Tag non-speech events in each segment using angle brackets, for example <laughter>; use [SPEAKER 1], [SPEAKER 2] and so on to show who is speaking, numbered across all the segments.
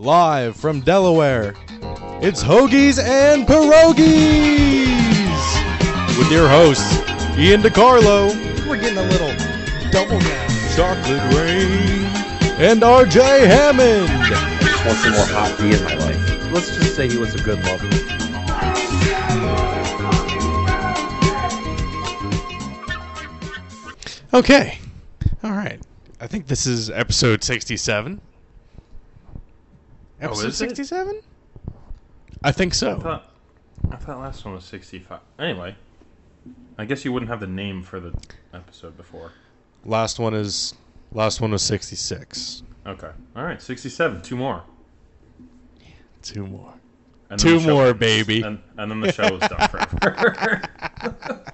[SPEAKER 1] live from Delaware. It's Hoagies and Pierogis with your hosts Ian DiCarlo. We're getting a little double down. Chocolate Rain and RJ Hammond.
[SPEAKER 2] just want some more hot tea in my life. Let's just say he was a good lover.
[SPEAKER 1] Okay. All right. I think this is episode 67.
[SPEAKER 3] Oh, episode Oh,
[SPEAKER 1] 67? I think so.
[SPEAKER 3] I
[SPEAKER 1] so.
[SPEAKER 3] thought, I thought last one was 65. Anyway, I guess you wouldn't have the name for the episode before.
[SPEAKER 1] Last one is last one was 66.
[SPEAKER 3] Okay. All right, 67. Two more.
[SPEAKER 1] Two more.
[SPEAKER 3] And
[SPEAKER 1] Two
[SPEAKER 3] the show-
[SPEAKER 1] more, baby.
[SPEAKER 3] And, and then the show is done forever. <laughs>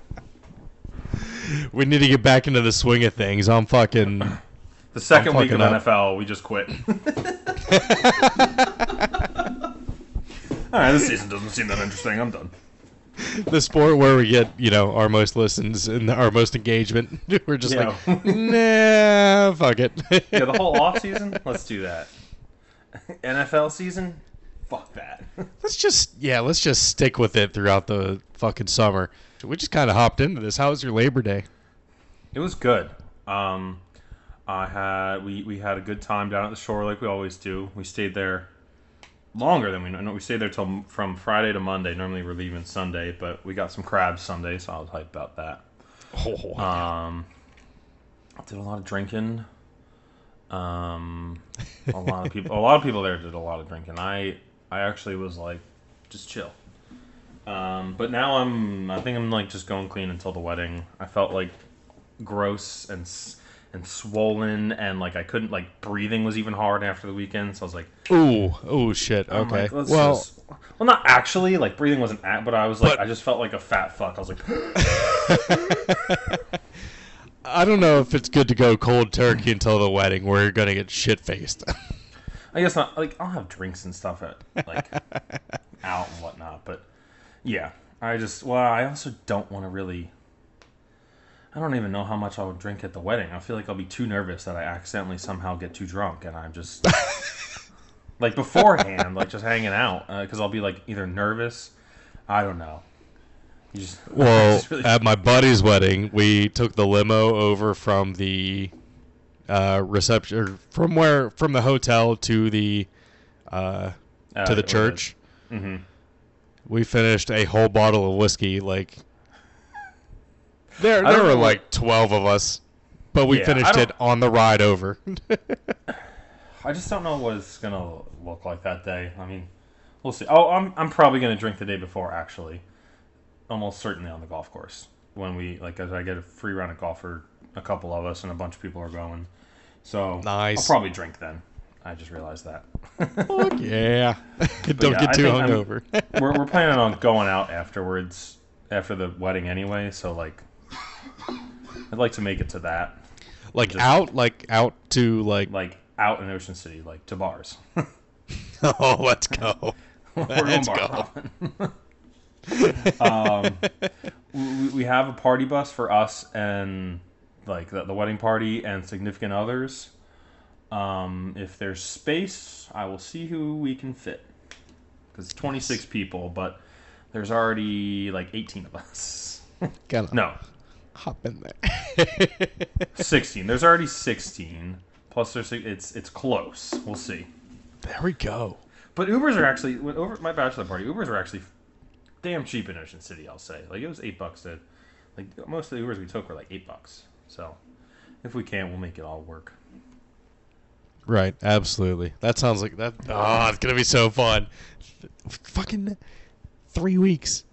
[SPEAKER 1] We need to get back into the swing of things. I'm fucking <laughs>
[SPEAKER 3] the second week of
[SPEAKER 1] up.
[SPEAKER 3] NFL, we just quit. <laughs> All right, this season doesn't seem that interesting. I'm done.
[SPEAKER 1] the sport where we get, you know, our most listens and our most engagement. <laughs> We're just
[SPEAKER 3] Yeah.
[SPEAKER 1] like, <laughs> nah, fuck it.
[SPEAKER 3] Yeah, the whole off season. Let's do that. NFL season. Fuck that.
[SPEAKER 1] let's just yeah, let's just stick with it throughout the fucking summer. We just kind of hopped into this. How was your Labor Day?
[SPEAKER 3] It was good. Um, I had we, we had a good time down at the shore like we always do. We stayed there longer than we know. We stayed there till from Friday to Monday. Normally we're leaving Sunday, but we got some crabs Sunday, so I was hyped about that.
[SPEAKER 1] Oh,
[SPEAKER 3] Um, I did a lot of drinking. Um, a lot of people, a lot of people there did a lot of drinking. I I actually was like, just chill. Um, but now I'm, I think I'm like just going clean until the wedding. I felt like gross and s- and swollen and like I couldn't like breathing was even hard after the weekend. So I was like,
[SPEAKER 1] ooh, oh shit.
[SPEAKER 3] I'm
[SPEAKER 1] Okay.
[SPEAKER 3] like, let's
[SPEAKER 1] well,
[SPEAKER 3] just- well, not actually like breathing wasn't, at, but I was like,
[SPEAKER 1] But-
[SPEAKER 3] I just felt like a fat fuck. I was like, <gasps> <laughs>
[SPEAKER 1] I don't know if it's good to go cold turkey until the wedding, where you're gonna get shit faced.
[SPEAKER 3] I guess not. Like I'll have drinks and stuff at like <laughs> out and whatnot, but yeah, I just well, I also don't want to really. I don't even know how much I would drink at the wedding. I feel like I'll be too nervous that I accidentally somehow get too drunk, and I'm just <laughs> like beforehand, like just hanging out, because I'll be like either nervous. I don't know. You just <laughs>
[SPEAKER 1] Well,
[SPEAKER 3] just really-
[SPEAKER 1] at my buddy's wedding, we took the limo over from the uh, reception, or from where, from the hotel to the uh,
[SPEAKER 3] Uh,
[SPEAKER 1] to the
[SPEAKER 3] it was-
[SPEAKER 1] church.
[SPEAKER 3] Mhm.
[SPEAKER 1] We finished a whole bottle of whiskey. Like there, there were like twelve of us, but we
[SPEAKER 3] Yeah,
[SPEAKER 1] finished it on the ride over. <laughs>
[SPEAKER 3] I just don't know what it's gonna look like that day. I mean, we'll see. Oh, I'm I'm probably gonna drink the day before. Actually, almost certainly on the golf course when we like as I get a free round of golf for a couple of us and a bunch of people are going. So
[SPEAKER 1] Nice.
[SPEAKER 3] I'll probably drink then. I just realized that.
[SPEAKER 1] Fuck <laughs> yeah! <laughs> Don't
[SPEAKER 3] yeah,
[SPEAKER 1] get too hungover.
[SPEAKER 3] we're we're planning on going out afterwards after the wedding anyway. So like, I'd like to make it to that.
[SPEAKER 1] like
[SPEAKER 3] just-
[SPEAKER 1] out, like out to like.
[SPEAKER 3] Like out in Ocean City, like to bars. <laughs>
[SPEAKER 1] Oh, let's go. <laughs> Let's
[SPEAKER 3] bar
[SPEAKER 1] go. <laughs>
[SPEAKER 3] um, we, we have a party bus for us and like the, the wedding party and significant others. Um, if there's space, I will see who we can fit. Because 26 people, but there's already like 18 of us. No,
[SPEAKER 1] hop in there. <laughs>
[SPEAKER 3] 16. There's already 16. Plus, there's it's it's close. We'll see.
[SPEAKER 1] there we go.
[SPEAKER 3] But Ubers are actually over my bachelor party. Ubers are actually damn cheap in Ocean City. I'll say like it was eight bucks to like most of the Ubers we took were like eight bucks. So if we can, we'll make it all work.
[SPEAKER 1] Right, absolutely. That sounds like that. Oh, it's gonna be so fun. F- fucking three weeks.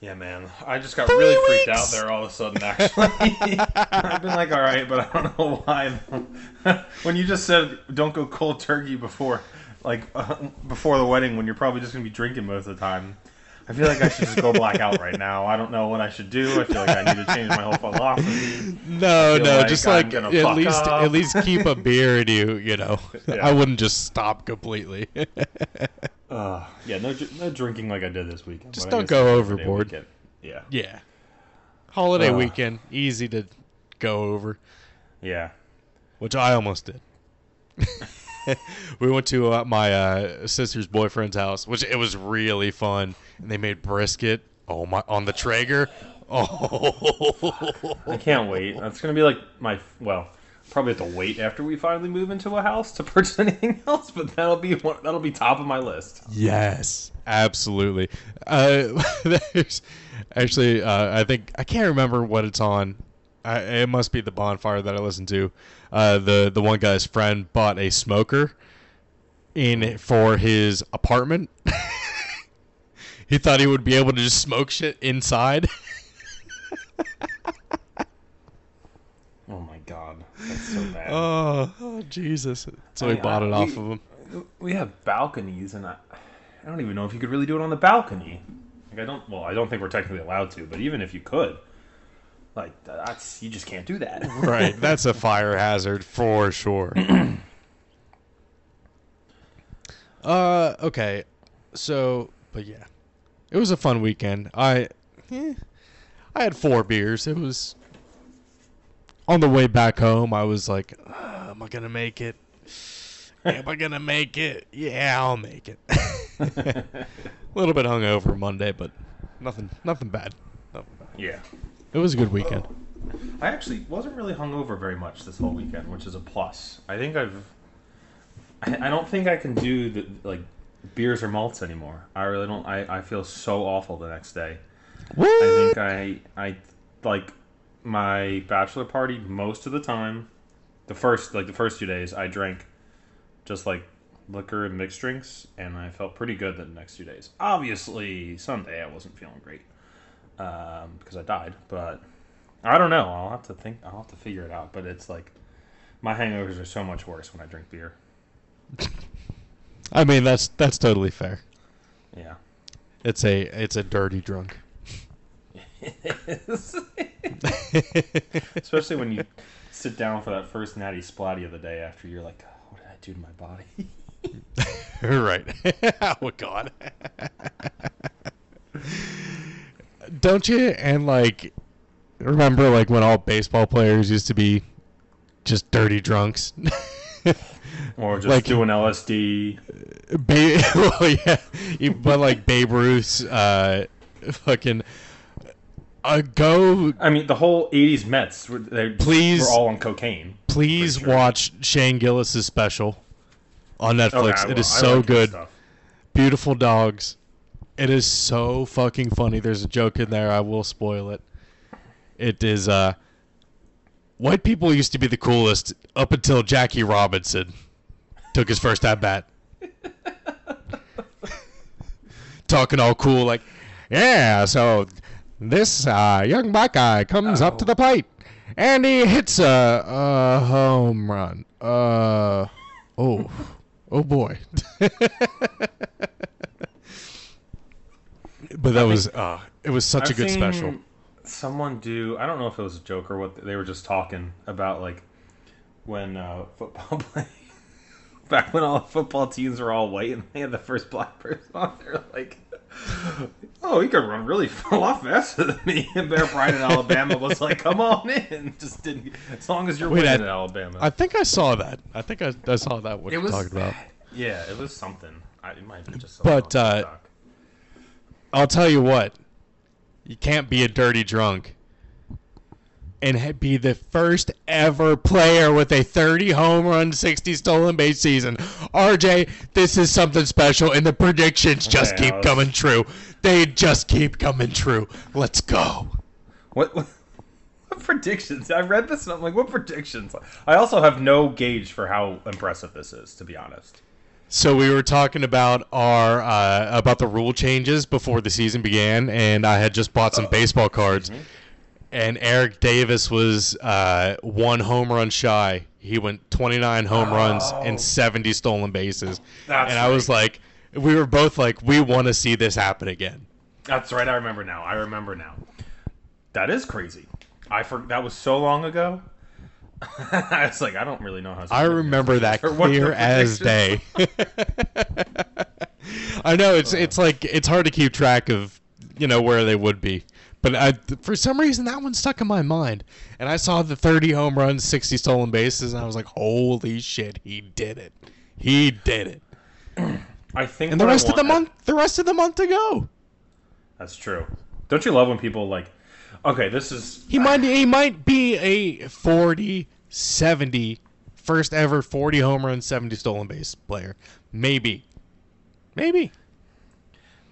[SPEAKER 3] Yeah, man. I just got
[SPEAKER 1] Three
[SPEAKER 3] really freaked out there all of a sudden. Actually, <laughs> I've been like, all right, but I don't know why. <laughs> when you just said don't go cold turkey before, like uh, before the wedding, when you're probably just gonna be drinking most of the time. I feel like I should just go black out right now. I don't know what I should do. I feel like I need to change my whole philosophy.
[SPEAKER 1] No, no,
[SPEAKER 3] like
[SPEAKER 1] just like at least
[SPEAKER 3] up.
[SPEAKER 1] at least keep a beer in you. You know, <laughs>
[SPEAKER 3] Yeah.
[SPEAKER 1] I wouldn't just stop completely.
[SPEAKER 3] Uh, yeah, no, no drinking like I did this weekend.
[SPEAKER 1] Just don't go overboard.
[SPEAKER 3] weekend. Yeah,
[SPEAKER 1] yeah, holiday
[SPEAKER 3] Ugh.
[SPEAKER 1] weekend, easy to go over,
[SPEAKER 3] yeah.
[SPEAKER 1] which I almost did. <laughs> we went to uh, my uh, sister's boyfriend's house, which it was really fun, and they made brisket. Oh my! On the Traeger. <laughs> Oh,
[SPEAKER 3] I can't wait. That's gonna be like my well, probably have to wait after we finally move into a house to <laughs> purchase anything else, but that'll be one, that'll be top of my list.
[SPEAKER 1] yes, absolutely. Uh, <laughs> there's actually, uh, I think I can't remember what it's on. I, it must be the bonfire that I listened to. Uh, the the one guy's friend bought a smoker in for his apartment. <laughs> he thought he would be able to just smoke shit inside.
[SPEAKER 3] Oh that's so bad.
[SPEAKER 1] oh, oh, Jesus! So
[SPEAKER 3] I
[SPEAKER 1] he bought
[SPEAKER 3] I-
[SPEAKER 1] it off
[SPEAKER 3] we-
[SPEAKER 1] of him.
[SPEAKER 3] we have balconies, and I, I don't even know if you could really do it on the balcony. Like I don't. Well, I don't think we're technically allowed to, but even if you could, like that's you just can't do that. <laughs>
[SPEAKER 1] Right, that's a fire hazard for sure. <clears throat> uh, okay, so, but yeah, it was a fun weekend. I, eh, I had four beers. It was on the way back home. I was like, uh, "Am I gonna make it? Am I gonna make it? Yeah, I'll make it." <laughs> a little bit hungover Monday, but nothing, nothing bad. Nothing bad.
[SPEAKER 3] yeah.
[SPEAKER 1] It was a good weekend.
[SPEAKER 3] I actually wasn't really hungover very much this whole weekend, which is a plus. I think I've. I, I don't think I can do the like beers or malts anymore. I really don't. I, I feel so awful the next day.
[SPEAKER 1] What?
[SPEAKER 3] I think I I like my bachelor party most of the time. The first like the first two days, I drank just like liquor and mixed drinks, and I felt pretty good the next two days. Obviously, Sunday I wasn't feeling great um, because I died, but I don't know. I'll have to think. I'll have to figure it out. But it's like my hangovers are so much worse when I drink beer.
[SPEAKER 1] I mean, that's that's totally fair.
[SPEAKER 3] Yeah.
[SPEAKER 1] It's a it's a dirty drunk. <laughs> <laughs>
[SPEAKER 3] Especially when you sit down for that first natty splatty of the day after you're like, "Oh, what did I do to my body? <laughs>
[SPEAKER 1] right. <laughs> oh God. Don't you? And like, remember like when all baseball players used to be just dirty drunks.
[SPEAKER 3] or just
[SPEAKER 1] Like-
[SPEAKER 3] doing LSD.
[SPEAKER 1] Ba- well, yeah, but like Babe Ruth's, uh, fucking, uh, go
[SPEAKER 3] I mean, the whole '80s Mets, were- they
[SPEAKER 1] Please.
[SPEAKER 3] were all on cocaine.
[SPEAKER 1] please
[SPEAKER 3] sure.
[SPEAKER 1] watch Shane Gillis's special on Netflix.
[SPEAKER 3] Okay,
[SPEAKER 1] it is so
[SPEAKER 3] like
[SPEAKER 1] good. Beautiful dogs. It is so fucking funny. There's a joke in there. I will spoil it. It is uh white people used to be the coolest up until Jackie Robinson took his first at bat. <laughs> Talking all cool like, "Yeah, so this uh, young black guy comes up to the plate and he hits a, a home run. Uh oh. Oh boy. <laughs> but that was uh it was such a
[SPEAKER 3] I've
[SPEAKER 1] good
[SPEAKER 3] seen
[SPEAKER 1] special.
[SPEAKER 3] Someone do. I don't know if it was a joke or what. They were just talking about like when uh, football <laughs> play. Back when all the football teams were all white and they had the first black person on, they're like, "Oh, he could run really <laughs> a lot faster than me." And Bear Bryant in Alabama was like, "Come on in," <laughs> just didn't. As long as you're
[SPEAKER 1] Wait,
[SPEAKER 3] winning
[SPEAKER 1] I-
[SPEAKER 3] in Alabama,
[SPEAKER 1] I think I saw that. I think I, I saw that what
[SPEAKER 3] it
[SPEAKER 1] you're
[SPEAKER 3] was
[SPEAKER 1] talking about.
[SPEAKER 3] Yeah, it was something. I, it might be just.
[SPEAKER 1] But, uh, I'll tell you what. You can't be a dirty drunk and be the first ever player with a 30 home run, 60 stolen base season. RJ, this is something special, and the predictions just keep
[SPEAKER 3] was-
[SPEAKER 1] coming true. They just keep coming true. Let's go.
[SPEAKER 3] What, what <laughs> what predictions? I read this and I'm like, what predictions? I also have no gauge for how impressive this is, to be honest.
[SPEAKER 1] So we were talking about our uh, about the rule changes before the season began, and I had just bought some baseball cards. And Eric Davis was uh, one home run shy. He went 29 home runs
[SPEAKER 3] Oh.
[SPEAKER 1] and 70 stolen bases.
[SPEAKER 3] That's
[SPEAKER 1] and I was like, we were both like, we want to see this happen again.
[SPEAKER 3] That's right. I remember now. I remember now. That is crazy. I for that was so long ago. <laughs> I was like, I don't really know how.
[SPEAKER 1] I remember <laughs> that clear as day. <laughs> I know it's it's like it's hard to keep track of you know where they would be, but I, for some reason that one stuck in my mind. And I saw the 30 home runs, 60 stolen bases, and I was like, "Holy shit, he did it! He did it.
[SPEAKER 3] I think
[SPEAKER 1] And the rest of the month, the rest of the month to go.
[SPEAKER 3] That's true. Don't you love when people like? Okay, this is
[SPEAKER 1] He might he might be a 40, 70, first ever 40 home run, 70 stolen base player. Maybe. Maybe.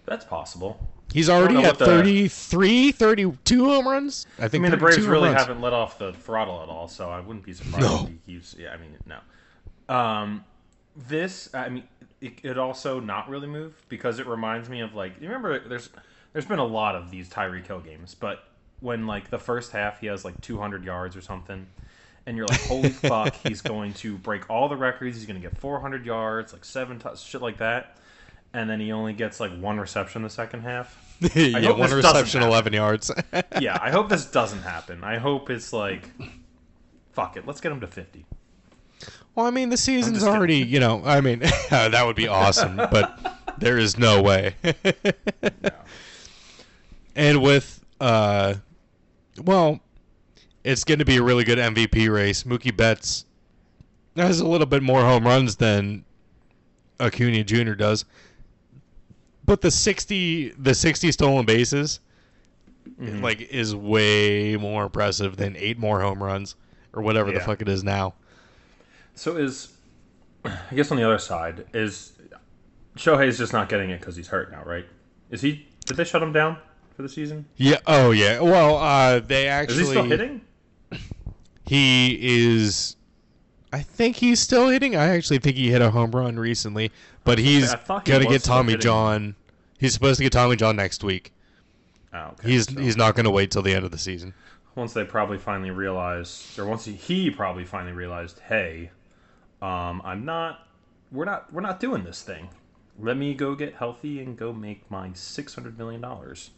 [SPEAKER 3] that's possible.
[SPEAKER 1] He's already
[SPEAKER 3] know
[SPEAKER 1] at
[SPEAKER 3] what the-
[SPEAKER 1] 33, 32 home runs. I think.
[SPEAKER 3] I
[SPEAKER 1] think
[SPEAKER 3] mean, the Braves really
[SPEAKER 1] runs.
[SPEAKER 3] haven't let off the throttle at all, so I wouldn't be surprised
[SPEAKER 1] No.
[SPEAKER 3] if he keeps. Yeah, I mean, no. Um, this, I mean, it, it also not really move because it reminds me of like you remember there's there's been a lot of these Tyreek Hill games, but when like the first half he has like 200 yards or something, and you're like, holy <laughs> fuck, he's going to break all the records. He's going to get 400 yards, like seven touch, shit like that, and then he only gets like one reception the second half. <laughs>
[SPEAKER 1] yeah, one reception, 11 yards. <laughs>
[SPEAKER 3] yeah, I hope this doesn't happen. I hope it's like, fuck it, let's get him to 50.
[SPEAKER 1] well, I mean, the season's already, you know, I mean, <laughs> that would be awesome, but there is no way. And with, uh, well, it's going to be a really good MVP race. Mookie Betts has a little bit more home runs than Acuna Jr. does, but the sixty the sixty stolen bases
[SPEAKER 3] Mm-hmm.
[SPEAKER 1] like is way more impressive than eight more home runs or whatever the fuck it is now.
[SPEAKER 3] So is, <clears throat> I guess on the other side is, Shohei's just not getting it because he's hurt now, right? Is he? Did they shut him down for the season?
[SPEAKER 1] Yeah. Oh yeah. Well, uh, they actually.
[SPEAKER 3] Is he still hitting?
[SPEAKER 1] He is. I think he's still hitting. I actually think he hit a home run recently, but he's
[SPEAKER 3] he
[SPEAKER 1] gonna get Tommy. John. He's supposed to get Tommy John next week.
[SPEAKER 3] Oh, okay.
[SPEAKER 1] He's
[SPEAKER 3] so
[SPEAKER 1] he's not gonna wait till the end of the season.
[SPEAKER 3] once they probably finally realized, or once he, he probably finally realized, hey, um, I'm not, we're not, we're not doing this thing. Let me go get healthy and go make my six hundred million dollars.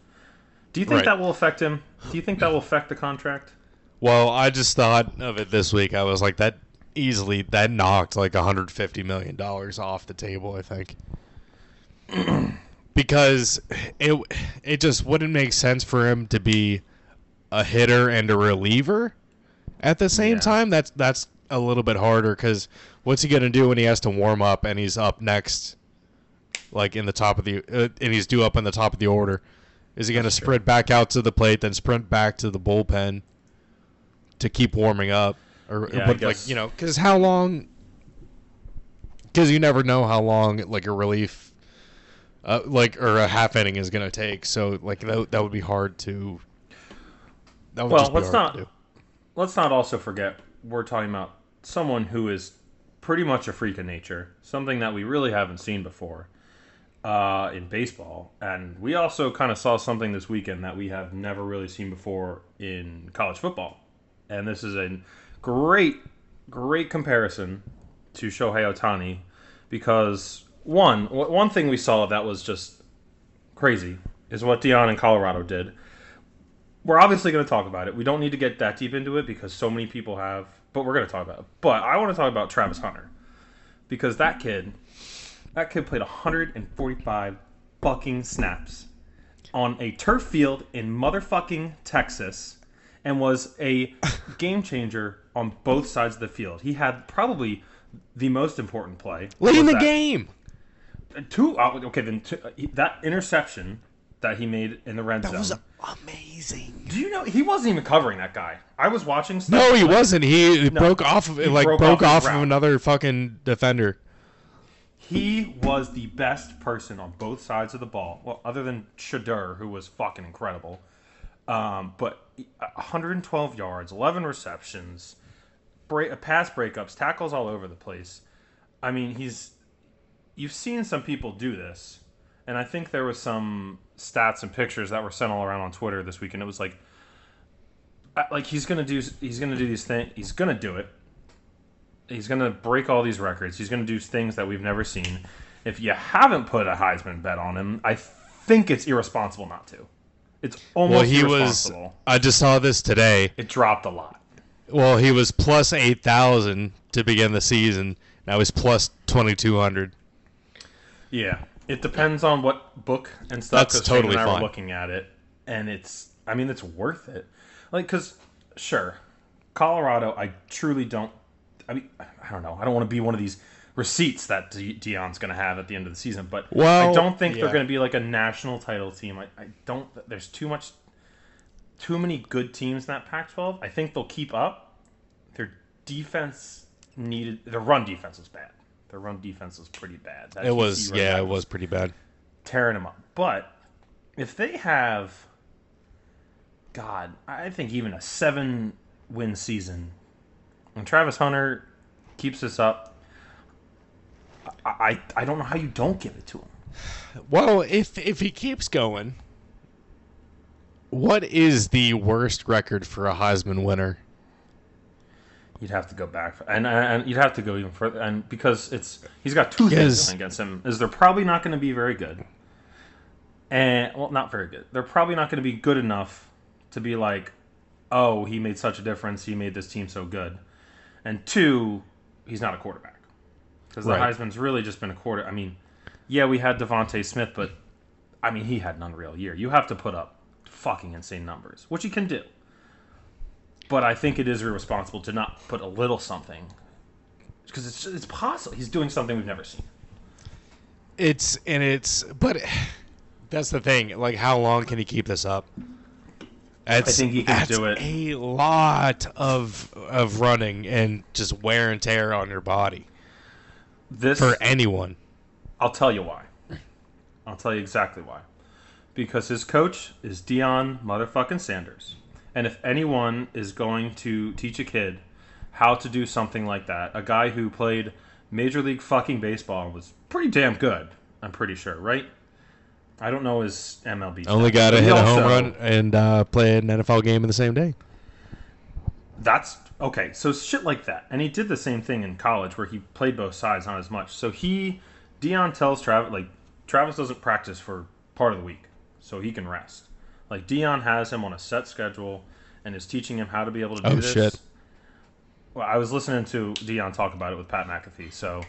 [SPEAKER 3] Do you think
[SPEAKER 1] Right.
[SPEAKER 3] that will affect him? Do you think that will affect the contract?
[SPEAKER 1] Well, I just thought of it this week. I was like that easily that knocked like 150 million dollars off the table. I think <clears throat> because it it just wouldn't make sense for him to be a hitter and a reliever at the same
[SPEAKER 3] Yeah.
[SPEAKER 1] time. That's that's a little bit harder because what's he gonna do when he has to warm up and he's up next, like in the top of the uh, and he's due up in the top of the order? Is he gonna
[SPEAKER 3] That's true.
[SPEAKER 1] sprint back out to the plate, then sprint back to the bullpen to keep warming up, or
[SPEAKER 3] Yeah,
[SPEAKER 1] but like you know, because how long? Because you never know how long like a relief, uh, like or a half inning is gonna take. So like that that would be hard to. That would
[SPEAKER 3] Well, let's not- let's not also forget we're talking about someone who is pretty much a freak of nature, something that we really haven't seen before uh, in baseball. And we also kind of saw something this weekend that we have never really seen before in college football. And this is a great, great comparison to Shohei Ohtani because one, one thing we saw that was just crazy is what Deion in Colorado did we're obviously going to talk about it. We don't need to get that deep into it because so many people have, but we're going to talk about it. But I want to talk about Travis Hunter because that kid, that kid played 145 fucking snaps on a turf field in motherfucking Texas and was a game changer on both sides of the field. He had probably the most important play.
[SPEAKER 1] Late in the
[SPEAKER 3] that-
[SPEAKER 1] game.
[SPEAKER 3] Two, uh, okay, then two, uh, that interception that he made in the red zone.
[SPEAKER 1] That
[SPEAKER 3] zone.
[SPEAKER 1] was amazing.
[SPEAKER 3] Do you know he wasn't even covering that guy? I was watching. Stuff,
[SPEAKER 1] No, he wasn't. He he broke off of it, like
[SPEAKER 3] broke
[SPEAKER 1] broke,
[SPEAKER 3] off
[SPEAKER 1] off, of another fucking defender.
[SPEAKER 3] He was the best person on both sides of the ball. Well, other than Shedeur, who was fucking incredible. Um, but 112 yards, 11 receptions, break, pass breakups, tackles all over the place. I mean, he's. You've seen some people do this, and I think there was some stats and pictures that were sent all around on Twitter this week, and it was like, like he's gonna do, he's gonna do these things, he's gonna do it. He's gonna break all these records. He's gonna do things that we've never seen. If you haven't put a Heisman bet on him, I think it's irresponsible not to. It's almost
[SPEAKER 1] Well, he was. I just saw this today.
[SPEAKER 3] It dropped a lot.
[SPEAKER 1] Well, he was plus eight thousand to begin the season. Now he's plus twenty two hundred.
[SPEAKER 3] Yeah, it depends on what book and stuff.
[SPEAKER 1] That's
[SPEAKER 3] Shane
[SPEAKER 1] totally
[SPEAKER 3] and I were
[SPEAKER 1] fine.
[SPEAKER 3] looking at it, and it's. I mean, it's worth it. Like, cause sure, Colorado. I truly don't. I mean, I don't know. I don't want to be one of these receipts that De- Deion's going to have at the end of the season. But I don't think
[SPEAKER 1] yeah.
[SPEAKER 3] they're going to be like a national title team. I, I don't. There's too much, too many good teams in that Pac-12. I think they'll keep up. Their defense needed. Their run defense was bad. Their run defense was pretty bad. That
[SPEAKER 1] It was yeah, it was pretty bad.
[SPEAKER 3] tearing them up. But if they have, God, I think even a seven win season, and Travis Hunter keeps this up, I, I, I don't know how you don't give it to him.
[SPEAKER 1] Well, if if he keeps going, what is the worst record for a Heisman winner?
[SPEAKER 3] You'd have to go back, and, and you'd have to go even further, and because it's he's got two things against him. Is they're probably not going to be very good, and well, not very good. They're probably not going to be good enough to be like, oh, he made such a difference. He made this team so good. And two, he's not a quarterback because the
[SPEAKER 1] Right.
[SPEAKER 3] Heisman's really just been a quarter. I mean, yeah, we had DeVonta Smith, but I mean, he had an unreal year. You have to put up fucking insane numbers, which he can do. But I think it is irresponsible to not put a little something because it's it's possible he's doing something we've never seen.
[SPEAKER 1] It's and it's but that's the thing. Like, how long can he keep this up? That's,
[SPEAKER 3] think he can do it.
[SPEAKER 1] A lot of of running and just wear and tear on your body
[SPEAKER 3] This
[SPEAKER 1] for anyone.
[SPEAKER 3] I'll tell you why. I'll tell you exactly why. Because his coach is Deion motherfucking Sanders. And if anyone is going to teach a kid how to do something like that, a guy who played Major League fucking baseball was pretty damn good, I'm pretty sure, right? I don't know his MLB.
[SPEAKER 1] Only got to hit a home run and uh, play an NFL game in the same day.
[SPEAKER 3] That's okay. So shit like that, and he did the same thing in college where he played both sides, not as much. So he, Deion tells Travis like Travis doesn't practice for part of the week, so he can rest. Like Deion has him on a set schedule and is teaching him how to be able to do
[SPEAKER 1] Oh,
[SPEAKER 3] this.
[SPEAKER 1] shit.
[SPEAKER 3] Well, I was listening to Deion talk about it with Pat McAfee. So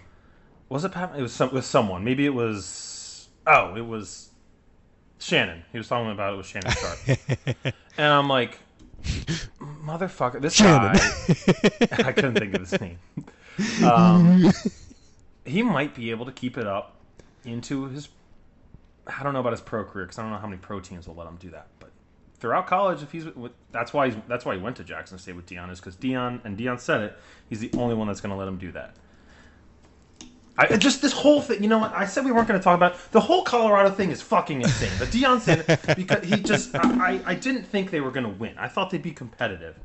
[SPEAKER 3] was it Pat? It was some, with someone. Maybe it was. Oh, it was Shannon. He was talking about it with Shannon Sharpe. <laughs> and I'm like, motherfucker, this
[SPEAKER 1] Shannon.
[SPEAKER 3] guy. <laughs> I couldn't think of his name. Um, he might be able to keep it up into his. I don't know about his pro career because I don't know how many pro teams will let him do that. But throughout college, if he's with, that's why he's that's why he went to Jackson State with Deion is because Deion and Deion said it. He's the only one that's going to let him do that. I just this whole thing. You know what? I said we weren't going to talk about the whole Colorado thing is fucking insane. But Deion said because he just I, I, didn't think they were going to win. I thought they'd be competitive.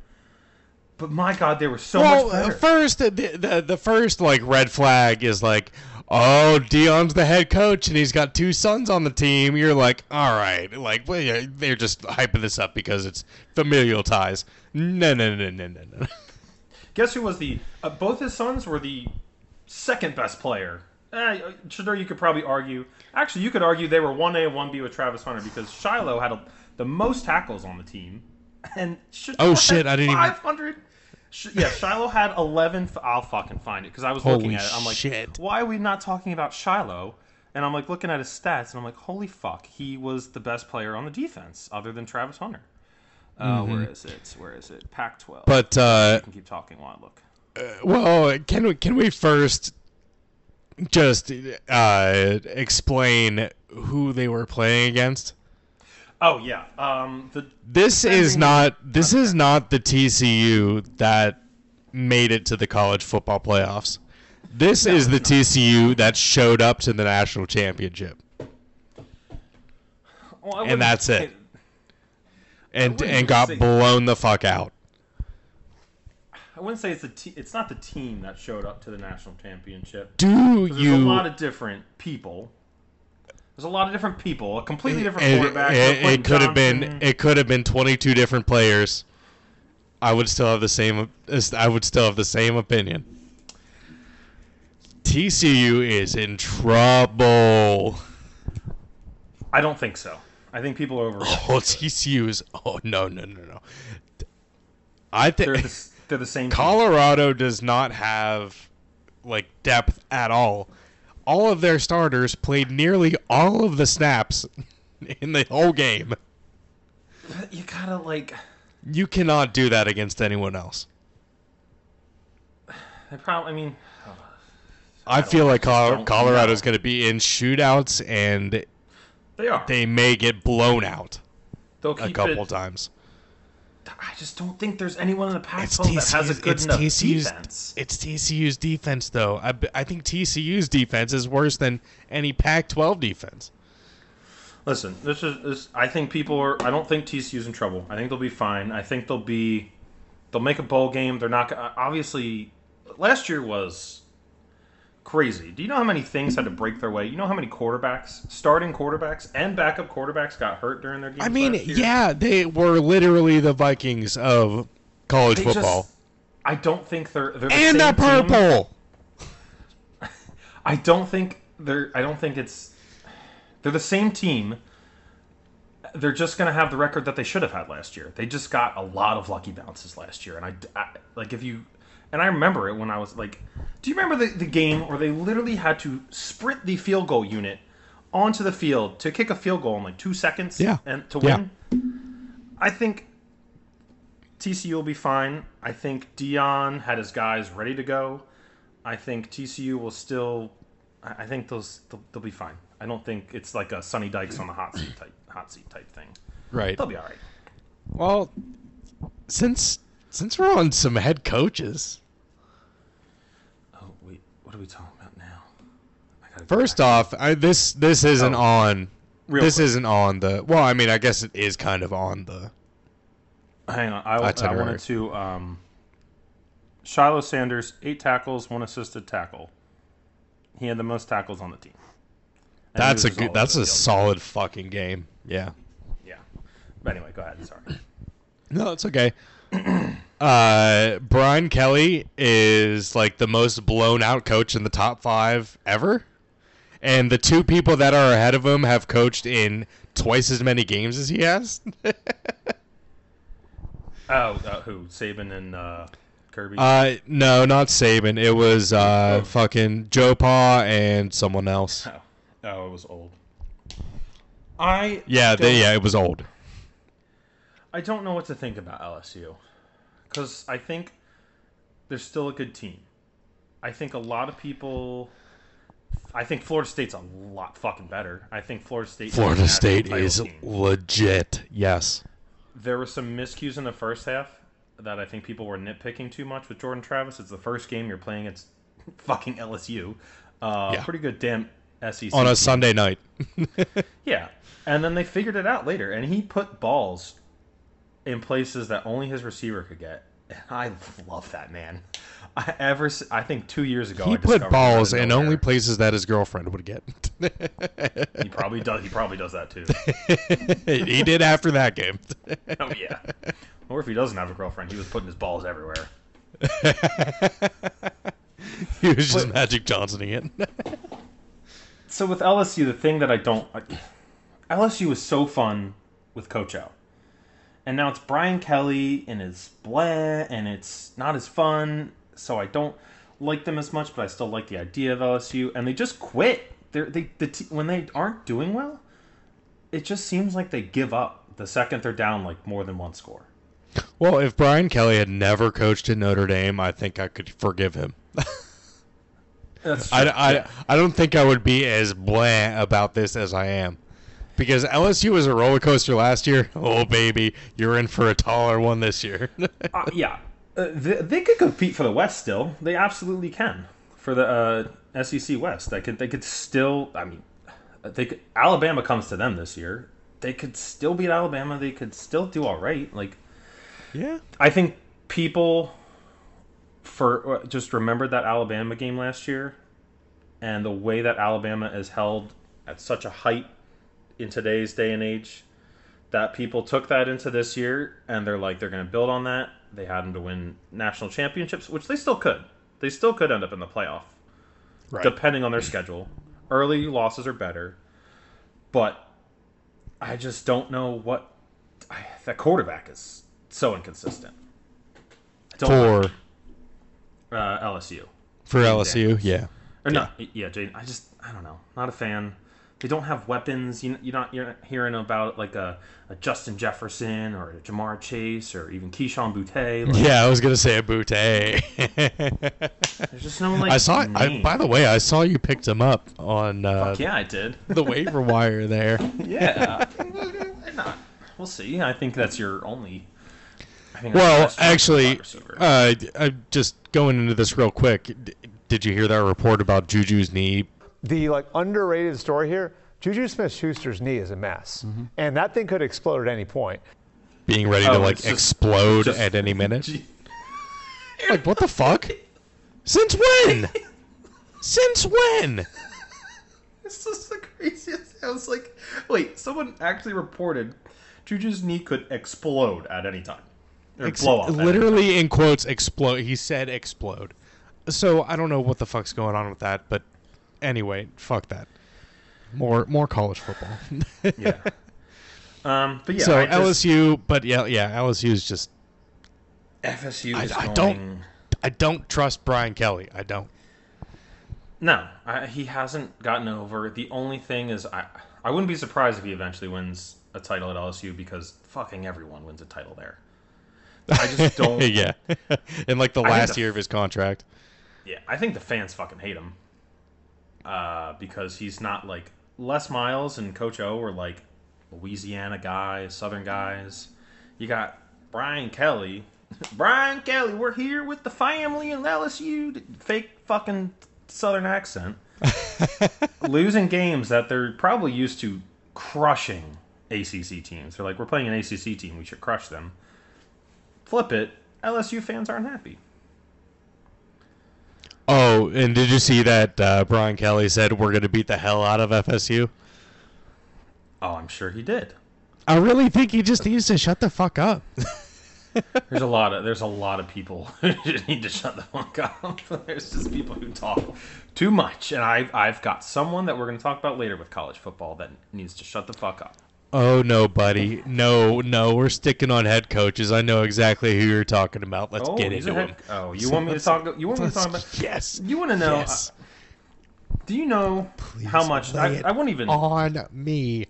[SPEAKER 3] But my God, they were so
[SPEAKER 1] well,
[SPEAKER 3] much better.
[SPEAKER 1] uh, first the, the the first like red flag is like, oh, Deion's the head coach and he's got two sons on the team. You're like, all right, like well, yeah, they're just hyping this up because it's familial ties. No, no, no, no, no, no.
[SPEAKER 3] Guess who was the? Uh, both his sons were the second best player. Eh, sure, you could probably argue. Actually, you could argue they were one A and one B with Travis Hunter because Shiloh had a, the most tackles on the team, and Shedeur
[SPEAKER 1] Oh, shit, I didn't even-
[SPEAKER 3] five hundred. Sh- yeah, Shiloh had eleven. f- I'll fucking find it because I was
[SPEAKER 1] Holy
[SPEAKER 3] looking at it. I'm like,
[SPEAKER 1] shit.
[SPEAKER 3] why are we not talking about Shiloh? And I'm like looking at his stats, and I'm like, holy fuck, he was the best player on the defense other than Travis Hunter. Uh, Where is it? Where is it? Pac-12.
[SPEAKER 1] Mm-hmm. But uh,
[SPEAKER 3] I can keep talking while I look.
[SPEAKER 1] Well, can we can we first just uh, explain who they were playing against?
[SPEAKER 3] Oh yeah. Um, the
[SPEAKER 1] This is not this is not the TCU that made it to the college football playoffs. This is the TCU that showed up to the national championship,
[SPEAKER 3] well,
[SPEAKER 1] And that's it. and and got blown the fuck out.
[SPEAKER 3] I wouldn't say it's the te- it's not the team that showed up to the national championship.
[SPEAKER 1] Do
[SPEAKER 3] There's
[SPEAKER 1] you?
[SPEAKER 3] a lot of different people. There's a lot of different people. A completely different
[SPEAKER 1] it,
[SPEAKER 3] quarterback.
[SPEAKER 1] it- it could have been it could have been 22 different players. I would still have the same I would still have the same opinion. TCU is in trouble.
[SPEAKER 3] I don't think so. I think people are over.
[SPEAKER 1] Oh, TCU is. Oh no no no no. I think
[SPEAKER 3] they're the same. team.
[SPEAKER 1] Colorado does not have like depth at all. All of their starters played nearly all of the snaps <laughs> in the whole game.
[SPEAKER 3] You gotta like.
[SPEAKER 1] You cannot do that against anyone else.
[SPEAKER 3] They probably. I mean,
[SPEAKER 1] I
[SPEAKER 3] don't-
[SPEAKER 1] feel like
[SPEAKER 3] just
[SPEAKER 1] Col-
[SPEAKER 3] don't
[SPEAKER 1] Colorado's going to be in shootouts and
[SPEAKER 3] They are.
[SPEAKER 1] they may get blown out
[SPEAKER 3] They'll
[SPEAKER 1] a couple
[SPEAKER 3] it-
[SPEAKER 1] times.
[SPEAKER 3] I just don't think there's anyone in the
[SPEAKER 1] It's
[SPEAKER 3] Pac-12 that has a good
[SPEAKER 1] it's
[SPEAKER 3] enough
[SPEAKER 1] TCU's,
[SPEAKER 3] defense.
[SPEAKER 1] it's TCU's defense though. I, I think TCU's defense is worse than any Pac-12 defense.
[SPEAKER 3] Listen, this is this. I think people are. I don't think TCU's in trouble. I think they'll be fine. I think they'll be. They'll make a bowl game. They're not. Obviously, last year was crazy. Do you know how many things had to break their way? You know how many quarterbacks, starting quarterbacks, and backup quarterbacks got hurt during their games.
[SPEAKER 1] I mean, yeah, they were literally the Vikings of college
[SPEAKER 3] They
[SPEAKER 1] football.
[SPEAKER 3] just- I don't think they're they're the
[SPEAKER 1] and
[SPEAKER 3] same
[SPEAKER 1] the
[SPEAKER 3] team.
[SPEAKER 1] purple. <laughs>
[SPEAKER 3] I don't think they're. I don't think it's. They're the same team. They're just going to have the record that they should have had last year. They just got a lot of lucky bounces last year, and I, I- like if you, and I remember it when I was like, do you remember the, the game where they literally had to sprint the field goal unit onto the field to kick a field goal in like two seconds?
[SPEAKER 1] Yeah.
[SPEAKER 3] and to
[SPEAKER 1] Yeah.
[SPEAKER 3] win. I think TCU will be fine. I think Deion had his guys ready to go. I think TCU will still. I I think those they'll, they'll be fine. I don't think it's like a Sonny Dykes on the hot seat type hot seat type thing.
[SPEAKER 1] Right.
[SPEAKER 3] They'll be all right.
[SPEAKER 1] Well, since since we're on some head coaches,
[SPEAKER 3] what are we talking about now? I gotta go
[SPEAKER 1] first off, I, this this isn't
[SPEAKER 3] Oh.
[SPEAKER 1] on.
[SPEAKER 3] Real
[SPEAKER 1] this
[SPEAKER 3] quick.
[SPEAKER 1] isn't on the. Well, I mean, I guess it is kind of on the.
[SPEAKER 3] hang on. I, I wanted to. Um, Shiloh Sanders, eight tackles, one assisted tackle. He had the most tackles on the team. And
[SPEAKER 1] That's a good. That's a solid fucking game. Yeah.
[SPEAKER 3] Yeah. But anyway, go ahead. Sorry.
[SPEAKER 1] No, it's okay. <clears throat> uh, Brian Kelly is like the most blown out coach in the top five ever. And the two people that are ahead of him have coached in twice as many games as he has. <laughs>
[SPEAKER 3] Oh, uh, who? Saban and uh, Kirby.
[SPEAKER 1] uh, no, not Saban. It was uh, fucking Joe Pa and someone else.
[SPEAKER 3] oh. <laughs> oh, it was old. I
[SPEAKER 1] Yeah, they, yeah, it was old.
[SPEAKER 3] I don't know what to think about LSU because I think they're still a good team. I think a lot of people. I think Florida State's a lot fucking better. I think Florida State.
[SPEAKER 1] Florida State is
[SPEAKER 3] team.
[SPEAKER 1] legit. Yes.
[SPEAKER 3] There were some miscues in the first half that I think people were nitpicking too much with Jordan Travis. It's the first game you're playing It's <laughs> fucking LSU. Uh,
[SPEAKER 1] Yeah.
[SPEAKER 3] Pretty good damn SEC
[SPEAKER 1] On a
[SPEAKER 3] team.
[SPEAKER 1] Sunday night. <laughs>
[SPEAKER 3] Yeah, and then they figured it out later, and he put balls in places that only his receiver could get. And <laughs> I love that man. I ever, I think two years ago,
[SPEAKER 1] he
[SPEAKER 3] I
[SPEAKER 1] put
[SPEAKER 3] out
[SPEAKER 1] balls in only places that his girlfriend would get.
[SPEAKER 3] He probably does. He probably does that too. <laughs>
[SPEAKER 1] he did after that game. <laughs>
[SPEAKER 3] oh yeah. Or if he doesn't have a girlfriend, he was putting his balls everywhere.
[SPEAKER 1] he was just
[SPEAKER 3] But-
[SPEAKER 1] Magic Johnsoning it.
[SPEAKER 3] So with LSU, the thing that I don't, like, LSU was so fun with Coach O, and now it's Brian Kelly and his blah, and it's not as fun. So I don't like them as much, but I still like the idea of LSU. And they just quit. They're, they the t- when they aren't doing well, it just seems like they give up the second they're down like more than one score.
[SPEAKER 1] well, if Brian Kelly had never coached at Notre Dame, I think I could forgive him.
[SPEAKER 3] That's <laughs>
[SPEAKER 1] I. I. I don't think I would be as blah about this as I am. Because LSU was a roller coaster last year. <laughs> Oh, baby, you're in for a taller one this year. <laughs>
[SPEAKER 3] Uh, yeah, uh, they, they could compete for the West still. They absolutely can for the uh, SEC West. They could. They could still. I mean, they could, Alabama comes to them this year. They could still beat Alabama. They could still do all right. Like
[SPEAKER 1] yeah.
[SPEAKER 3] I think people for uh, just remembered that Alabama game last year, and the way that Alabama is held at such a height in today's day and age, that people took that into this year, and they're like they're going to build on that. They had them to win national championships, which they still could. They still could end up in the playoff,
[SPEAKER 1] Right.
[SPEAKER 3] depending on their schedule. Early losses are better, but I just don't know what I, that quarterback is so inconsistent. I don't
[SPEAKER 1] For
[SPEAKER 3] uh, LSU
[SPEAKER 1] for LSU,
[SPEAKER 3] Daniels.
[SPEAKER 1] yeah.
[SPEAKER 3] or no, yeah, Jayden. I just I don't know, not a fan. They don't have weapons. You, you're not you're not hearing about like a, a Justin Jefferson or a Ja'Marr Chase or even Kayshon Boutte. Like,
[SPEAKER 1] Yeah, I was gonna say a bootay.
[SPEAKER 3] There's just no like.
[SPEAKER 1] I saw. I, by the way, I saw you picked him up on uh,
[SPEAKER 3] Fuck yeah, I did.
[SPEAKER 1] the waiver wire there. <laughs>
[SPEAKER 3] Yeah. Not- We'll see. I think that's your only. I think that's your
[SPEAKER 1] Well,
[SPEAKER 3] best chance for
[SPEAKER 1] actually, uh, I just going into this real quick. d- Did you hear that report about Juju's knee?
[SPEAKER 4] The like underrated story here juju smith-schuster's knee is a mess mm-hmm. and that thing could explode at any point
[SPEAKER 1] being ready to
[SPEAKER 3] Oh,
[SPEAKER 1] like
[SPEAKER 3] it's just-
[SPEAKER 1] explode
[SPEAKER 3] just-
[SPEAKER 1] at any minute. <laughs> like what the fuck? Since when? Since when?
[SPEAKER 3] this is the craziest. I was like, wait, someone actually reported Juju's knee could explode at any time. Or
[SPEAKER 1] Ex-
[SPEAKER 3] blow up.
[SPEAKER 1] literally in quotes explode. He said explode. So I don't know what the fuck's going on with that, but anyway, fuck that. More more college football. <laughs>
[SPEAKER 3] Yeah. Um, but yeah,
[SPEAKER 1] so
[SPEAKER 3] I just,
[SPEAKER 1] LSU, but yeah, yeah, LSU is just.
[SPEAKER 3] FSU
[SPEAKER 1] I,
[SPEAKER 3] is
[SPEAKER 1] I don't. I don't trust Brian Kelly. I don't.
[SPEAKER 3] No, I, he hasn't gotten over. The only thing is, I I wouldn't be surprised if he eventually wins a title at LSU because fucking everyone wins a title there. I just <laughs> don't.
[SPEAKER 1] yeah, in like the last
[SPEAKER 3] the-
[SPEAKER 1] year of his contract.
[SPEAKER 3] Yeah, I think the fans fucking hate him. Uh, because he's not like Les Miles and Coach O are like Louisiana guys, Southern guys. You got Brian Kelly. <laughs> Brian Kelly, we're here with the family in LSU. Fake fucking Southern accent. <laughs> Losing games that they're probably used to crushing ACC teams. They're like, we're playing an ACC team, we should crush them. Flip it, LSU fans aren't happy.
[SPEAKER 1] Oh, and did you see that uh, Brian Kelly said we're going to beat the hell out of FSU?
[SPEAKER 3] Oh, I'm sure he did.
[SPEAKER 1] I really think he just needs to shut the fuck up. <laughs>
[SPEAKER 3] There's a lot of there's a lot of people <laughs> who need to shut the fuck up. <laughs> There's just people who talk too much, and I've I've got someone that we're going to talk about later with college football that needs to shut the fuck up.
[SPEAKER 1] Oh no, buddy. No, no, we're sticking on head coaches. I know exactly who you're talking about. Let's
[SPEAKER 3] oh,
[SPEAKER 1] get into
[SPEAKER 3] head-
[SPEAKER 1] him.
[SPEAKER 3] Oh, you want me to talk? You want me to talk about? <laughs>
[SPEAKER 1] Yes.
[SPEAKER 3] You want to know?
[SPEAKER 1] Yes.
[SPEAKER 3] uh, do you know how much? I, I won't even.
[SPEAKER 1] on me.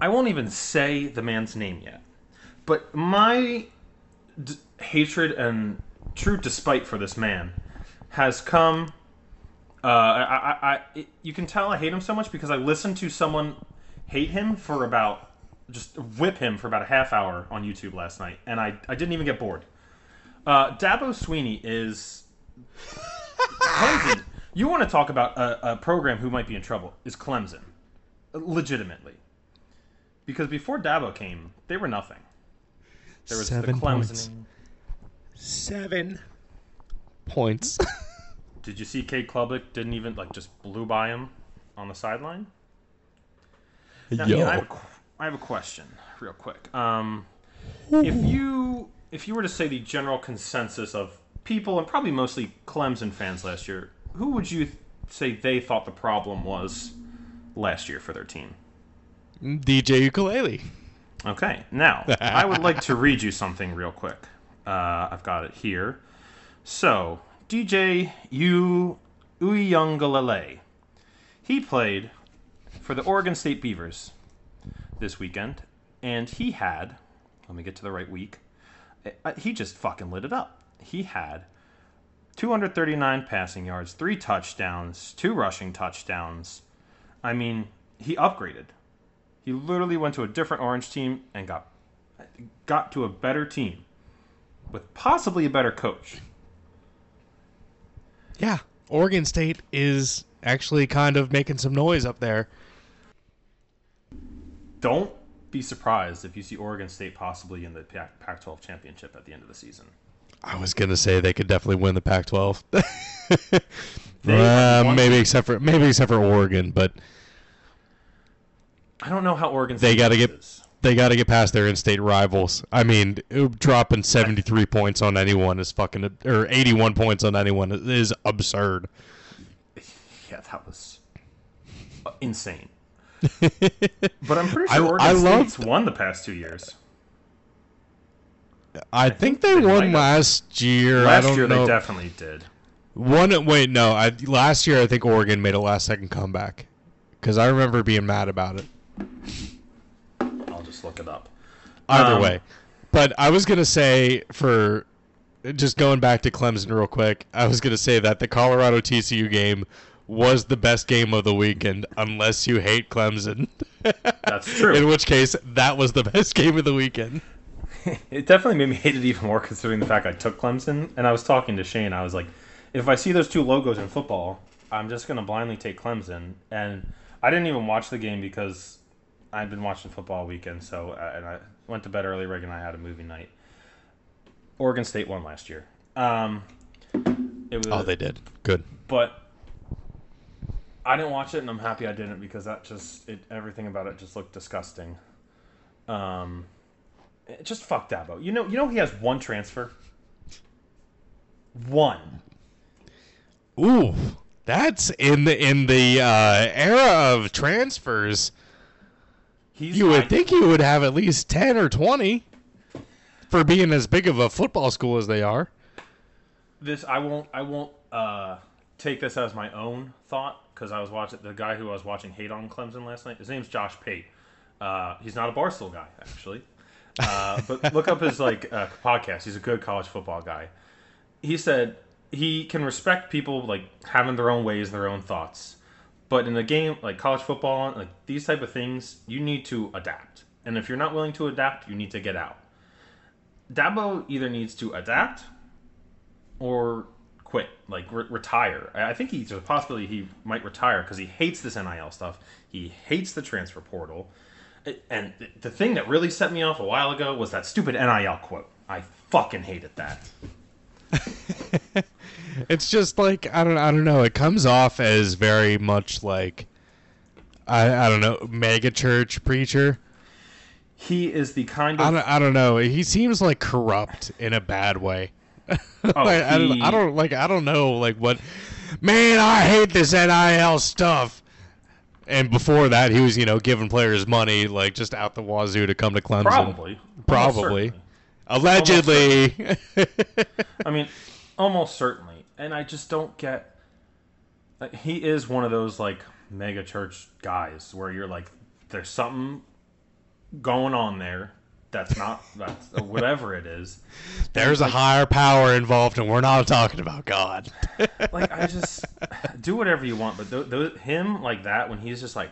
[SPEAKER 3] I won't even say the man's name yet. But my d- hatred and true despite for this man has come. Uh, I, I, I, it, you can tell I hate him so much because I listened to someone hate him for about just whip him for about a half hour on YouTube last night, and I, I didn't even get bored. Uh, Dabo Swinney is Clemson. <laughs> You want to talk about a, a program who might be in trouble? Is Clemson legitimately? Because before Dabo came, they were nothing. There was
[SPEAKER 1] Seven
[SPEAKER 3] the Clemson.
[SPEAKER 1] points. Seven points. <laughs>
[SPEAKER 3] Did you see Cade Klubnik didn't even like just blew by him on the sideline? Now,
[SPEAKER 1] Yo.
[SPEAKER 3] I, have a, I have a question, real quick. Um, if you if you were to say the general consensus of people and probably mostly Clemson fans last year, who would you th- say they thought the problem was last year for their team?
[SPEAKER 1] DJ ukulele.
[SPEAKER 3] Okay, now I would like to read you something real quick. Uh, I've got it here. So, DJ U Uiagalelei, he played for the Oregon State Beavers this weekend, and he had, let me get to the right week, uh, he just fucking lit it up. He had 239 passing yards, three touchdowns, two rushing touchdowns. I mean, he upgraded. He literally went to a different orange team and got got to a better team with possibly a better coach.
[SPEAKER 1] Yeah. Oregon State is actually kind of making some noise up there.
[SPEAKER 3] Don't be surprised if you see Oregon State possibly in the Pac- Pac-12 championship at the end of the season.
[SPEAKER 1] I was gonna say they could definitely win the Pac-12. <laughs> Uh, maybe except for maybe except for Oregon, but
[SPEAKER 3] I don't know how Oregon
[SPEAKER 1] They gotta get-
[SPEAKER 3] is.
[SPEAKER 1] they got to get past their in-state rivals. I mean, dropping 73 points on anyone is fucking or 81 points on anyone is absurd.
[SPEAKER 3] Yeah, that was insane. But I'm pretty sure Oregon
[SPEAKER 1] I loved-
[SPEAKER 3] State's won the past two years.
[SPEAKER 1] I, think,
[SPEAKER 3] think
[SPEAKER 1] they,
[SPEAKER 3] they
[SPEAKER 1] won last year. I
[SPEAKER 3] Last
[SPEAKER 1] don't
[SPEAKER 3] year
[SPEAKER 1] know.
[SPEAKER 3] they definitely did.
[SPEAKER 1] One wait, no. I, last year I think Oregon made a last second comeback because I remember being mad about it.
[SPEAKER 3] I'll just look it up.
[SPEAKER 1] Either
[SPEAKER 3] Um,
[SPEAKER 1] way, but I was gonna say for just going back to Clemson real quick, I was gonna say that the Colorado TCU game was the best game of the weekend, unless you hate Clemson.
[SPEAKER 3] That's true.
[SPEAKER 1] In which case, that was the best game of the weekend. <laughs>
[SPEAKER 3] It definitely made me hate it even more considering the fact I took Clemson. And I was talking to Shane. I was like, if I see those two logos in football, I'm just going to blindly take Clemson. And I didn't even watch the game because I'd been watching football all weekend. So, uh, and I went to bed early. Reagan and I had a movie night. Oregon State won last year. Um, it was,
[SPEAKER 1] Oh, they did good.
[SPEAKER 3] but I didn't watch it, and I'm happy I didn't because that just it, everything about it just looked disgusting. Um, it just fuck Dabo. You know, you know he has one transfer. One.
[SPEAKER 1] Ooh, that's in the in the uh, era of transfers.
[SPEAKER 3] He's
[SPEAKER 1] You would think you would have at least ten or twenty for being as big of a football school as they are.
[SPEAKER 3] this. I won't. I won't uh, take this as my own thought because I was watching the guy who I was watching hate on Clemson last night. His name's Josh Pate. Uh, he's not a Barstool guy actually, uh, but look up his like uh, podcast. He's a good college football guy. He said he can respect people like having their own ways, their own thoughts, but in a game like college football, like these type of things, you need to adapt. And if you're not willing to adapt, you need to get out. Dabo either needs to adapt or quit, like re- retire. I I think he's a possibility he might retire because he hates this NIL stuff. He hates the transfer portal. And the thing that really set me off a while ago was that stupid NIL quote. I fucking hated that. <laughs>
[SPEAKER 1] It's just like I don't I don't know. It comes off as very much like I I don't know mega church preacher.
[SPEAKER 3] He is the kind
[SPEAKER 1] I
[SPEAKER 3] of
[SPEAKER 1] don't I don't know. He seems like corrupt in a bad way. <laughs>
[SPEAKER 3] oh,
[SPEAKER 1] Like, I, don't, I don't like I don't know like what man I hate this NIL stuff. And before that, he was you know giving players money like just out the wazoo to come to Clemson.
[SPEAKER 3] probably
[SPEAKER 1] Probably. Allegedly. <laughs>
[SPEAKER 3] I mean, almost certainly. And I just don't get. Like, he is one of those like mega church guys where you're like, there's something going on there that's not that's whatever it is. <laughs>
[SPEAKER 1] There's a higher power involved, and we're not talking about God. <laughs>
[SPEAKER 3] Like I just <laughs> do whatever you want, but th- th- him like that when he's just like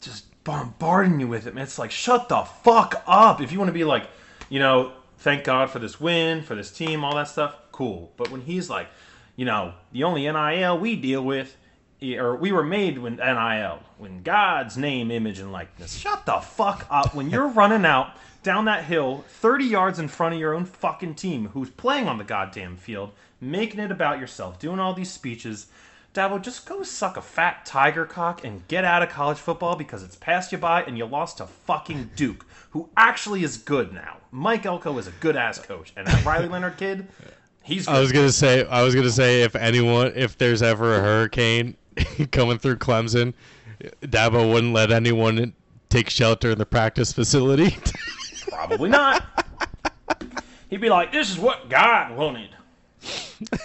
[SPEAKER 3] just bombarding you with it, man. It's like shut the fuck up. If you want to be like, you know, thank God for this win, for this team, all that stuff, cool. But when he's like, you know, the only NIL we deal with, or we were made when NIL, when God's name, image, and likeness. Shut the fuck up. When you're running out down that hill, 30 yards in front of your own fucking team, who's playing on the goddamn field, making it about yourself, doing all these speeches. Dabo, just go suck a fat tiger cock and get out of college football because it's passed you by and you lost to fucking Duke, who actually is good now. Mike Elko is a good ass coach, and that Riley Leonard kid, he's good.
[SPEAKER 1] I was gonna say, I was gonna say, if anyone, if there's ever a hurricane <laughs> coming through Clemson, Dabo wouldn't let anyone take shelter in the practice facility. <laughs>
[SPEAKER 3] Probably not. He'd be like, "This is what God wanted."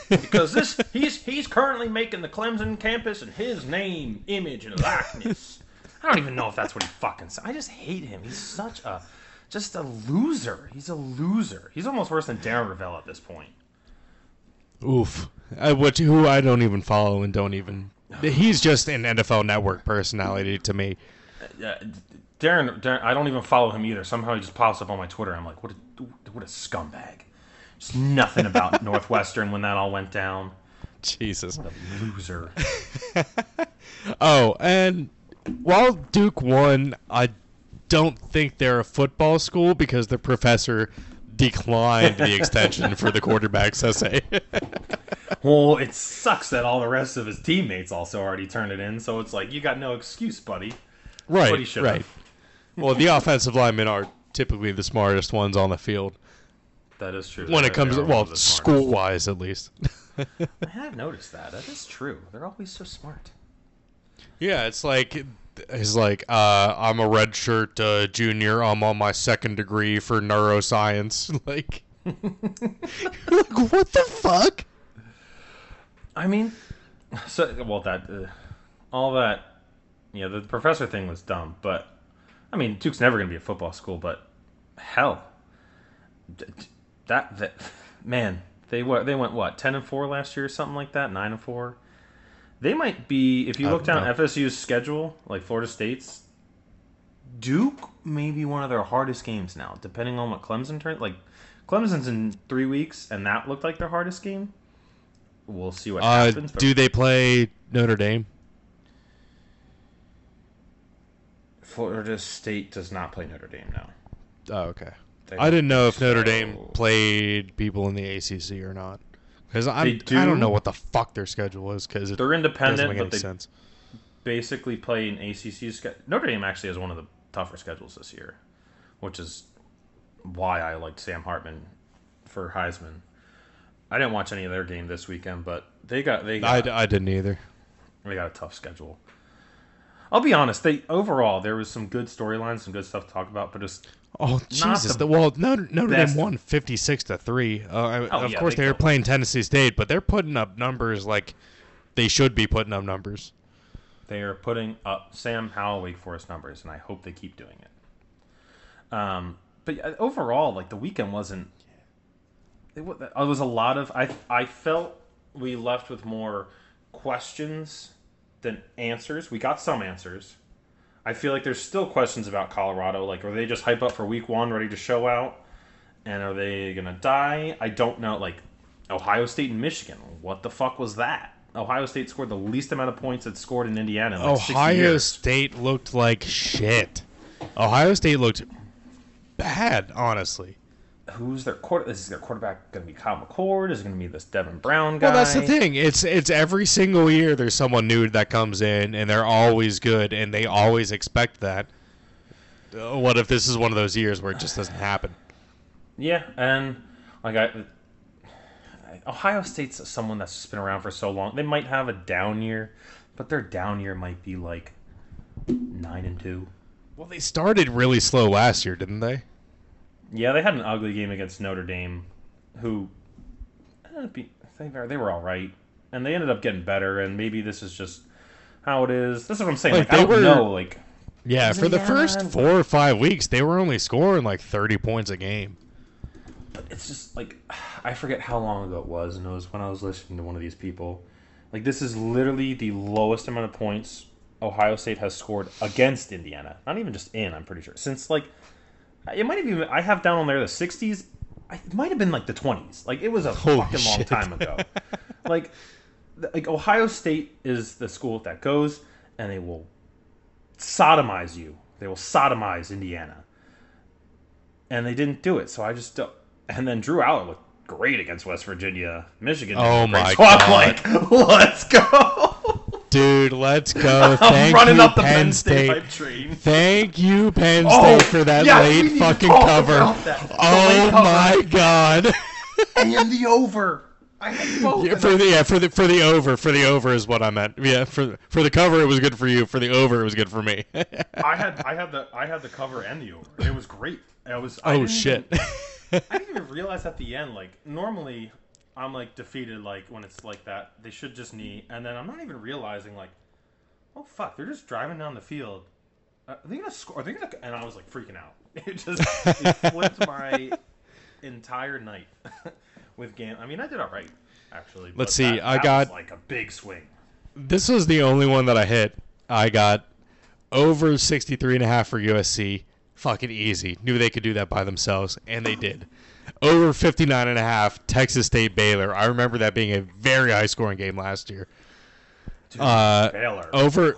[SPEAKER 3] because this he's he's currently making the Clemson campus in his name, image, and likeness. I don't even know if that's what he fucking said. I just hate him. He's such a just a loser. He's a loser. He's almost worse than Darren Rovell at this point.
[SPEAKER 1] Oof. I, which who I don't even follow and don't even. He's just an NFL Network personality to me.
[SPEAKER 3] Uh, Darren, Darren, I don't even follow him either. Somehow he just pops up on my Twitter. I'm like, what a what a scumbag. Just nothing about <laughs> Northwestern when that all went down.
[SPEAKER 1] Jesus.
[SPEAKER 3] What a loser. <laughs>
[SPEAKER 1] Oh, and while Duke won, I don't think they're a football school because the professor declined the extension for the quarterback's essay. <laughs>
[SPEAKER 3] Well, it sucks that all the rest of his teammates also already turned it in, so it's like you got no excuse, buddy.
[SPEAKER 1] Right, right. Well, the offensive linemen are typically the smartest ones on the field
[SPEAKER 3] That is true.
[SPEAKER 1] when
[SPEAKER 3] They-
[SPEAKER 1] it comes to well,
[SPEAKER 3] one of the smartest.
[SPEAKER 1] school-wise at least. <laughs>
[SPEAKER 3] I have noticed that. That is true. They're always so smart.
[SPEAKER 1] yeah, it's like he's like, uh, I'm a redshirt uh, junior. I'm on my second degree for neuroscience. <laughs> Like, <laughs> like what the fuck?
[SPEAKER 3] I mean, so well that uh, all that Yeah, the professor thing was dumb, but I mean, Duke's never going to be a football school, but hell, that that man, they were they went what ten and four last year, or something like that, nine and four. They might be if you look
[SPEAKER 1] don't
[SPEAKER 3] down
[SPEAKER 1] know.
[SPEAKER 3] FSU's schedule, like Florida State's. Duke may be one of their hardest games now, depending on what Clemson turns. Like Clemson's in three weeks, and that looked like their hardest game. We'll see what
[SPEAKER 1] Uh,
[SPEAKER 3] happens.
[SPEAKER 1] do they play Notre Dame?
[SPEAKER 3] Florida State does not play Notre Dame now.
[SPEAKER 1] Oh, okay.
[SPEAKER 3] They
[SPEAKER 1] I didn't know if
[SPEAKER 3] don't
[SPEAKER 1] Notre
[SPEAKER 3] think
[SPEAKER 1] Dame played people in the ACC or not. Because I
[SPEAKER 3] They
[SPEAKER 1] I
[SPEAKER 3] do.
[SPEAKER 1] don't know what the fuck their schedule is. Because
[SPEAKER 3] They're independent,
[SPEAKER 1] make
[SPEAKER 3] but
[SPEAKER 1] any
[SPEAKER 3] they
[SPEAKER 1] sense.
[SPEAKER 3] basically play an ACC schedule. Notre Dame actually has one of the tougher schedules this year, which is why I liked Sam Hartman for Heisman. I didn't watch any of their game this weekend, but they got they
[SPEAKER 1] I, I didn't either.
[SPEAKER 3] they got a tough schedule. I'll be honest. They overall there was some good storylines, some good stuff to talk about, but just
[SPEAKER 1] Oh Jesus!
[SPEAKER 3] the
[SPEAKER 1] The, well, Notre, Notre Dame won fifty six to three. Uh,
[SPEAKER 3] Oh,
[SPEAKER 1] of
[SPEAKER 3] yeah,
[SPEAKER 1] course,
[SPEAKER 3] they
[SPEAKER 1] they, were playing Tennessee State, but they're putting up numbers like they should be putting up numbers.
[SPEAKER 3] They are putting up Sam Howell Wake Forest numbers, and I hope they keep doing it. Um, but overall, like the weekend wasn't. It was, it was a lot of I. I felt we left with more questions than answers. We got some answers. I feel like there's still questions about Colorado. Like, are they just hype up for Week One, ready to show out, and are they gonna die? I don't know. Like, Ohio State and Michigan. What the fuck was that? Ohio State scored the least amount of points it scored in Indiana. In like 60
[SPEAKER 1] Ohio. State looked like shit. Ohio State looked bad, honestly.
[SPEAKER 3] Who's their quarter? Is their quarterback going to be Kyle McCord? Is it going to be this Devin Brown guy?
[SPEAKER 1] Well, that's the thing. It's it's every single year there's someone new that comes in, and they're always good, and they always expect that. Uh, What if this is one of those years where it just doesn't happen?
[SPEAKER 3] Yeah, and like I, Ohio State's someone that's just been around for so long. They might have a down year, but their down year might be like nine and two.
[SPEAKER 1] Well, they started really slow last year, didn't they?
[SPEAKER 3] Yeah, they had an ugly game against Notre Dame, who eh, be- they were they were all right, and they ended up getting better. And maybe this is just how it is. This is what I'm saying.
[SPEAKER 1] Like,
[SPEAKER 3] Like, I
[SPEAKER 1] they
[SPEAKER 3] don't
[SPEAKER 1] were-
[SPEAKER 3] know. Like
[SPEAKER 1] Yeah, for the
[SPEAKER 3] Yeah,
[SPEAKER 1] first
[SPEAKER 3] but-
[SPEAKER 1] four or five weeks, they were only scoring like 30 points a game.
[SPEAKER 3] But it's just like I forget how long ago it was, and it was when I was listening to one of these people. Like this is literally the lowest amount of points Ohio State has scored against Indiana. Not even just in, I'm pretty sure. Since like it might have even I have down on there the 60s. It might have been like the 20s. Like it was a
[SPEAKER 1] Holy
[SPEAKER 3] fucking long time ago. <laughs> like like Ohio State is the school that goes and they will sodomize you. They will sodomize Indiana and they didn't do it. So I just don't. And then Drew Allar looked great against West Virginia, Michigan.
[SPEAKER 1] Oh my. <laughs> God.
[SPEAKER 3] Like, <laughs> let's go!
[SPEAKER 1] Dude, let's go. <laughs> Thank
[SPEAKER 3] running
[SPEAKER 1] you,
[SPEAKER 3] up the
[SPEAKER 1] Penn
[SPEAKER 3] Penn State
[SPEAKER 1] State.
[SPEAKER 3] train.
[SPEAKER 1] Thank you, Penn
[SPEAKER 3] Oh,
[SPEAKER 1] State, for that
[SPEAKER 3] we
[SPEAKER 1] late fucking cover.
[SPEAKER 3] about that. The
[SPEAKER 1] Oh
[SPEAKER 3] cover.
[SPEAKER 1] my god. <laughs>
[SPEAKER 3] and the over. I had both.
[SPEAKER 1] Yeah, for the yeah for the for the over for the over is what I meant. Yeah, for for the cover it was good for you. For the over it was good for me. <laughs>
[SPEAKER 3] I had I had the I had the cover and the over. It was great. I was. I
[SPEAKER 1] oh shit.
[SPEAKER 3] even- I didn't even realize at the end. Like normally, I'm like defeated. Like when it's like that, they should just knee, and then I'm not even realizing like, oh fuck, they're just driving down the field. Uh, are they gonna score? Are they gonna? And I was like freaking out. <laughs> It just it flipped my <laughs> entire night <laughs> with game. I mean, I did all right actually.
[SPEAKER 1] Let's see,
[SPEAKER 3] that-
[SPEAKER 1] I
[SPEAKER 3] that
[SPEAKER 1] got-
[SPEAKER 3] like a big swing.
[SPEAKER 1] this was the only one that I hit. I got over 63 and a half for USC. Fucking easy. Knew they could do that by themselves, and they did. Over 59 and a half, Texas State Baylor. I remember that being a very high scoring game last year.
[SPEAKER 3] Dude,
[SPEAKER 1] Uh,
[SPEAKER 3] Baylor.
[SPEAKER 1] Over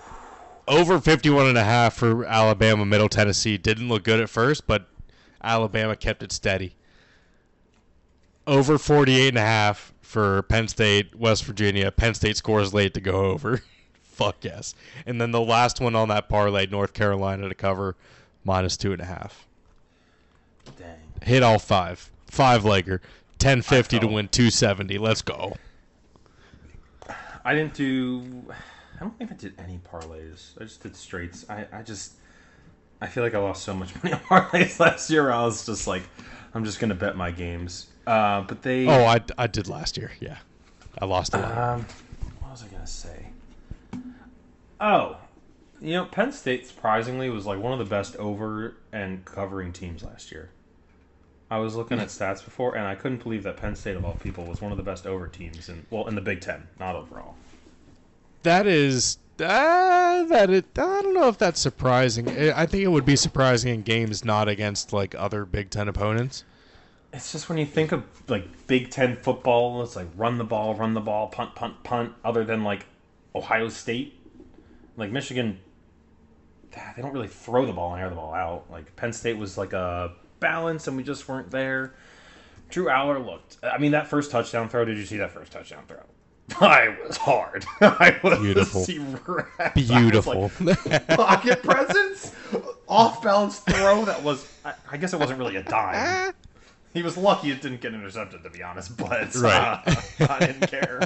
[SPEAKER 1] over 51 and a half for Alabama Middle Tennessee. Didn't look good at first, but Alabama kept it steady. Over 48 and a half for Penn State, West Virginia. Penn State scores late to go over. <laughs> Fuck yes. And then the last one on that parlay, North Carolina to cover minus two and a half.
[SPEAKER 3] Dang.
[SPEAKER 1] Hit all five. Five legger. 1050 to win 270. Let's go.
[SPEAKER 3] I didn't do. I don't think I did any parlays. I just did straights. I, I just. I feel like I lost so much <laughs> money on parlays last year. I was just like, I'm just gonna bet my games. Uh, but they.
[SPEAKER 1] Oh, I, I did last year. Yeah. I lost a lot.
[SPEAKER 3] Um, what was I gonna say? Oh, You know, Penn State surprisingly was like one of the best over and covering teams last year. I was looking at stats before, and I couldn't believe that Penn State, of all people, was one of the best over teams in well in the Big Ten, not overall.
[SPEAKER 1] That is uh, that it. I don't know if that's surprising. I I think it would be surprising in games not against like other Big Ten opponents.
[SPEAKER 3] It's just when you think of like Big Ten football, it's like run the ball, run the ball, punt, punt, punt. Other than like Ohio State, like Michigan, they don't really throw the ball and air the ball out. Like Penn State was like a balance, and we just weren't there. Drew Allar looked. I mean, that first touchdown throw. Did you see that first touchdown throw? <laughs> I was hard. <laughs> I was
[SPEAKER 1] Beautiful.
[SPEAKER 3] I was <laughs>
[SPEAKER 1] Beautiful.
[SPEAKER 3] like, pocket presence, off balance throw. That was. I, I guess it wasn't really a dime. He was lucky it didn't get intercepted, to be honest. But
[SPEAKER 1] Right.
[SPEAKER 3] uh, I didn't care.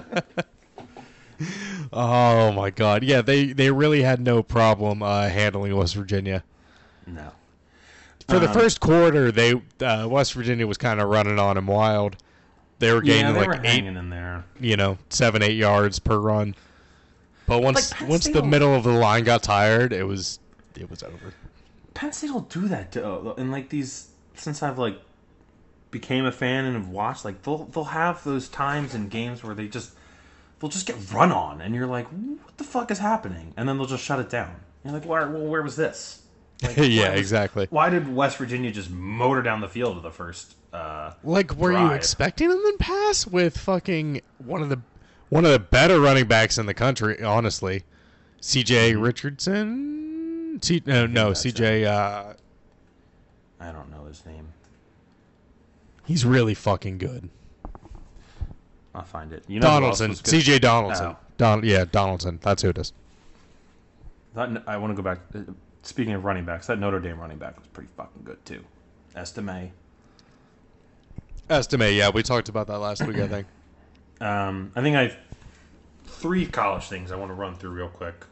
[SPEAKER 1] oh my God! Yeah, they they really had no problem uh, handling West Virginia.
[SPEAKER 3] No.
[SPEAKER 1] For the
[SPEAKER 3] Um,
[SPEAKER 1] first quarter, they uh, West Virginia was kind of running on them wild. They were
[SPEAKER 3] Yeah,
[SPEAKER 1] gaining
[SPEAKER 3] they were
[SPEAKER 1] like eight,
[SPEAKER 3] in there.
[SPEAKER 1] you know, seven, eight yards per run. But once
[SPEAKER 3] Like,
[SPEAKER 1] once
[SPEAKER 3] State
[SPEAKER 1] the
[SPEAKER 3] will-
[SPEAKER 1] middle of the line got tired, it was it was over.
[SPEAKER 3] Penn State will do that to, and like these since I've like became a fan and have watched like they'll they'll have those times in games where they just they'll just get run on and you're like what the fuck is happening and then they'll just shut it down. You're like where well where was this? Like, <laughs>
[SPEAKER 1] yeah,
[SPEAKER 3] why
[SPEAKER 1] exactly.
[SPEAKER 3] Why did West Virginia just motor down the field of the first? Uh,
[SPEAKER 1] Like, were you expecting them to pass with fucking one of the one of the better running backs in the country? Honestly, C.J. Richardson. C- no, no, C.J. Uh,
[SPEAKER 3] I don't know his name.
[SPEAKER 1] he's really fucking good.
[SPEAKER 3] I'll find it. You know
[SPEAKER 1] Donaldson. C.J. Donaldson.
[SPEAKER 3] Oh.
[SPEAKER 1] Don, yeah, Donaldson. That's who it is.
[SPEAKER 3] I want to go back. Speaking of running backs, that Notre Dame running back was pretty fucking good too. Estime.
[SPEAKER 1] Estimate. Yeah, we talked about that last week. I think. <coughs>
[SPEAKER 3] Um, I think I have three college things I want to run through real quick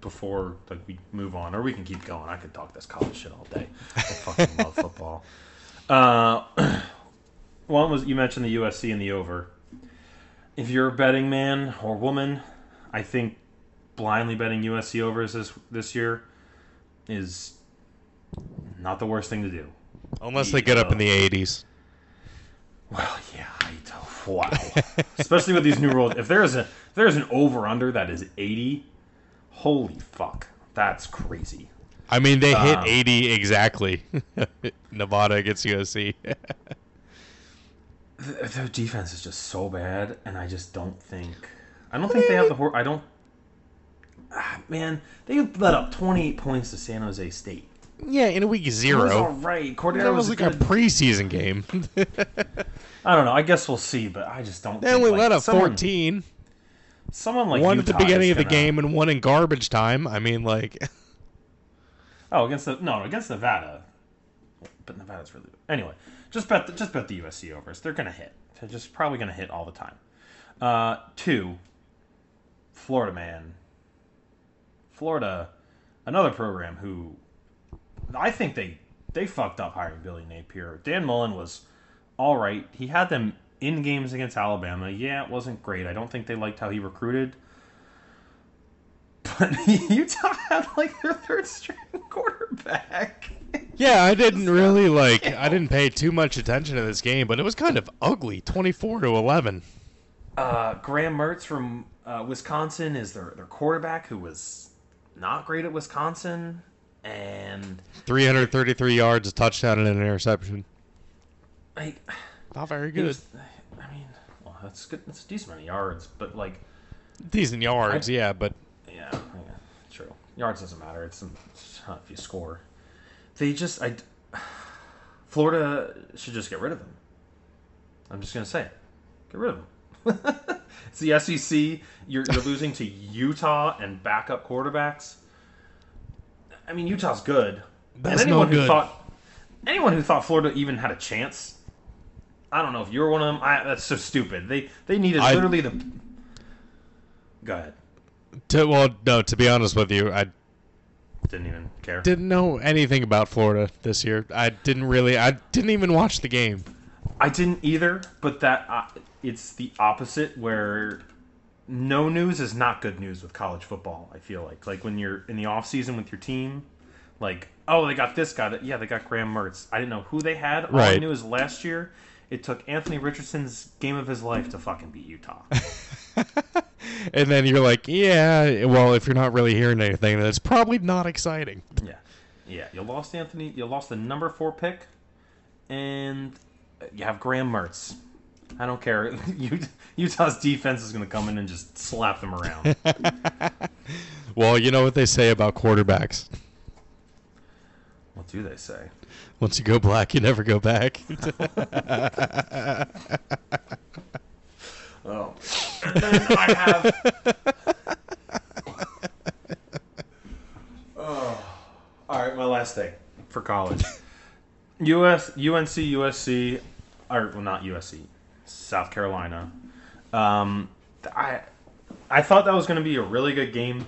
[SPEAKER 3] before like we move on, or we can keep going. I could talk this college shit all day. I fucking love <laughs> football. Uh, <clears throat> one was you mentioned the USC and the over. If you're a betting man or woman, I think blindly betting USC overs this this year is not the worst thing to do.
[SPEAKER 1] Unless they get up in the 80s.
[SPEAKER 3] Well, yeah, I don't, wow. Especially with these new rules. If there's a if there's an over under that is 80, holy fuck, that's crazy.
[SPEAKER 1] I mean, they hit
[SPEAKER 3] Um,
[SPEAKER 1] 80 exactly. <laughs> Nevada against USC.
[SPEAKER 3] Th- Their defense is just so bad, and I just don't think. I don't think they have the. Hor- I don't. Ah, man, they let up 28 points to San Jose State.
[SPEAKER 1] yeah, in a week zero.
[SPEAKER 3] It was all right. Cordero
[SPEAKER 1] That
[SPEAKER 3] was,
[SPEAKER 1] was
[SPEAKER 3] a
[SPEAKER 1] like a
[SPEAKER 3] good.
[SPEAKER 1] preseason game. <laughs>
[SPEAKER 3] I don't know. I guess we'll see, but I just don't.
[SPEAKER 1] they
[SPEAKER 3] think,
[SPEAKER 1] only
[SPEAKER 3] like,
[SPEAKER 1] let up
[SPEAKER 3] someone,
[SPEAKER 1] 14.
[SPEAKER 3] Someone like
[SPEAKER 1] one at the beginning of the
[SPEAKER 3] gonna-
[SPEAKER 1] game and one in garbage time. I mean, like, <laughs>
[SPEAKER 3] Oh, against the no against Nevada, but Nevada's really anyway. Just bet the, just bet the USC overs. They're gonna hit. They're just probably gonna hit all the time. Uh, two, Florida man. Florida, another program who I think they they fucked up hiring Billy Napier. Dan Mullen was all right. He had them in games against Alabama. Yeah, it wasn't great. I don't think they liked how he recruited. But <laughs> Utah had like their third string <laughs> quarterback.
[SPEAKER 1] yeah, I didn't really <laughs> like. I didn't pay too much attention to this game, but it was kind of ugly, 24 to 11.
[SPEAKER 3] Uh, Graham Mertz from uh, Wisconsin is their, their quarterback who was not great at Wisconsin. And
[SPEAKER 1] 333 yards, a touchdown, and an interception.
[SPEAKER 3] like,
[SPEAKER 1] Not very good.
[SPEAKER 3] was- I mean, well, that's good. That's a decent amount of yards, but like,
[SPEAKER 1] Decent yards,
[SPEAKER 3] I-
[SPEAKER 1] yeah, but
[SPEAKER 3] yeah, yeah, true. Yards doesn't matter. It's, it's not if you score. They just, I, Florida should just get rid of them. I'm just gonna say it. Get rid of him. <laughs> it's the SEC. You're, you're losing to Utah and backup quarterbacks. I mean, Utah's good.
[SPEAKER 1] That's
[SPEAKER 3] and anyone
[SPEAKER 1] no
[SPEAKER 3] who
[SPEAKER 1] good.
[SPEAKER 3] thought anyone who thought Florida even had a chance, I don't know if you were one of them. I, that's so stupid. They they needed
[SPEAKER 1] I-
[SPEAKER 3] literally the. Go ahead.
[SPEAKER 1] to, well, no. To be honest with you, I
[SPEAKER 3] Didn't even care.
[SPEAKER 1] didn't know anything about Florida this year. I didn't really. I didn't even watch the game.
[SPEAKER 3] I didn't either, but that uh, it's the opposite where no news is not good news with college football. I feel like like when you're in the off season with your team, like oh they got this guy. That, yeah, they got Graham Mertz. I didn't know who they had. All I knew is last year it took Anthony Richardson's game of his life to fucking beat Utah. <laughs>
[SPEAKER 1] And then you're like, yeah, well, if you're not really hearing anything, then it's probably not exciting.
[SPEAKER 3] yeah, yeah. You lost Anthony. You lost the number four pick, and you have Graham Mertz. I don't care. <laughs> Utah's defense is going to come in and just slap them around. <laughs>
[SPEAKER 1] Well, you know what they say about quarterbacks.
[SPEAKER 3] what do they say?
[SPEAKER 1] Once you go black, you never go back. <laughs>
[SPEAKER 3] Oh. And then I have. oh. All right, my last thing for college. US, UNC, USC, or well, not USC, South Carolina. Um, I, I thought that was going to be a really good game.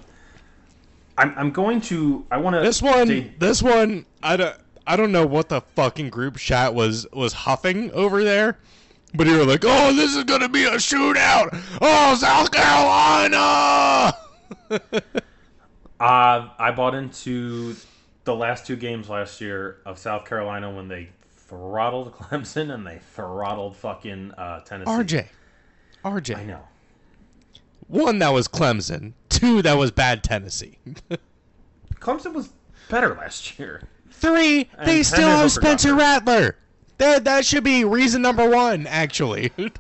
[SPEAKER 3] I'm, I'm going to. I want to.
[SPEAKER 1] This one, this one, I don't, I don't know what the fucking group chat was was huffing over there, but you were like, "Oh, this is gonna be a shootout! Oh, South Carolina!" <laughs>
[SPEAKER 3] Uh, I bought into the last two games last year of South Carolina when they throttled <laughs> Clemson and they throttled fucking uh, Tennessee.
[SPEAKER 1] RJ, RJ,
[SPEAKER 3] I know.
[SPEAKER 1] one that was Clemson, two that was bad Tennessee, <laughs>
[SPEAKER 3] Clemson was better last year.
[SPEAKER 1] three they still have Spencer. Rattler. That that should be reason number one, actually. <laughs>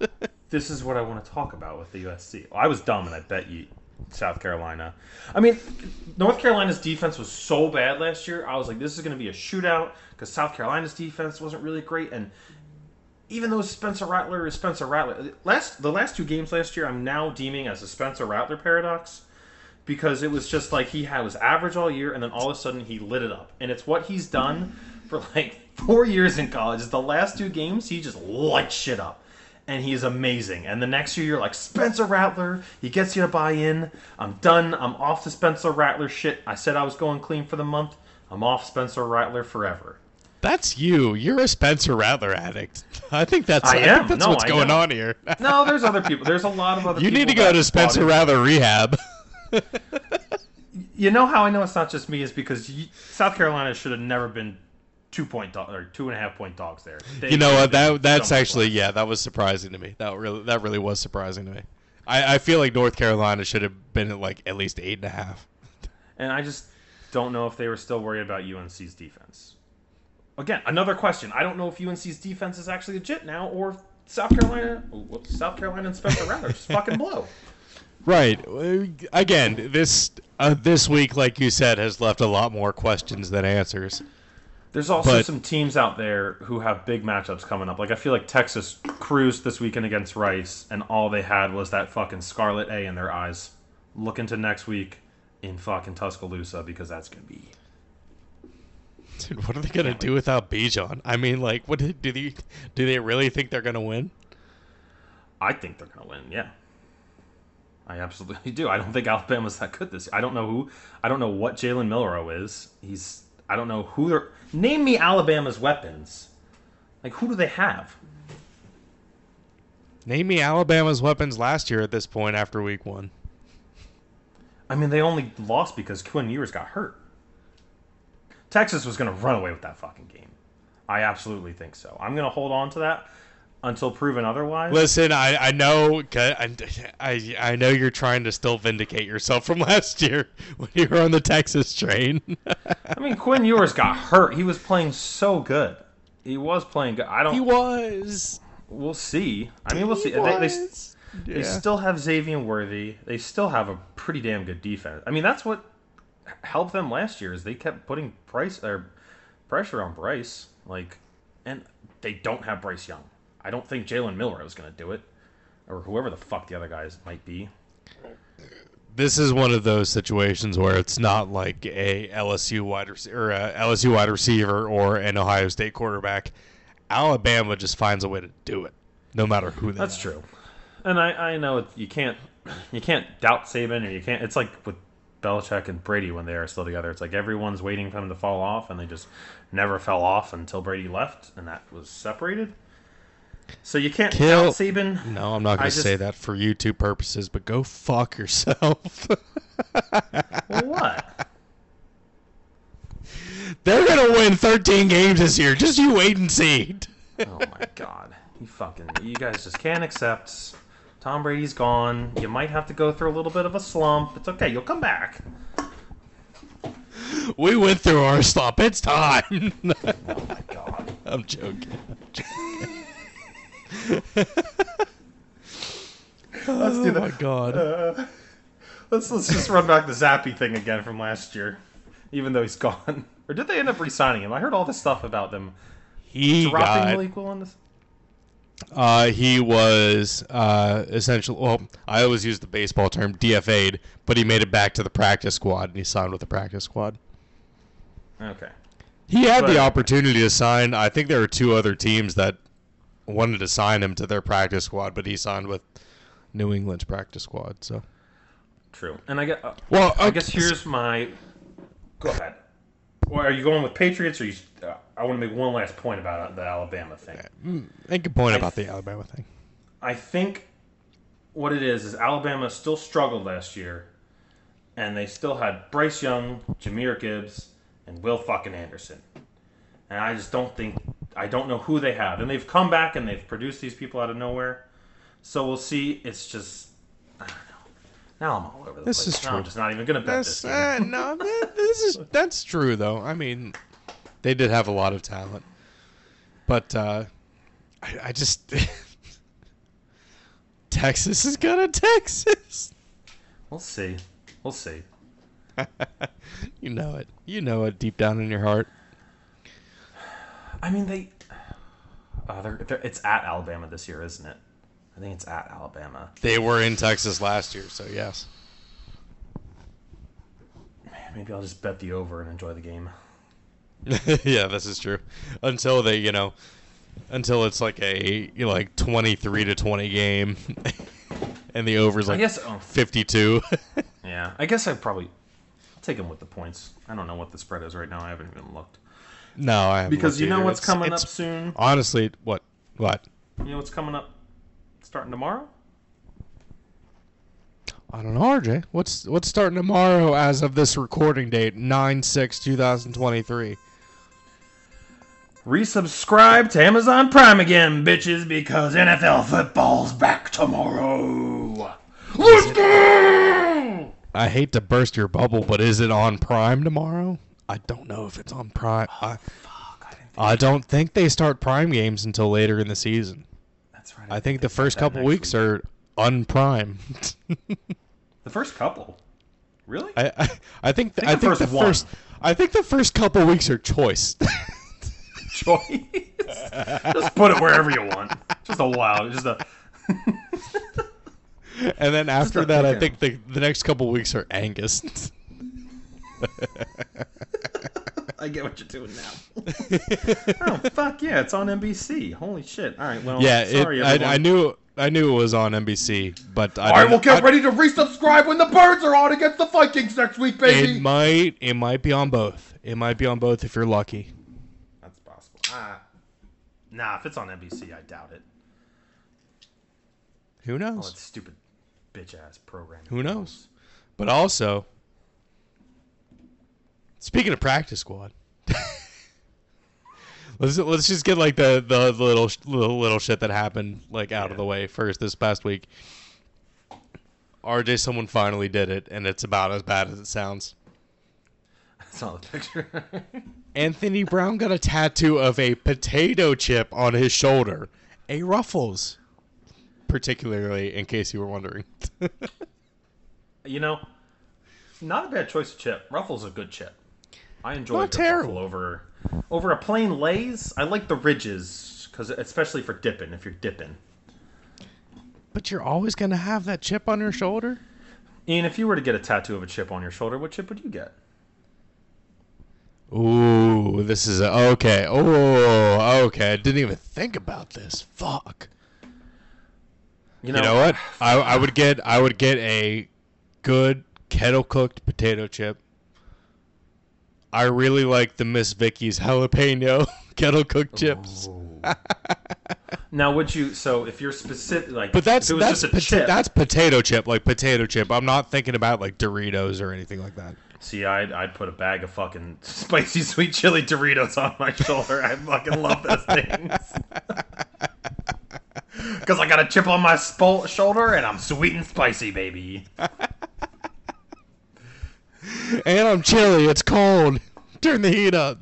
[SPEAKER 3] This is what I want to talk about with the USC. I was dumb and I bet you South Carolina. I mean, North Carolina's defense was so bad last year. I was like, this is going to be a shootout because South Carolina's defense wasn't really great. And even though Spencer Rattler is Spencer Rattler, last the last two games last year, I'm now deeming as a Spencer Rattler paradox because it was just like he had was average all year, and then all of a sudden he lit it up. And it's what he's done for like four years in college. The last two games he just lights shit up, and he is amazing. And the next year you're like Spencer Rattler, he gets you to buy in. I'm done. I'm off the Spencer Rattler shit. I said I was going clean for the month. I'm off Spencer Rattler forever.
[SPEAKER 1] That's you. You're a Spencer Rattler addict. I think that's.
[SPEAKER 3] I
[SPEAKER 1] I,
[SPEAKER 3] am.
[SPEAKER 1] think that's
[SPEAKER 3] No,
[SPEAKER 1] what's
[SPEAKER 3] I
[SPEAKER 1] going
[SPEAKER 3] know.
[SPEAKER 1] on here.
[SPEAKER 3] No, there's other people. There's a lot of other.
[SPEAKER 1] you need to go to Spencer Rattler rehab. <laughs>
[SPEAKER 3] You know how I know it's not just me is because you, South Carolina should have never been two point dog or two and a half point dogs there. They
[SPEAKER 1] you know what? That that's actually yeah, that was surprising to me. That really that really was surprising to me. I, I feel like North Carolina should have been at like at least eight and a half.
[SPEAKER 3] And I just don't know if they were still worried about UNC's defense. Again, another question. I don't know if UNC's defense is actually legit now, or South Carolina, whoops, South Carolina and Spencer Rattler just <laughs> fucking blow.
[SPEAKER 1] Right. Again, this uh, this week, like you said, has left a lot more questions than answers.
[SPEAKER 3] There's also
[SPEAKER 1] But-
[SPEAKER 3] some teams out there who have big matchups coming up. Like I feel like Texas cruised this weekend against Rice, and all they had was that fucking scarlet A in their eyes. Look into next week in fucking Tuscaloosa because that's gonna be.
[SPEAKER 1] Dude, what are they gonna
[SPEAKER 3] Can't
[SPEAKER 1] do without Bijan? I mean, like, what do they do? They really think they're gonna win?
[SPEAKER 3] I think they're gonna win. Yeah, I absolutely <laughs> do. I don't think Alabama's that good this. Year. I don't know who. I don't know what Jalen Milroe is. He's. I don't know who they're. Name me Alabama's weapons. Like who do they have?
[SPEAKER 1] Name me Alabama's weapons last year at this point after week one.
[SPEAKER 3] I mean, they only lost because Quinn Ewers got hurt. Texas was going to run away with that fucking game. I absolutely think so. I'm going to hold on to that until proven otherwise.
[SPEAKER 1] Listen, I, I know I, I I know you're trying to still vindicate yourself from <laughs> last year when you were on the Texas train.
[SPEAKER 3] I mean, Quinn Ewers got hurt. He was playing so good. He was playing good. I don't.
[SPEAKER 1] he was.
[SPEAKER 3] We'll see. I mean, we'll see. They, they,
[SPEAKER 1] was.
[SPEAKER 3] they still have Xavier Worthy. They still have a pretty damn good defense. I mean, that's what helped them last year is they kept putting price or pressure on Bryce. Like, and they don't have Bryce Young. I don't think Jalen Miller was going to do it, or whoever the fuck the other guys might be.
[SPEAKER 1] this is one of those situations where it's not like a LSU wide rec- or a LSU wide receiver or an Ohio State quarterback. Alabama just finds a way to do it, no matter who. They
[SPEAKER 3] That's
[SPEAKER 1] have.
[SPEAKER 3] true. And I, I know it, you can't you can't doubt Saban or you can't. It's like with Belichick and Brady when they are still together. It's like everyone's waiting for them to fall off, and they just never fell off until Brady left, and that was separated. So you can't
[SPEAKER 1] Kill-
[SPEAKER 3] Saban.
[SPEAKER 1] No, I'm not going to say that for YouTube purposes, but go fuck yourself. <laughs>
[SPEAKER 3] What?
[SPEAKER 1] They're going to win 13 games this year. Just you wait and see.
[SPEAKER 3] Oh my god. You fucking you guys just can't accept Tom Brady's gone. You might have to go through a little bit of a slump. It's okay, you'll come back.
[SPEAKER 1] We went through our slump. It's time. <laughs>
[SPEAKER 3] Oh my god.
[SPEAKER 1] I'm joking.
[SPEAKER 3] Let's do
[SPEAKER 1] Oh my god. <laughs>
[SPEAKER 3] Let's let's just run back the Zappe thing again from last year. Even though he's gone. <laughs> Or did they end up re-signing him? I heard all this stuff about them
[SPEAKER 1] he
[SPEAKER 3] dropping
[SPEAKER 1] got
[SPEAKER 3] Malik Willis.
[SPEAKER 1] Uh, he was uh, essentially. Well, I always use the baseball term DFA'd, but he made it back to the practice squad and he signed with the practice squad.
[SPEAKER 3] Okay.
[SPEAKER 1] He had
[SPEAKER 3] But-
[SPEAKER 1] the opportunity to sign. I think there were two other teams that wanted to sign him to their practice squad, but he signed with New England's practice squad. So,
[SPEAKER 3] True. And I get. Uh,
[SPEAKER 1] well,
[SPEAKER 3] I guess here's my. Go ahead. Well, are you going with Patriots or you? Uh, I want to make one last point about the Alabama thing.
[SPEAKER 1] make a point
[SPEAKER 3] I-
[SPEAKER 1] about the Alabama thing.
[SPEAKER 3] I think what it is is Alabama still struggled last year, and they still had Bryce Young, Jahmyr Gibbs, and Will fucking Anderson. And I just don't think I don't know who they have, and they've come back and they've produced these people out of nowhere. So we'll see. It's just I don't know. Now I'm all over the
[SPEAKER 1] This
[SPEAKER 3] place.
[SPEAKER 1] is
[SPEAKER 3] Now
[SPEAKER 1] true.
[SPEAKER 3] I'm just not even gonna bet
[SPEAKER 1] That's
[SPEAKER 3] this.
[SPEAKER 1] uh, no, <laughs> man, this is that's true though. I mean, they did have a lot of talent, but uh, I, I just <laughs> Texas is gonna <laughs> Texas.
[SPEAKER 3] We'll see. We'll see.
[SPEAKER 1] you know it. You know it deep down in your heart.
[SPEAKER 3] I mean, they. <sighs> Uh, they're, they're, it's at Alabama this year, isn't it? I think it's at Alabama.
[SPEAKER 1] They were in Texas last year, so yes.
[SPEAKER 3] Maybe I'll just bet the over and enjoy the game. <laughs>
[SPEAKER 1] yeah, this is true. Until they, you know, until it's like a you know, like twenty three to twenty game, <laughs> and the over's
[SPEAKER 3] I
[SPEAKER 1] like
[SPEAKER 3] guess. Oh,
[SPEAKER 1] fifty two. <laughs>
[SPEAKER 3] yeah, I guess I probably I'll take them with the points. I don't know what the spread is right now. I haven't even looked
[SPEAKER 1] no, I haven't
[SPEAKER 3] because you know
[SPEAKER 1] either.
[SPEAKER 3] what's
[SPEAKER 1] It's-
[SPEAKER 3] coming
[SPEAKER 1] it's-
[SPEAKER 3] up soon.
[SPEAKER 1] Honestly, what what?
[SPEAKER 3] You know what's coming up starting tomorrow.
[SPEAKER 1] I don't know, RJ. What's what's starting tomorrow as of this recording date, 9-6-2023?
[SPEAKER 3] Resubscribe to Amazon Prime again, bitches, because NFL football's back tomorrow. Let's go!
[SPEAKER 1] I hate to burst your bubble, but is it on Prime tomorrow? I don't know if it's on Prime. Oh, I, I don't think they start Prime games until later in the season.
[SPEAKER 3] That's right.
[SPEAKER 1] I think the first couple weeks
[SPEAKER 3] week.
[SPEAKER 1] are unprime.
[SPEAKER 3] the first couple. Really?
[SPEAKER 1] I, I I think
[SPEAKER 3] Think
[SPEAKER 1] I
[SPEAKER 3] the
[SPEAKER 1] think
[SPEAKER 3] first
[SPEAKER 1] the first I think the first couple weeks are choice.
[SPEAKER 3] choice. just put it wherever you want. Just allow. Just a. <laughs>
[SPEAKER 1] and then after that, I think the the next couple weeks are Angus. <laughs> <laughs>
[SPEAKER 3] I get what you're doing now. <laughs> oh fuck yeah! It's on NBC. Holy shit! All right. Well,
[SPEAKER 1] yeah, it,
[SPEAKER 3] sorry
[SPEAKER 1] I. I knew I knew it was on NBC, but I
[SPEAKER 5] All right, we'll get
[SPEAKER 1] I-
[SPEAKER 5] ready to resubscribe when the birds are on against the Vikings next week, baby.
[SPEAKER 1] It might it might be on both. It might be on both if you're lucky.
[SPEAKER 3] That's possible. Ah. Nah, if it's on NBC, I doubt it.
[SPEAKER 1] Who
[SPEAKER 3] Oh,
[SPEAKER 1] knows?
[SPEAKER 3] it's stupid, bitch ass program.
[SPEAKER 1] Who knows? But also, speaking of practice squad, <laughs> let's let's just get like the the little little little shit that happened like out of the way first this past week. RJ, someone finally did it, and it's about as bad as it sounds. <laughs>
[SPEAKER 3] That's not the picture. <laughs>
[SPEAKER 1] Anthony Brown got a tattoo of a potato chip on his shoulder, a Ruffles, particularly in case you were wondering.
[SPEAKER 3] you know, not a bad choice of chip. Ruffles a good chip. I enjoy
[SPEAKER 1] Not
[SPEAKER 3] the
[SPEAKER 1] terrible.
[SPEAKER 3] Ruffle over over a plain Lay's. I like the ridges because especially for dipping. If you're dipping,
[SPEAKER 1] but you're always gonna have that chip on your shoulder.
[SPEAKER 3] Ian, if you were to get a tattoo of a chip on your shoulder, what chip would you get?
[SPEAKER 1] Ooh, this is a, okay. Oh, okay. I didn't even think about this. Fuck.
[SPEAKER 3] You know,
[SPEAKER 1] You know what? I, I would get I would get a good kettle cooked potato chip. I really like the Miss Vickie's jalapeno <laughs> kettle cooked chips. <laughs>
[SPEAKER 3] Now, would you? So, if you're specific, like,
[SPEAKER 1] But that's
[SPEAKER 3] if it was
[SPEAKER 1] that's
[SPEAKER 3] just a
[SPEAKER 1] pota-
[SPEAKER 3] chip.
[SPEAKER 1] that's potato chip, like potato chip. I'm not thinking about like Doritos or anything like that.
[SPEAKER 3] See, I'd, I'd put a bag of fucking spicy <laughs> sweet chili Doritos on my shoulder. I fucking love those things. Because I got a chip on my spo- shoulder and I'm sweet and spicy, baby.
[SPEAKER 1] And I'm chilly. It's cold. Turn the heat up.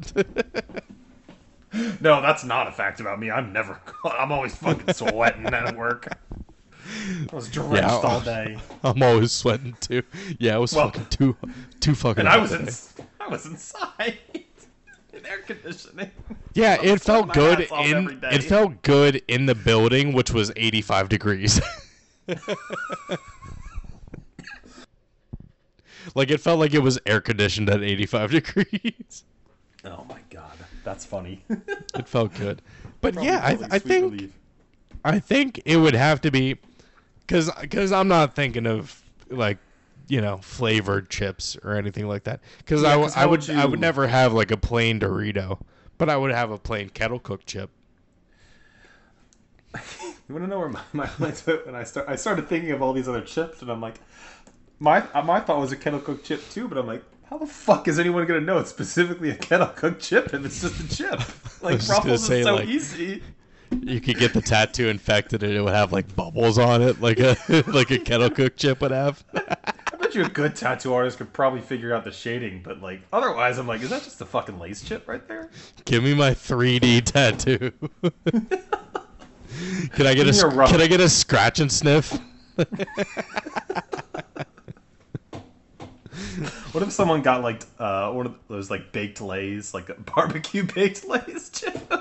[SPEAKER 3] No, that's not a fact about me. I'm never. I'm always fucking sweating at work. I was drenched
[SPEAKER 1] Yeah,
[SPEAKER 3] all day,
[SPEAKER 1] I'm always sweating too. Yeah, I was
[SPEAKER 3] Well-
[SPEAKER 1] fucking too too fucking.
[SPEAKER 3] and I was in. I was inside <laughs> in air conditioning.
[SPEAKER 1] Yeah, it felt good
[SPEAKER 3] ass off every
[SPEAKER 1] in. It felt good in the building, which was 85 degrees. <laughs> like it felt like it was air conditioned at 85 degrees.
[SPEAKER 3] Oh my god, that's funny. <laughs>
[SPEAKER 1] It felt good. But yeah, I, I think I think it would have to be because because I'm not thinking of like you know flavored chips or anything like that. Because I,
[SPEAKER 3] Yeah,
[SPEAKER 1] w-
[SPEAKER 3] 'cause
[SPEAKER 1] I
[SPEAKER 3] how
[SPEAKER 1] would
[SPEAKER 3] would
[SPEAKER 1] I would never have like a plain Dorito, but I would have a plain kettle cooked chip. <laughs>
[SPEAKER 3] You want to know where my, my mind's went when I start? I started thinking of all these other chips, and I'm like, my uh, my thought was a kettle cooked chip too, but I'm like, how the fuck is anyone gonna know it's specifically a kettle cooked chip if it's just a chip? <laughs> Like Ruffles
[SPEAKER 1] say,
[SPEAKER 3] is so
[SPEAKER 1] like-
[SPEAKER 3] easy.
[SPEAKER 1] You could get the tattoo infected and it would have like bubbles on it, like a <laughs> like a kettle cooked chip would have. <laughs>
[SPEAKER 3] I bet you a good tattoo artist could probably figure out the shading, but like otherwise, I'm like, is that just a fucking Lay's chip right there?
[SPEAKER 1] Give me my 3D tattoo. can I get a
[SPEAKER 3] Give me a
[SPEAKER 1] can I get a scratch and sniff? <laughs>
[SPEAKER 3] What if someone got like uh one of those like baked Lay's, like <laughs> barbecue baked Lay's chip?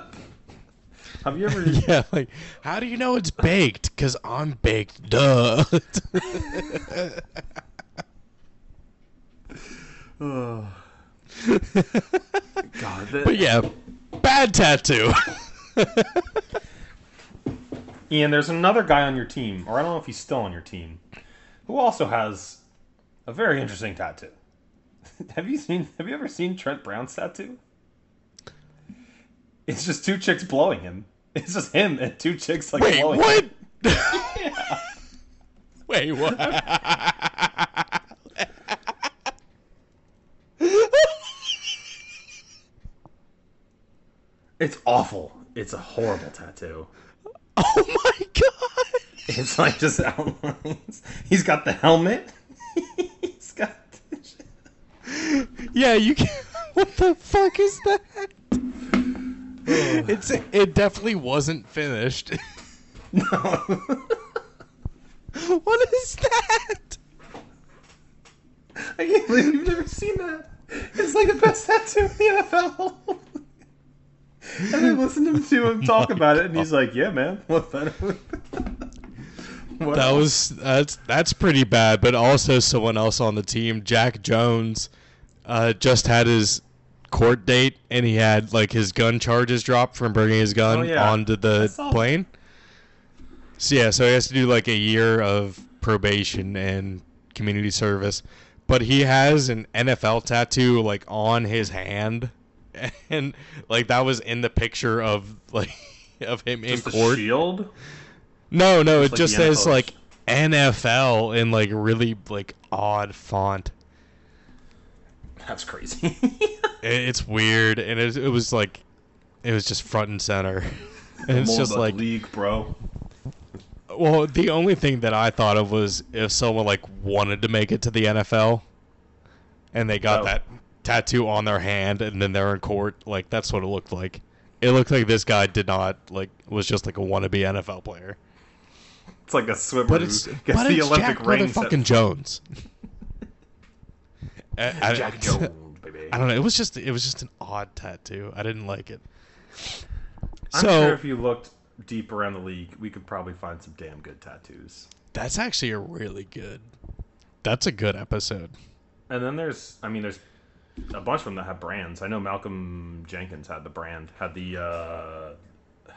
[SPEAKER 3] Have you ever? <laughs>
[SPEAKER 1] Yeah, like how do you know it's baked? Cause I'm baked. Duh.
[SPEAKER 3] God, that-
[SPEAKER 1] but yeah, bad tattoo.
[SPEAKER 3] Ian, there's another guy on your team, or I don't know if he's still on your team, who also has a very interesting tattoo. <laughs> have you seen? Have you ever seen Trent Brown's tattoo? It's just two chicks blowing him. <laughs> It's just him and two chicks like
[SPEAKER 1] Wait,
[SPEAKER 3] blowing
[SPEAKER 1] what?
[SPEAKER 3] him. <laughs>
[SPEAKER 1] Wait, what?
[SPEAKER 3] It's awful. It's a horrible tattoo.
[SPEAKER 1] oh my god!
[SPEAKER 3] It's like just outlines. He's got the helmet.
[SPEAKER 1] Yeah, you can. <laughs> What the fuck is that? it's it definitely wasn't finished. <laughs>
[SPEAKER 3] No. <laughs>
[SPEAKER 1] what is that?
[SPEAKER 3] I can't believe you've never seen that. It's like the best tattoo in the NFL. and I listened to him talk oh about it, and he's like, "Yeah, man, what's better?" what
[SPEAKER 1] That
[SPEAKER 3] else?
[SPEAKER 1] was that's that's pretty bad. But also someone else on the team, Jack Jones, uh, just had his court date, and he had like his gun charges dropped from bringing his gun
[SPEAKER 3] Oh, yeah.
[SPEAKER 1] onto the plane. So yeah, so he has to do like a year of probation and community service. But he has an NFL tattoo like on his hand, <laughs> and like that was in the picture of like <laughs> of him
[SPEAKER 3] just
[SPEAKER 1] in court.
[SPEAKER 3] shield.
[SPEAKER 1] No, no,
[SPEAKER 3] Just
[SPEAKER 1] it
[SPEAKER 3] like
[SPEAKER 1] just says
[SPEAKER 3] NFL.
[SPEAKER 1] like NFL in like really like odd font.
[SPEAKER 3] That's crazy. <laughs>
[SPEAKER 1] It's weird, and it, it was like, it was just front and center. <laughs> And it's just like,
[SPEAKER 3] league, bro.
[SPEAKER 1] well, the only thing that I thought of was if someone like wanted to make it to the NFL, and they got
[SPEAKER 3] Oh.
[SPEAKER 1] that tattoo on their hand, and then they're in court. Like that's what it looked like. It looked like this guy did not like was just like a wannabe NFL player.
[SPEAKER 3] It's like a swimmer
[SPEAKER 1] But
[SPEAKER 3] who
[SPEAKER 1] it's
[SPEAKER 3] gets
[SPEAKER 1] but
[SPEAKER 3] the
[SPEAKER 1] it's
[SPEAKER 3] Olympic
[SPEAKER 1] Jack
[SPEAKER 3] ring. set-
[SPEAKER 1] motherfucking Jones. <laughs> I, I-
[SPEAKER 3] Jack Jones, baby. <laughs>
[SPEAKER 1] I don't know. It was just it was just an odd tattoo. I didn't like it.
[SPEAKER 3] I'm
[SPEAKER 1] So
[SPEAKER 3] sure if you looked deep around the league, we could probably find some damn good tattoos.
[SPEAKER 1] that's actually a really good. That's a good episode.
[SPEAKER 3] And then there's, I mean, there's a bunch of them that have brands. I know Malcolm Jenkins had the brand, had the, uh,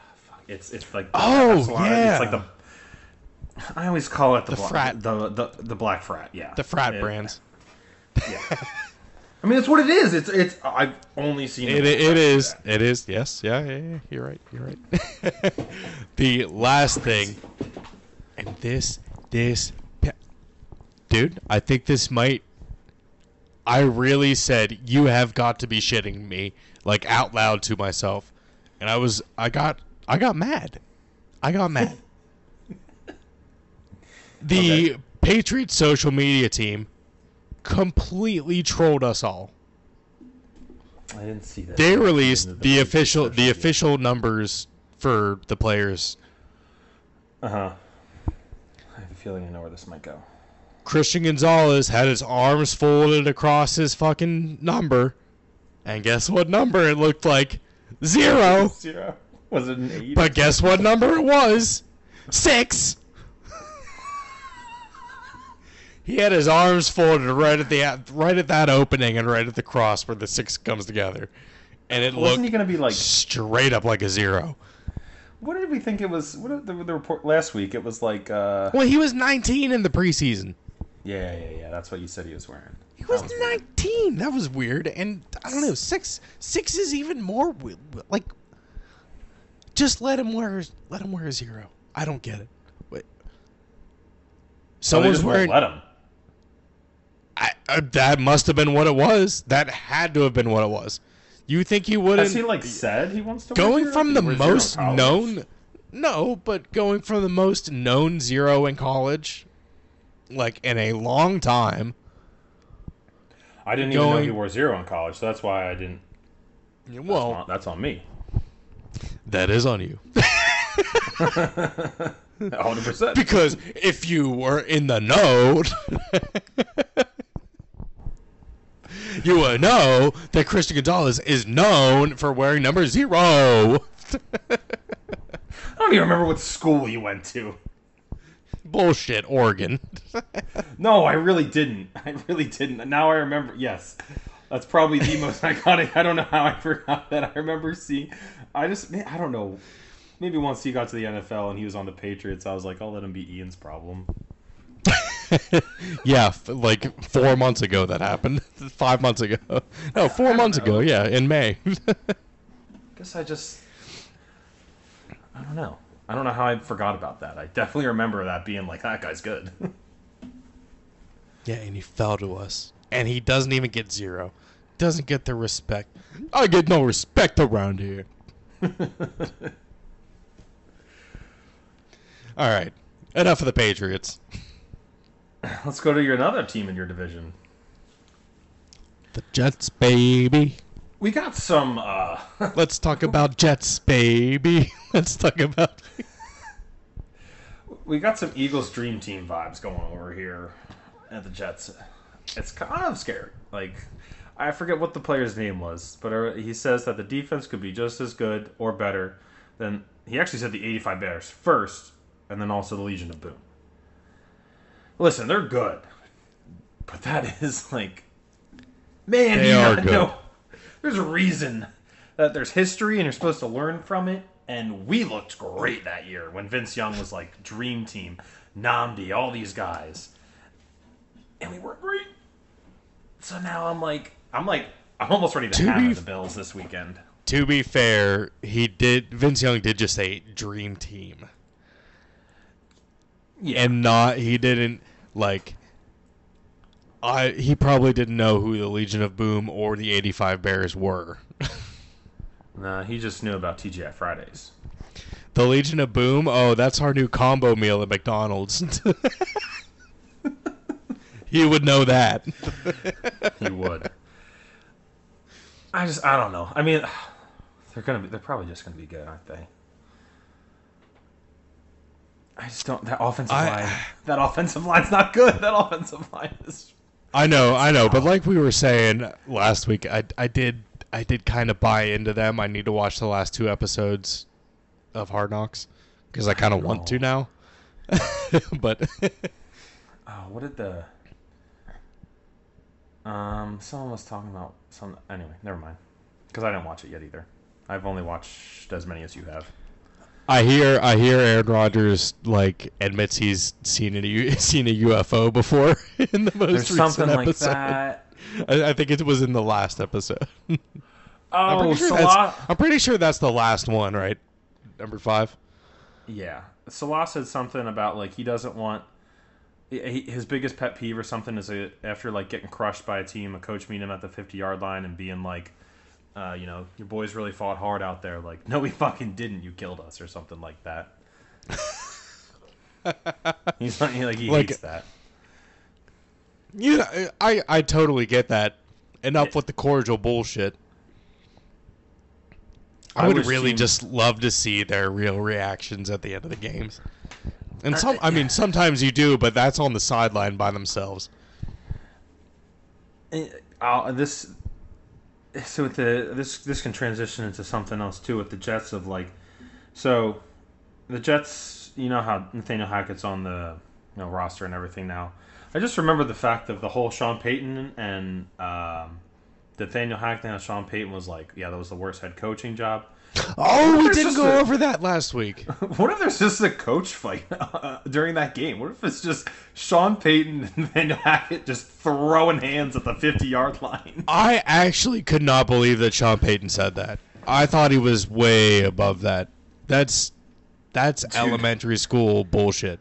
[SPEAKER 3] it's it's like
[SPEAKER 1] Oh, yeah.
[SPEAKER 3] it's like the. I always call it the,
[SPEAKER 1] The
[SPEAKER 3] bla-
[SPEAKER 1] frat.
[SPEAKER 3] the, the the black frat, yeah,
[SPEAKER 1] The frat
[SPEAKER 3] It-
[SPEAKER 1] brands.
[SPEAKER 3] Yeah. <laughs> I mean, it's what it is. It's it's. I've only seen
[SPEAKER 1] It, it is. It is. Yes. Yeah, yeah, yeah. You're right. You're right. <laughs> the last thing, and this, this, dude, I think this might. I really said, you have got to be shitting me, like out loud to myself. And I was, I got, I got mad. I got mad. <laughs> the
[SPEAKER 3] Okay.
[SPEAKER 1] Patriots social media team completely trolled us all
[SPEAKER 3] I didn't see that.
[SPEAKER 1] they released the
[SPEAKER 3] Patriots
[SPEAKER 1] official the official numbers for the players.
[SPEAKER 3] Uh huh. I have a feeling I know where this might go.
[SPEAKER 1] Christian Gonzalez had his arms folded across his fucking number, and guess what number it looked like? Zero. <laughs>
[SPEAKER 3] Zero. Was it an eight?
[SPEAKER 1] But guess what number it was? Six. He had his arms folded right at the right at that opening and right at the cross where the six comes together, and it
[SPEAKER 3] Wasn't he gonna be like?
[SPEAKER 1] straight up like a zero.
[SPEAKER 3] What did we think it was? What the, the report last week? It was like. uh
[SPEAKER 1] Well, he was 19 in the preseason.
[SPEAKER 3] Yeah, yeah, yeah. That's what you said he was wearing.
[SPEAKER 1] He was
[SPEAKER 3] weird.
[SPEAKER 1] 19. That was weird. And I don't know, six six is even more we- like. Just let him wear let him wear a zero. I don't get it. Wait. Someone's
[SPEAKER 3] won't
[SPEAKER 1] wearing.
[SPEAKER 3] let him.
[SPEAKER 1] I, uh, that must have been what it was. That had to have been what it was. You think he wouldn't?
[SPEAKER 3] Has he like said he wants to
[SPEAKER 1] going from the
[SPEAKER 3] wears zero in
[SPEAKER 1] most known. No, but going from the most known zero in college, like in a long time.
[SPEAKER 3] I didn't even know
[SPEAKER 1] going-
[SPEAKER 3] he wore zero in college, so that's why I didn't.
[SPEAKER 1] Well,
[SPEAKER 3] Well, that's on me.
[SPEAKER 1] that is on you. <laughs> <laughs>
[SPEAKER 3] 100. percent
[SPEAKER 1] Because if you were in the know, <laughs> you would know that Christian Gonzalez is known for wearing number zero.
[SPEAKER 3] I don't even remember what school he went to.
[SPEAKER 1] Bullshit, Oregon.
[SPEAKER 3] No, I really didn't. <laughs> I really didn't. Now I remember. Yes, that's probably the most <laughs> iconic. I don't know how I forgot that. I remember seeing. I just. man, I don't know. Maybe once he got to the NFL and he was on the Patriots, I was like, I'll let him be Ian's problem. <laughs>
[SPEAKER 1] yeah, f- like four months ago that happened. <laughs> Five months ago. No, four months ago. Yeah, in May. <laughs>
[SPEAKER 3] guess I just. I don't know. I don't know how I forgot about that. I definitely remember that being like, that guy's good.
[SPEAKER 1] yeah, and he fell to us, and he doesn't even get zero. Doesn't get the respect. I get no respect around here. All right, enough of the Patriots. <laughs>
[SPEAKER 3] Let's go to your another team in your division.
[SPEAKER 1] The Jets, baby.
[SPEAKER 3] We got some. uh <laughs>
[SPEAKER 1] Let's talk about Jets, baby. <laughs> Let's talk about.
[SPEAKER 3] We got some Eagles dream team vibes going over here at the Jets. It's kind of scary. Like, I forget what the player's name was, but uh, he says that the defense could be just as good or better than. He actually said the 85 Bears first, and then also the Legion of Boom. Listen, they're good, but that <laughs> is like, man,
[SPEAKER 1] They
[SPEAKER 3] you
[SPEAKER 1] are good.
[SPEAKER 3] know. There's a reason that there's history, and you're supposed to learn from it. And we looked great that year when Vince Young was like dream team, Nnamdi, all these guys, and we weren't great. So now I'm like, I'm like, I'm almost ready to
[SPEAKER 1] To
[SPEAKER 3] hammer
[SPEAKER 1] be
[SPEAKER 3] the Bills this weekend.
[SPEAKER 1] To be fair, he did. Vince Young did just say dream team.
[SPEAKER 3] Yeah,
[SPEAKER 1] and not he didn't like I he probably didn't know who the Legion of Boom or the 85 Bears were. <laughs>
[SPEAKER 3] nah, he just knew about TGI Fridays.
[SPEAKER 1] the Legion of Boom, oh, that's our new combo meal at McDonald's. <laughs> he would know that. <laughs>
[SPEAKER 3] He would. I just, I don't know. I mean, <sighs> they're gonna be, they're probably just gonna be good, aren't they? I just don't. That offensive
[SPEAKER 1] I-
[SPEAKER 3] line, that offensive line's not good. <laughs> That offensive line is.
[SPEAKER 1] I know, I know, but like we were saying last week, I I did I did kind of buy into them. I need to watch the last two episodes of Hard Knocks because I kind of want to now. <laughs> but
[SPEAKER 3] Oh, <laughs> what did the? Um, someone was talking about some. Anyway, never mind. Because I didn't watch it yet either. I've only watched as many as you have.
[SPEAKER 1] I hear I hear Aaron Rodgers like admits he's seen <laughs> a U- seen a UFO before <laughs> in the most
[SPEAKER 3] There's
[SPEAKER 1] recent
[SPEAKER 3] something like
[SPEAKER 1] episode.
[SPEAKER 3] that. <laughs>
[SPEAKER 1] I, I think it was in the last episode. I'm,
[SPEAKER 3] Oh,
[SPEAKER 1] pretty sure
[SPEAKER 3] Saleh.
[SPEAKER 1] that's, I'm pretty sure that's the last one, right? Number five.
[SPEAKER 3] Yeah, Saleh said something about like he doesn't want he, his biggest pet peeve or something is a, after like getting crushed by a team, a coach meeting him at the fifty yard line and being like, uh, you know, your boys really fought hard out there. Like, <laughs> no, we fucking didn't. You killed us or something like that. <laughs> He's like, like he
[SPEAKER 1] Like-
[SPEAKER 3] hates that.
[SPEAKER 1] Yeah, I I totally get that. Enough with the cordial bullshit. I,
[SPEAKER 3] I
[SPEAKER 1] would really
[SPEAKER 3] teams-
[SPEAKER 1] just love to see their real reactions at the end of the games. And
[SPEAKER 3] Uh,
[SPEAKER 1] some, I mean, sometimes you do, but that's on the sideline by themselves.
[SPEAKER 3] Uh, this so with the this this can transition into something else too with the Jets of like so the Jets you know how Nathaniel Hackett's on the you know roster and everything now. I just remember the fact of the whole Sean Payton and um, Nathaniel Hackett and Sean Payton was like, yeah, that was the worst head coaching job.
[SPEAKER 1] Oh, we didn't go
[SPEAKER 3] a-
[SPEAKER 1] over that last week. <laughs>
[SPEAKER 3] What if there's just a coach fight uh, during that game? What if it's just Sean Payton and <laughs> Hackett just throwing hands at the 50 yard line? <laughs>
[SPEAKER 1] I actually could not believe that Sean Payton said that. I thought he was way above that. That's that's elementary school bullshit.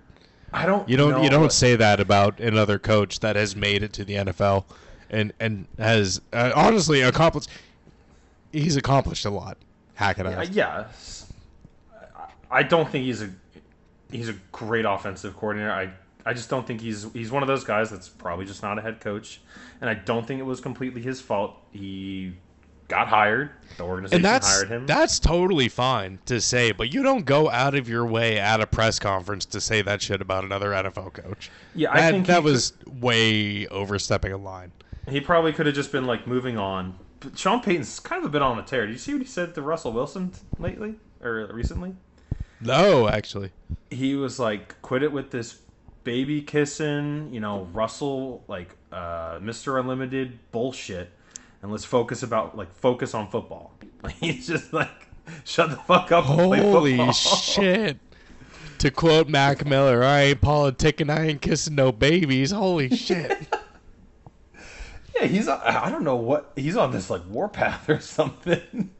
[SPEAKER 3] I don't.
[SPEAKER 1] You don't
[SPEAKER 3] know
[SPEAKER 1] you don't say that about another coach that has made it to the NFL and and has uh, honestly accomplished. He's accomplished a lot. Hackett
[SPEAKER 3] Yeah. I- I don't think he's a he's a great offensive coordinator. I I just don't think he's he's one of those guys that's probably just not a head coach, and I don't think it was completely his fault. He got hired. The organization
[SPEAKER 1] and that's
[SPEAKER 3] hired him.
[SPEAKER 1] that's totally fine to say, but you don't go out of your way at a press conference to say that shit about another NFL coach.
[SPEAKER 3] Yeah, I
[SPEAKER 1] that,
[SPEAKER 3] think
[SPEAKER 1] that was way overstepping a line.
[SPEAKER 3] He probably could have just been like moving on. But Sean Payton's kind of a bit on a tear. Did you see what he said to Russell Wilson lately or recently?
[SPEAKER 1] No, actually.
[SPEAKER 3] he was like quit it with this baby kissing you know russell like uh mr unlimited bullshit and let's focus about like focus on football like <laughs> he's just like shut the fuck up and play
[SPEAKER 1] Holy shit. <laughs> To quote Mac Miller, I ain't politicking, I ain't kissing no babies. Holy shit. <laughs>
[SPEAKER 3] yeah he's on, i don't know what he's on this like warpath <laughs> or something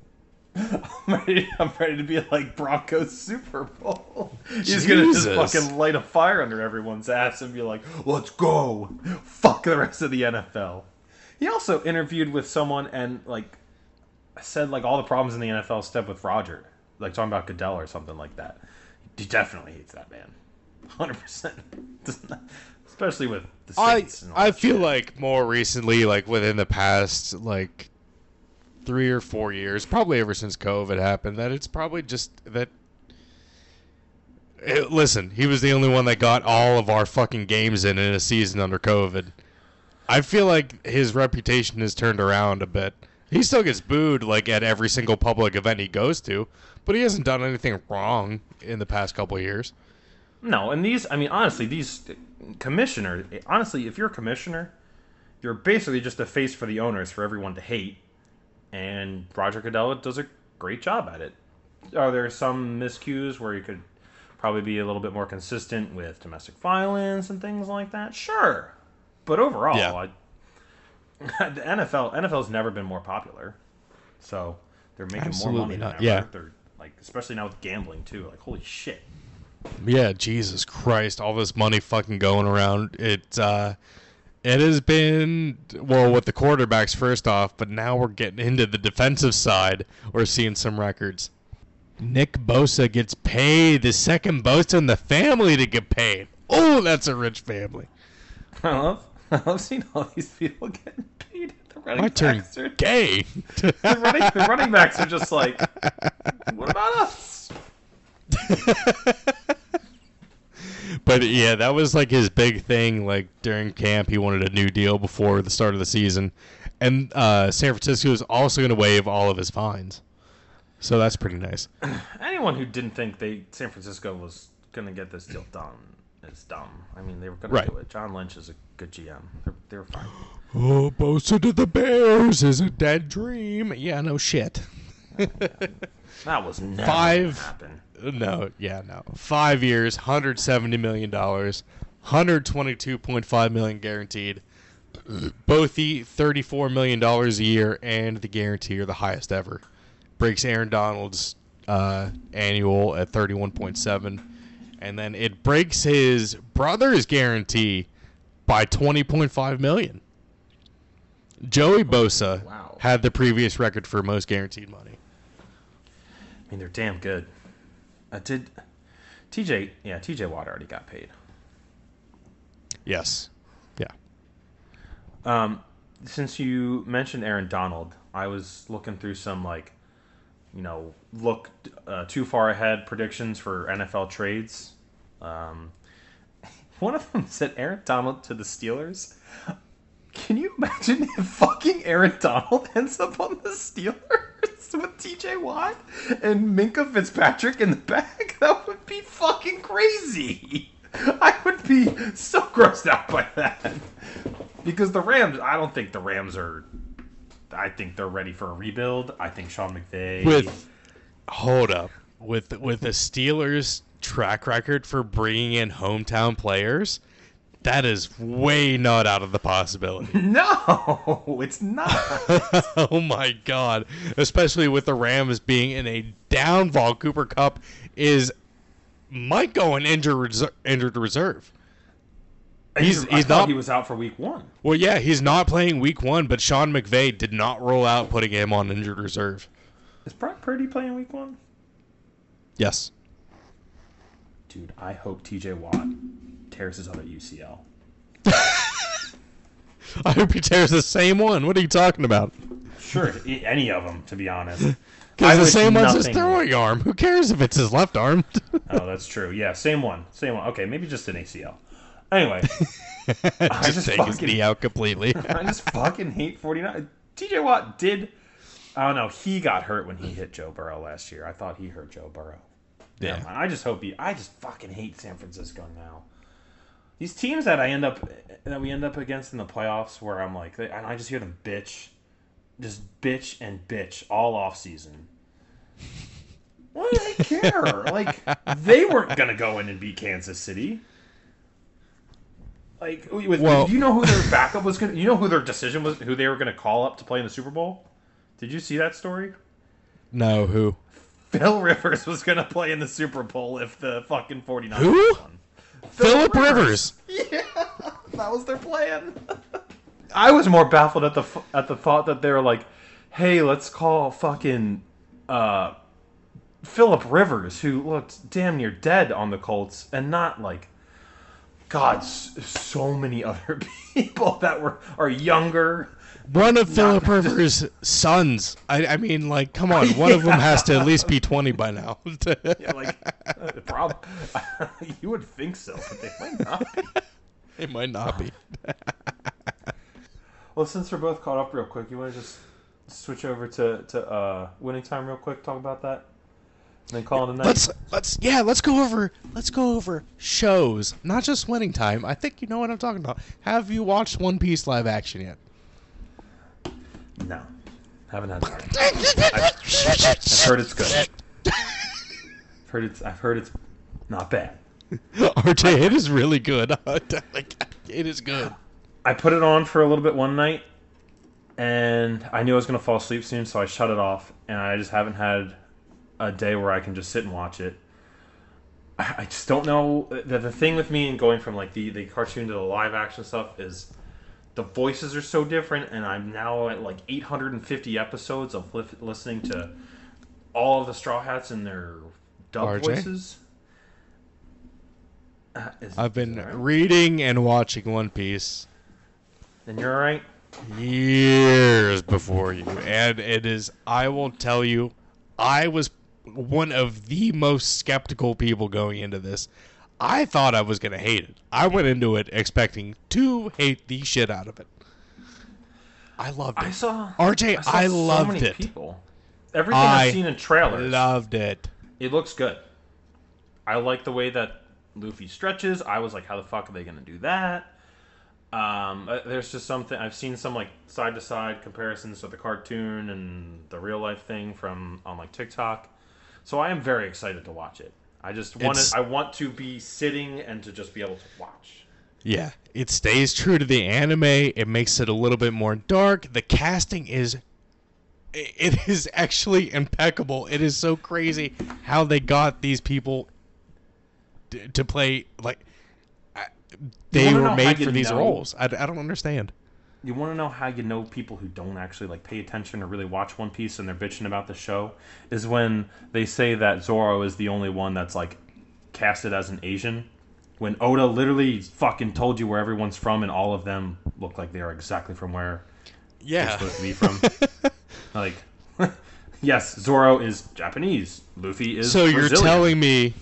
[SPEAKER 3] I'm ready, I'm ready to be like Broncos Super Bowl. He's gonna just
[SPEAKER 1] Jesus.
[SPEAKER 3] fucking light a fire under everyone's ass and be like, "Let's go, fuck the rest of the NFL." He also interviewed with someone and like said like all the problems in the NFL step with Roger, like talking about Goodell or something like that. He definitely hates that man, hundred percent. <laughs> Especially with the
[SPEAKER 1] I
[SPEAKER 3] Saints. all
[SPEAKER 1] I feel
[SPEAKER 3] shit.
[SPEAKER 1] like more recently, like within the past like three or four years, probably ever since COVID happened, that it's probably just that. Eh, listen, he was the only one that got all of our fucking games in in a season under COVID. I feel like his reputation has turned around a bit. He still gets booed like at every single public event he goes to, but he hasn't done anything wrong in the past couple years.
[SPEAKER 3] No, and these, I mean, honestly, these commissioner, honestly, if you're a commissioner, you're basically just a face for the owners for everyone to hate. And Roger Goodell does a great job at it. Are there some miscues where you could probably be a little bit more consistent with domestic violence and things like that? Sure, but overall,
[SPEAKER 1] Yeah.
[SPEAKER 3] I, <laughs> the NFL NFL's never been more popular, so they're making
[SPEAKER 1] Absolutely
[SPEAKER 3] more money
[SPEAKER 1] not,
[SPEAKER 3] than ever.
[SPEAKER 1] yeah.
[SPEAKER 3] They're like, especially now with gambling too. Like, holy shit.
[SPEAKER 1] Yeah, Jesus Christ, all this money fucking going around. It uh it has been well with the quarterbacks first off, but now we're getting into the defensive side. We're seeing some records. Nick Bosa gets paid, the second Bosa in the family to get paid. Oh, that's a rich family.
[SPEAKER 3] I love, I love seeing all these people getting paid. At <laughs> the running
[SPEAKER 1] My turn
[SPEAKER 3] are,
[SPEAKER 1] gay. <laughs>
[SPEAKER 3] the, running, the running backs are just like, what about us? <laughs>
[SPEAKER 1] But yeah, that was like his big thing. Like during camp, he wanted a new deal before the start of the season, and uh, San Francisco is also going to waive all of his fines. So that's pretty nice. <clears throat>
[SPEAKER 3] Anyone who didn't think they San Francisco was going to get this deal done is dumb. I mean, they were going
[SPEAKER 1] Right.
[SPEAKER 3] to do it. John Lynch is a good GM. They're, they're fine. <gasps>
[SPEAKER 1] Oh, Bosa to the Bears is a dead dream. Yeah, no shit. <laughs>
[SPEAKER 3] That was never
[SPEAKER 1] Five-
[SPEAKER 3] happen.
[SPEAKER 1] No, yeah, no. Five years, hundred seventy million dollars, hundred twenty-two point five million guaranteed. Both the $34 million a year and the guarantee are the highest ever. Breaks Aaron Donald's uh, annual at 31.7 and then it breaks his brother's guarantee by 20.5 million. Joey Bosa
[SPEAKER 3] Wow.
[SPEAKER 1] had the previous record for most guaranteed money.
[SPEAKER 3] I mean, they're damn good. I did. TJ, yeah, TJ Watt already got paid.
[SPEAKER 1] Yes. Yeah.
[SPEAKER 3] Um, since you mentioned Aaron Donald, I was looking through some like, you know, look uh, too far ahead predictions for NFL trades. Um, <laughs> one of them said Aaron Donald to the Steelers. Can you imagine if fucking Aaron Donald <laughs> ends up on the Steelers with TJ Watt and Minkah Fitzpatrick in the back? <laughs> That would be fucking crazy. I would be so grossed out by that. Because the Rams, I don't think the Rams are. I think they're ready for a rebuild. I think Sean McVay.
[SPEAKER 1] With hold up. With with the Steelers track record for bringing in hometown players, that is way not out of the possibility. <laughs>
[SPEAKER 3] no, it's not. <laughs>
[SPEAKER 1] oh my god! Especially with the Rams being in a downfall, Cooper Kupp is might go in injured reser- injured reserve. He's-
[SPEAKER 3] I
[SPEAKER 1] he's not-
[SPEAKER 3] He was out for week one.
[SPEAKER 1] Well, yeah, he's not playing Week One, but Sean McVay did not roll out putting him on injured reserve.
[SPEAKER 3] Is Brock Purdy playing week one?
[SPEAKER 1] Yes.
[SPEAKER 3] Dude, I hope TJ Watt tears his other UCL. <laughs>
[SPEAKER 1] I hope he tears the same one. What are you talking about?
[SPEAKER 3] Sure, any of them, to be honest. <laughs>
[SPEAKER 1] Because the same one's his throwing arm. Who cares if it's his left arm? <laughs>
[SPEAKER 3] Oh, that's true. Yeah, same one. Same one. Okay, maybe just an ACL. Anyway, I
[SPEAKER 1] just
[SPEAKER 3] just
[SPEAKER 1] take his knee out completely.
[SPEAKER 3] I just fucking hate 49. TJ Watt did. I don't know. He got hurt when he hit Joe Burrow last year. I thought he hurt Joe Burrow.
[SPEAKER 1] Yeah.
[SPEAKER 3] I just hope he. I just fucking hate San Francisco now. These teams that I end up that we end up against in the playoffs, where I'm like, and I just hear them bitch, just bitch and bitch all off season. Why do they care? <laughs> like they weren't gonna go in and beat Kansas City. Like, with,
[SPEAKER 1] Well-
[SPEAKER 3] do you know who their backup was gonna? You know who their decision was? Who they were gonna call up to play in the Super Bowl? Did you see that story?
[SPEAKER 1] no, who?
[SPEAKER 3] Phil Rivers was gonna play in the Super Bowl if the fucking 49ers
[SPEAKER 1] Who?
[SPEAKER 3] won.
[SPEAKER 1] Philip Rivers. <laughs>
[SPEAKER 3] Yeah, that was their plan. I was more baffled at the at the thought that they were like, "Hey, let's call fucking uh, Philip Rivers, who looked damn near dead on the Colts, and not like, God, so many <laughs> other people that were are younger."
[SPEAKER 1] One of Philip Rivers' sons. I, I mean, like, come on. One of them has to at least be 20 by now. <laughs>
[SPEAKER 3] Yeah, like, <laughs> uh, prob- <laughs> you would think so, but they might not. Be.
[SPEAKER 1] it might not be.
[SPEAKER 3] Well, since we're both caught up real quick, you want to just switch over to to uh, winning time real quick? Talk about that, and then call it a night.
[SPEAKER 1] Let's let's yeah, let's go over let's go over shows, not just winning time. I think you know what I'm talking about. Have you watched One Piece live action yet?
[SPEAKER 3] No, haven't had time. <laughs> I've heard it's good. I've heard it's. I've heard it's not bad. <laughs>
[SPEAKER 1] RJ, it is really good. <laughs> like, it is good.
[SPEAKER 3] I put it on for a little bit one night, and I knew I was gonna fall asleep soon, so I shut it off. And I just haven't had a day where I can just sit and watch it. I I just don't know. The, the thing with me and going from like the, the cartoon to the live action stuff is the voices are so different, and I'm now at like 850 episodes of li- listening to all of the Straw Hats and their dub
[SPEAKER 1] RJ?
[SPEAKER 3] voices. Uh, is-
[SPEAKER 1] I've been
[SPEAKER 3] right?
[SPEAKER 1] reading and watching One Piece
[SPEAKER 3] And you're alright.
[SPEAKER 1] years before you, and it is. I will tell you, I was one of the most skeptical people going into this. I thought I was going to hate it. I went into it expecting to hate the shit out of it. I loved it.
[SPEAKER 3] I saw
[SPEAKER 1] RJ,
[SPEAKER 3] saw
[SPEAKER 1] I
[SPEAKER 3] so
[SPEAKER 1] loved
[SPEAKER 3] many
[SPEAKER 1] it.
[SPEAKER 3] People. Everything
[SPEAKER 1] I
[SPEAKER 3] I've seen in trailers,
[SPEAKER 1] Loved it.
[SPEAKER 3] it looks good. I like the way that Luffy stretches. I was like, how the fuck are they gonna do that? Um, uh, there's just something I've seen some like side to side comparisons of the cartoon and the real life thing from on like TikTok. So I am very excited to watch it. I just want
[SPEAKER 1] It's-
[SPEAKER 3] I want to be sitting and to just be able to watch.
[SPEAKER 1] Yeah, it stays true to the anime. It makes it a little bit more dark. The casting is it is actually impeccable. It is so crazy how they got these people to play like they were made for these
[SPEAKER 3] know-
[SPEAKER 1] roles. I don't understand.
[SPEAKER 3] You want to know how you know people who don't actually like pay attention or really watch One Piece and they're bitching about the show is when they say that Zoro is the only one that's like casted as an Asian. When Oda literally fucking told you where everyone's from and all of them look like they are exactly from where they're
[SPEAKER 1] Yeah.
[SPEAKER 3] supposed to be from. <laughs> like, <laughs> yes, Zoro is Japanese. Luffy is.
[SPEAKER 1] So you're telling me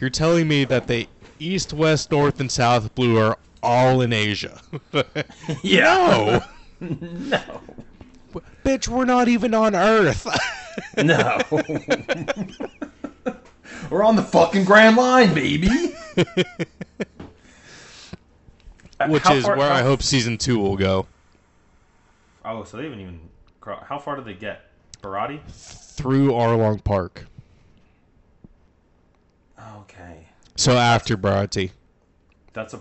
[SPEAKER 1] you're telling me that the east, west, north, and south blue are all in Asia. <laughs>
[SPEAKER 3] Yeah.
[SPEAKER 1] no. <laughs>
[SPEAKER 3] No.
[SPEAKER 1] Bitch, we're not even on Earth. <laughs>
[SPEAKER 3] No.
[SPEAKER 5] We're on the fucking Grand Line, baby.
[SPEAKER 1] Which
[SPEAKER 3] How
[SPEAKER 1] is
[SPEAKER 3] far-
[SPEAKER 1] where I hope season two will go.
[SPEAKER 3] Oh, so they haven't even. How far did they get? Baratie?
[SPEAKER 1] Through Arlong Park.
[SPEAKER 3] Okay.
[SPEAKER 1] So after Baratie.
[SPEAKER 3] That's a.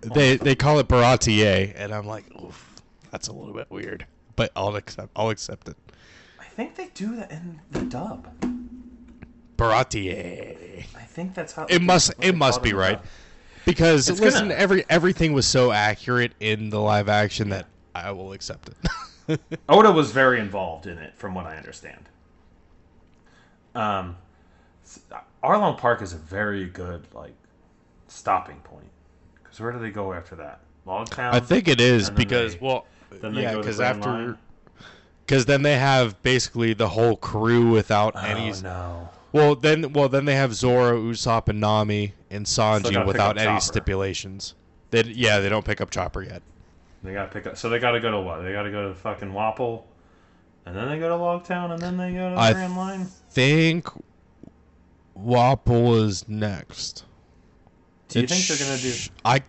[SPEAKER 1] They they call it Baratier, and I'm like, oof, that's a little bit weird. But I'll accept I'll accept it.
[SPEAKER 3] I think they do that in the dub.
[SPEAKER 1] Baratier.
[SPEAKER 3] I think that's how.
[SPEAKER 1] It must it must be right. Because
[SPEAKER 3] It's
[SPEAKER 1] listen,
[SPEAKER 3] gonna-
[SPEAKER 1] every everything was so accurate in the live action that I will accept it. <laughs>
[SPEAKER 3] Oda was very involved in it, from what I understand. Um, Arlong Park is a very good like stopping point. Because where do they go after that? Loguetown.
[SPEAKER 1] I think it is because
[SPEAKER 3] they-
[SPEAKER 1] well,
[SPEAKER 3] then they
[SPEAKER 1] yeah, because after because then they have basically the whole crew without
[SPEAKER 3] Oh
[SPEAKER 1] any.
[SPEAKER 3] no.
[SPEAKER 1] Well, then well then they have Zoro, Usopp, and Nami and Sanji
[SPEAKER 3] pick
[SPEAKER 1] without any
[SPEAKER 3] Chopper.
[SPEAKER 1] stipulations. They yeah they don't pick up Chopper yet.
[SPEAKER 3] They gotta pick up. So they gotta go to what? They gotta go to fucking Wapple, and then they go to Loguetown, and then they go to the
[SPEAKER 1] I
[SPEAKER 3] Grand Line.
[SPEAKER 1] Think Wapple is next.
[SPEAKER 3] Do you think they're gonna do?
[SPEAKER 1] I,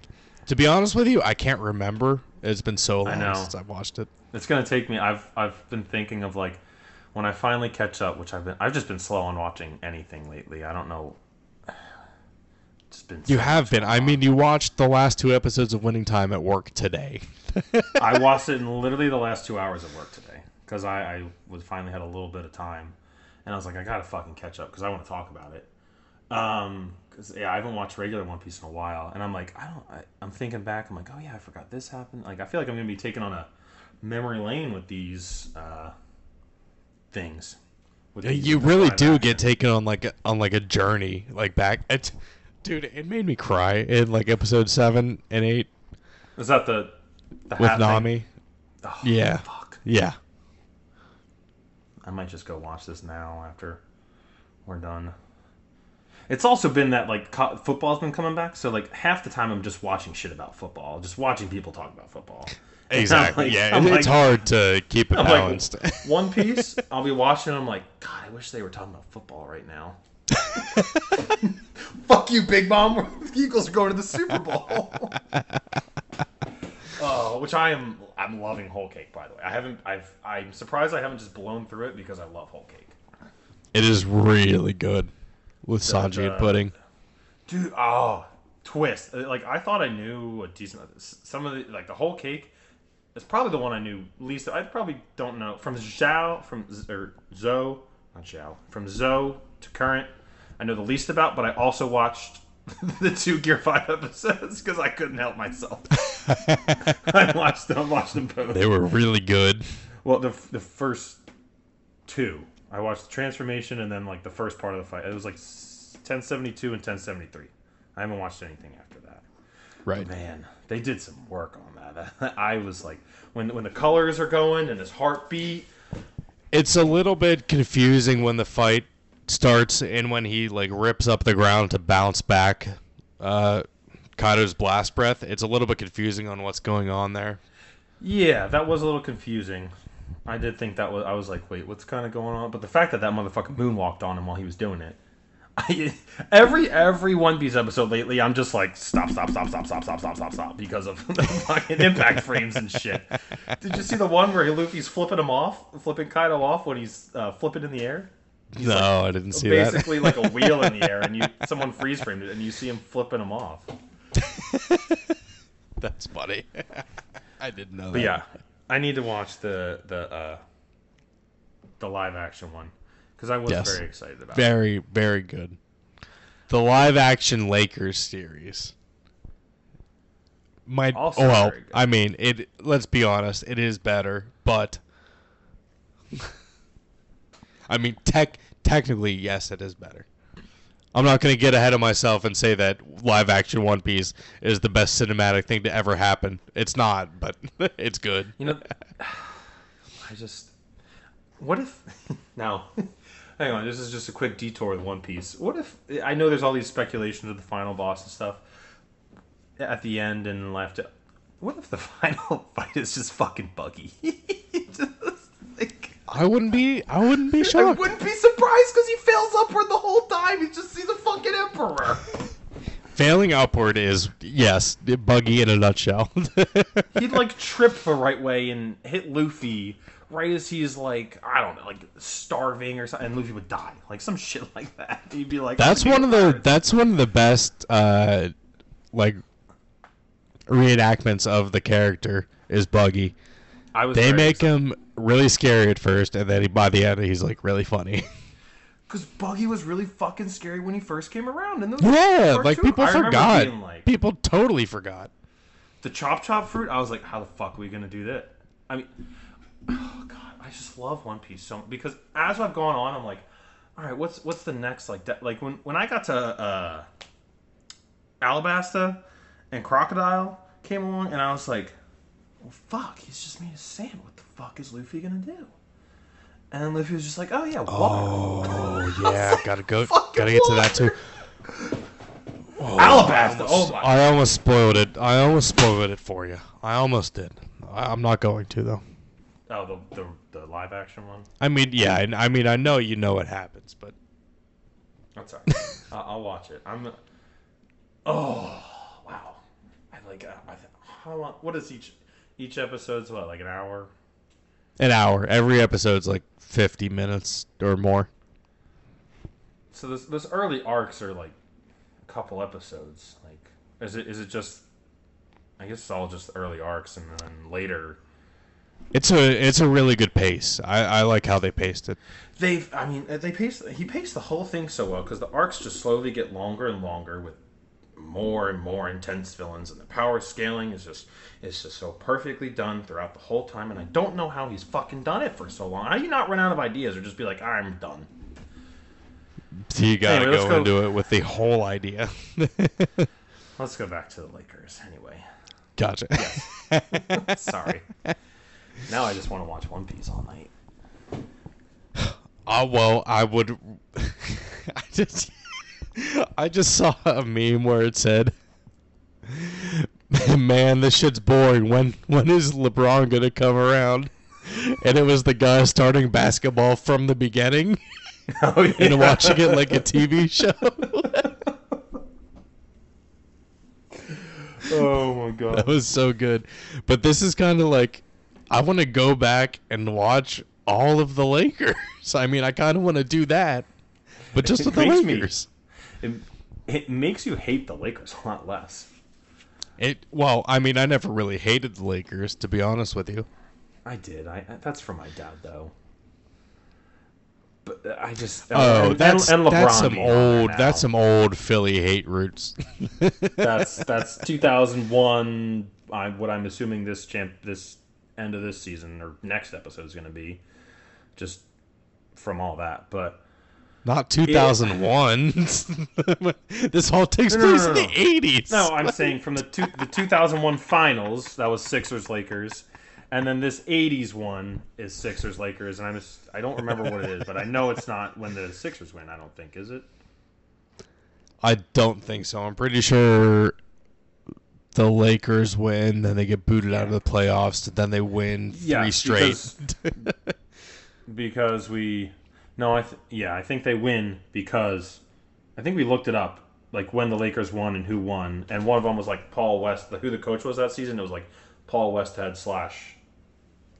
[SPEAKER 1] to be honest with you, I can't remember. It's been so long since I've watched it.
[SPEAKER 3] It's gonna take me. I've I've been thinking of like when I finally catch up, which I've been. I've just been slow on watching anything lately. I don't know. <sighs> Just been.
[SPEAKER 1] You
[SPEAKER 3] so
[SPEAKER 1] have been. I mean, you watched the last two episodes of Winning Time at work today. <laughs>
[SPEAKER 3] I <laughs> watched it in literally the last two hours of work today because I, I was finally had a little bit of time, and I was like, I gotta fucking catch up because I want to talk about it. Um, because yeah, I haven't watched regular One Piece in a while, and I'm like, I don't. I, I'm thinking back. I'm like, oh yeah, I forgot this happened. Like, I feel like I'm gonna be taken on a memory lane with these uh, things. With these
[SPEAKER 1] you really do
[SPEAKER 3] action.
[SPEAKER 1] get taken on like a, on like a journey, like back. It, dude, it made me cry in like episode seven and eight
[SPEAKER 3] Is that the the
[SPEAKER 1] with? Nami.
[SPEAKER 3] Oh,
[SPEAKER 1] Yeah.
[SPEAKER 3] Fuck.
[SPEAKER 1] Yeah.
[SPEAKER 3] I might just go watch this now after we're done. It's also been that like co- football's been coming back, so like half the time I'm just watching shit about football, just watching people talk about football. <laughs>
[SPEAKER 1] Exactly.
[SPEAKER 3] like-
[SPEAKER 1] yeah,
[SPEAKER 3] I'm
[SPEAKER 1] it's
[SPEAKER 3] like-
[SPEAKER 1] hard to keep it
[SPEAKER 3] I'm
[SPEAKER 1] balanced.
[SPEAKER 3] like <laughs> One Piece. I'll be watching. and I'm like, God, I wish they were talking about football right now. <laughs>
[SPEAKER 5] Fuck you, Big Mom. The Eagles are going to the Super Bowl.
[SPEAKER 3] Oh, which I am. I'm loving whole cake. By the way, I haven't. I've. I'm surprised I haven't just blown through it because I love whole cake.
[SPEAKER 1] it is really good with Sanji
[SPEAKER 3] the-
[SPEAKER 1] and pudding.
[SPEAKER 3] dude oh twist. Uh, like i thought i knew a decent some of the like the whole cake is probably the one i knew least. I probably don't know. From zhao from or zoe not zhao from zoe to current i know the least about but i also watched <laughs> the two gear 5 episodes because i couldn't help myself. <laughs> <laughs> I watched them watched them both.
[SPEAKER 1] They were really good.
[SPEAKER 3] well the, the first two i watched the transformation and then like the first part of the fight it was like 1072 and 1073 i haven't watched anything after that
[SPEAKER 1] Right.
[SPEAKER 3] man they did some work on that <laughs> i was like when when the colors are going and his heartbeat
[SPEAKER 1] It's a little bit confusing when the fight starts and when he like rips up the ground to bounce back uh Kaido's blast breath. It's a little bit confusing on what's going on there.
[SPEAKER 3] yeah that was a little confusing i did think that was i was like wait what's kind of going on but the fact that that motherfucker moonwalked on him while he was doing it I, <laughs> every every One Piece episode lately, I'm just like stop, stop, stop, stop, stop, stop, stop, stop, stop because of <laughs> the fucking impact frames and shit. Did you see the one where Luffy's flipping him off, flipping Kaido off when he's uh, flipping in the air?
[SPEAKER 1] no, I didn't see that.
[SPEAKER 3] Basically, like a wheel in the air, and you <laughs> someone freeze framed it, and you see him flipping him off.
[SPEAKER 1] That's funny. I didn't know
[SPEAKER 3] But
[SPEAKER 1] that.
[SPEAKER 3] yeah, I need to watch the the uh, the live action one because I was
[SPEAKER 1] Yes.
[SPEAKER 3] very excited about. it.
[SPEAKER 1] Very, very good. The live action Lakers series. My
[SPEAKER 3] Also
[SPEAKER 1] oh well,
[SPEAKER 3] very.
[SPEAKER 1] I mean it let's be honest, it is better, but <laughs> I mean tech technically yes it is better. I'm not gonna get ahead of myself and say that live action One Piece is the best cinematic thing to ever happen. It's not, but <laughs> it's good.
[SPEAKER 3] You know, <sighs> I just. What if. <laughs> Now, <laughs> hang on, this is just a quick detour with One Piece. What if. I know there's all these speculations of the final boss and stuff at the end and left. What if the final fight is just fucking buggy? Just, like,
[SPEAKER 1] I wouldn't be I wouldn't be <laughs> shocked.
[SPEAKER 3] I wouldn't be surprised because he fails upward the whole time. He just sees a fucking emperor. <laughs>
[SPEAKER 1] Failing upward is yes, buggy in a nutshell. <laughs>
[SPEAKER 3] He'd like trip the right way and hit Luffy right as he's like I don't know, like starving or something, and Luffy would die, like some shit like that. He'd be like,
[SPEAKER 1] that's one of the
[SPEAKER 3] gonna
[SPEAKER 1] that's one of the best uh like reenactments of the character is Buggy.
[SPEAKER 3] I was
[SPEAKER 1] They make him really scary at first, and then he, by the end he's like really funny. <laughs>
[SPEAKER 3] because Buggy was really fucking scary when he first came around. And
[SPEAKER 1] yeah, like people
[SPEAKER 3] I
[SPEAKER 1] forgot.
[SPEAKER 3] being like,
[SPEAKER 1] people totally forgot.
[SPEAKER 3] the chop chop fruit. I was like, how the fuck are we gonna do that? I mean, <sighs> oh god, I just love One Piece so because as I've gone on, I'm like, all right, what's what's the next like? De- like when when I got to uh, Alabasta and Crocodile came along, and I was like, well, fuck, he's just made of sand. What fuck is Luffy gonna do? And Luffy was just like, oh yeah, water.
[SPEAKER 1] Oh yeah, <laughs> gotta go,
[SPEAKER 3] Fucking
[SPEAKER 1] gotta get to that too. <laughs>
[SPEAKER 3] Alabasta. Oh my.
[SPEAKER 1] I almost spoiled it. I almost spoiled it for you. I almost did. I, I'm not going to though.
[SPEAKER 3] Oh, the, the the live action one.
[SPEAKER 1] I mean, yeah, and I mean, I know you know what happens, but
[SPEAKER 3] That's alright. <laughs> I'll, I'll watch it. I'm. Oh wow! I like. Uh, I th- how long? What is each each episode's what? Like an hour?
[SPEAKER 1] An hour. Every episode's like 50 minutes or more.
[SPEAKER 3] So this those early arcs are like a couple episodes. Like, is it is it just? I guess it's all just early arcs, and then later
[SPEAKER 1] It's a it's a really good pace. I, I like how they paced it.
[SPEAKER 3] They've I mean, they pace. He paced the whole thing so well because the arcs just slowly get longer and longer with more and more intense villains, and the power scaling is just is just so perfectly done throughout the whole time. And I don't know how he's fucking done it for so long. How do you not run out of ideas or just be like, I'm done?
[SPEAKER 1] So you gotta
[SPEAKER 3] Anyway,
[SPEAKER 1] go,
[SPEAKER 3] go-
[SPEAKER 1] into it with the whole idea. <laughs>
[SPEAKER 3] Let's go back to the Lakers anyway.
[SPEAKER 1] gotcha. <laughs>
[SPEAKER 3] Sorry. now I just want to watch One Piece all night.
[SPEAKER 1] Uh, well, I would. <laughs> I just, I just saw a meme where it said, "Man, this shit's boring. When when is LeBron gonna come around?" And it was the guy starting basketball from the beginning <laughs>
[SPEAKER 3] Oh yeah.
[SPEAKER 1] and watching it like a TV <laughs> show. <laughs>
[SPEAKER 3] oh my god.
[SPEAKER 1] that was so good. But this is kind of like, I want to go back and watch all of the Lakers. I mean, I kind of want to do that, but just with the
[SPEAKER 3] Makes me-
[SPEAKER 1] Lakers.
[SPEAKER 3] It, it makes you hate the Lakers a lot less.
[SPEAKER 1] It well, I mean, I never really hated the Lakers, to be honest with you.
[SPEAKER 3] I did. I that's from my dad though. But uh, I just
[SPEAKER 1] Oh,
[SPEAKER 3] and-
[SPEAKER 1] that's
[SPEAKER 3] and,
[SPEAKER 1] that's some
[SPEAKER 3] being on there
[SPEAKER 1] old
[SPEAKER 3] now.
[SPEAKER 1] that's some old Philly hate roots. <laughs>
[SPEAKER 3] that's that's 2001. I what I'm assuming this champ this end of this season or next episode is going to be just from all that. But
[SPEAKER 1] Not 2001. <laughs> this all takes
[SPEAKER 3] No,
[SPEAKER 1] place
[SPEAKER 3] no,
[SPEAKER 1] in
[SPEAKER 3] no.
[SPEAKER 1] the 80s.
[SPEAKER 3] no, I'm saying from the two, the 2001 finals that was Sixers Lakers. And then this '80s one is Sixers Lakers, and I'm just, I don't remember what it is, but I know it's not when the Sixers win. I don't think is it.
[SPEAKER 1] I don't think so. I'm pretty sure the Lakers win, then they get booted out of the playoffs, then they win three
[SPEAKER 3] Yeah,
[SPEAKER 1] straight.
[SPEAKER 3] because- because we no i th- yeah i think they win because i think we looked it up like when the lakers won and who won and one of them was like paul west the, who the coach was that season it was like paul westhead slash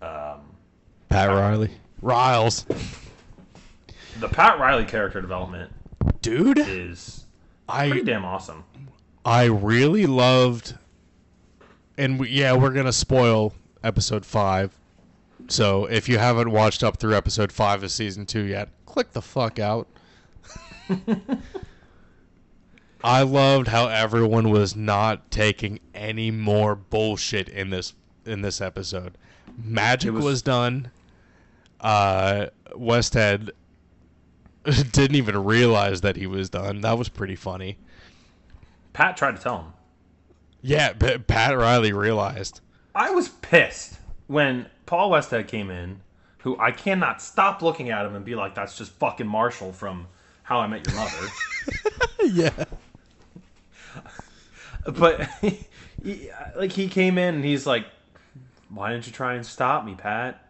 [SPEAKER 3] um,
[SPEAKER 1] Pat Riley. Riles.
[SPEAKER 3] the pat riley character development
[SPEAKER 1] Dude,
[SPEAKER 3] is pretty
[SPEAKER 1] I
[SPEAKER 3] damn awesome
[SPEAKER 1] I really loved and we, yeah, we're gonna spoil episode five. So if you haven't watched up through episode five of season two yet, click the fuck out. <laughs> I loved how everyone was not taking any more bullshit in this in this episode. Magic
[SPEAKER 3] was-
[SPEAKER 1] was, done. Uh, Westhead <laughs> didn't even realize that he was done. That was pretty funny.
[SPEAKER 3] Pat tried to tell him.
[SPEAKER 1] Yeah, P- Pat Riley realized.
[SPEAKER 3] I was pissed when Paul Westhead came in, who I cannot stop looking at him and be like, "That's just fucking Marshall from How I Met Your Mother." <laughs>
[SPEAKER 1] Yeah.
[SPEAKER 3] but <laughs> he, like he came in and he's like, "Why didn't you try and stop me, Pat?"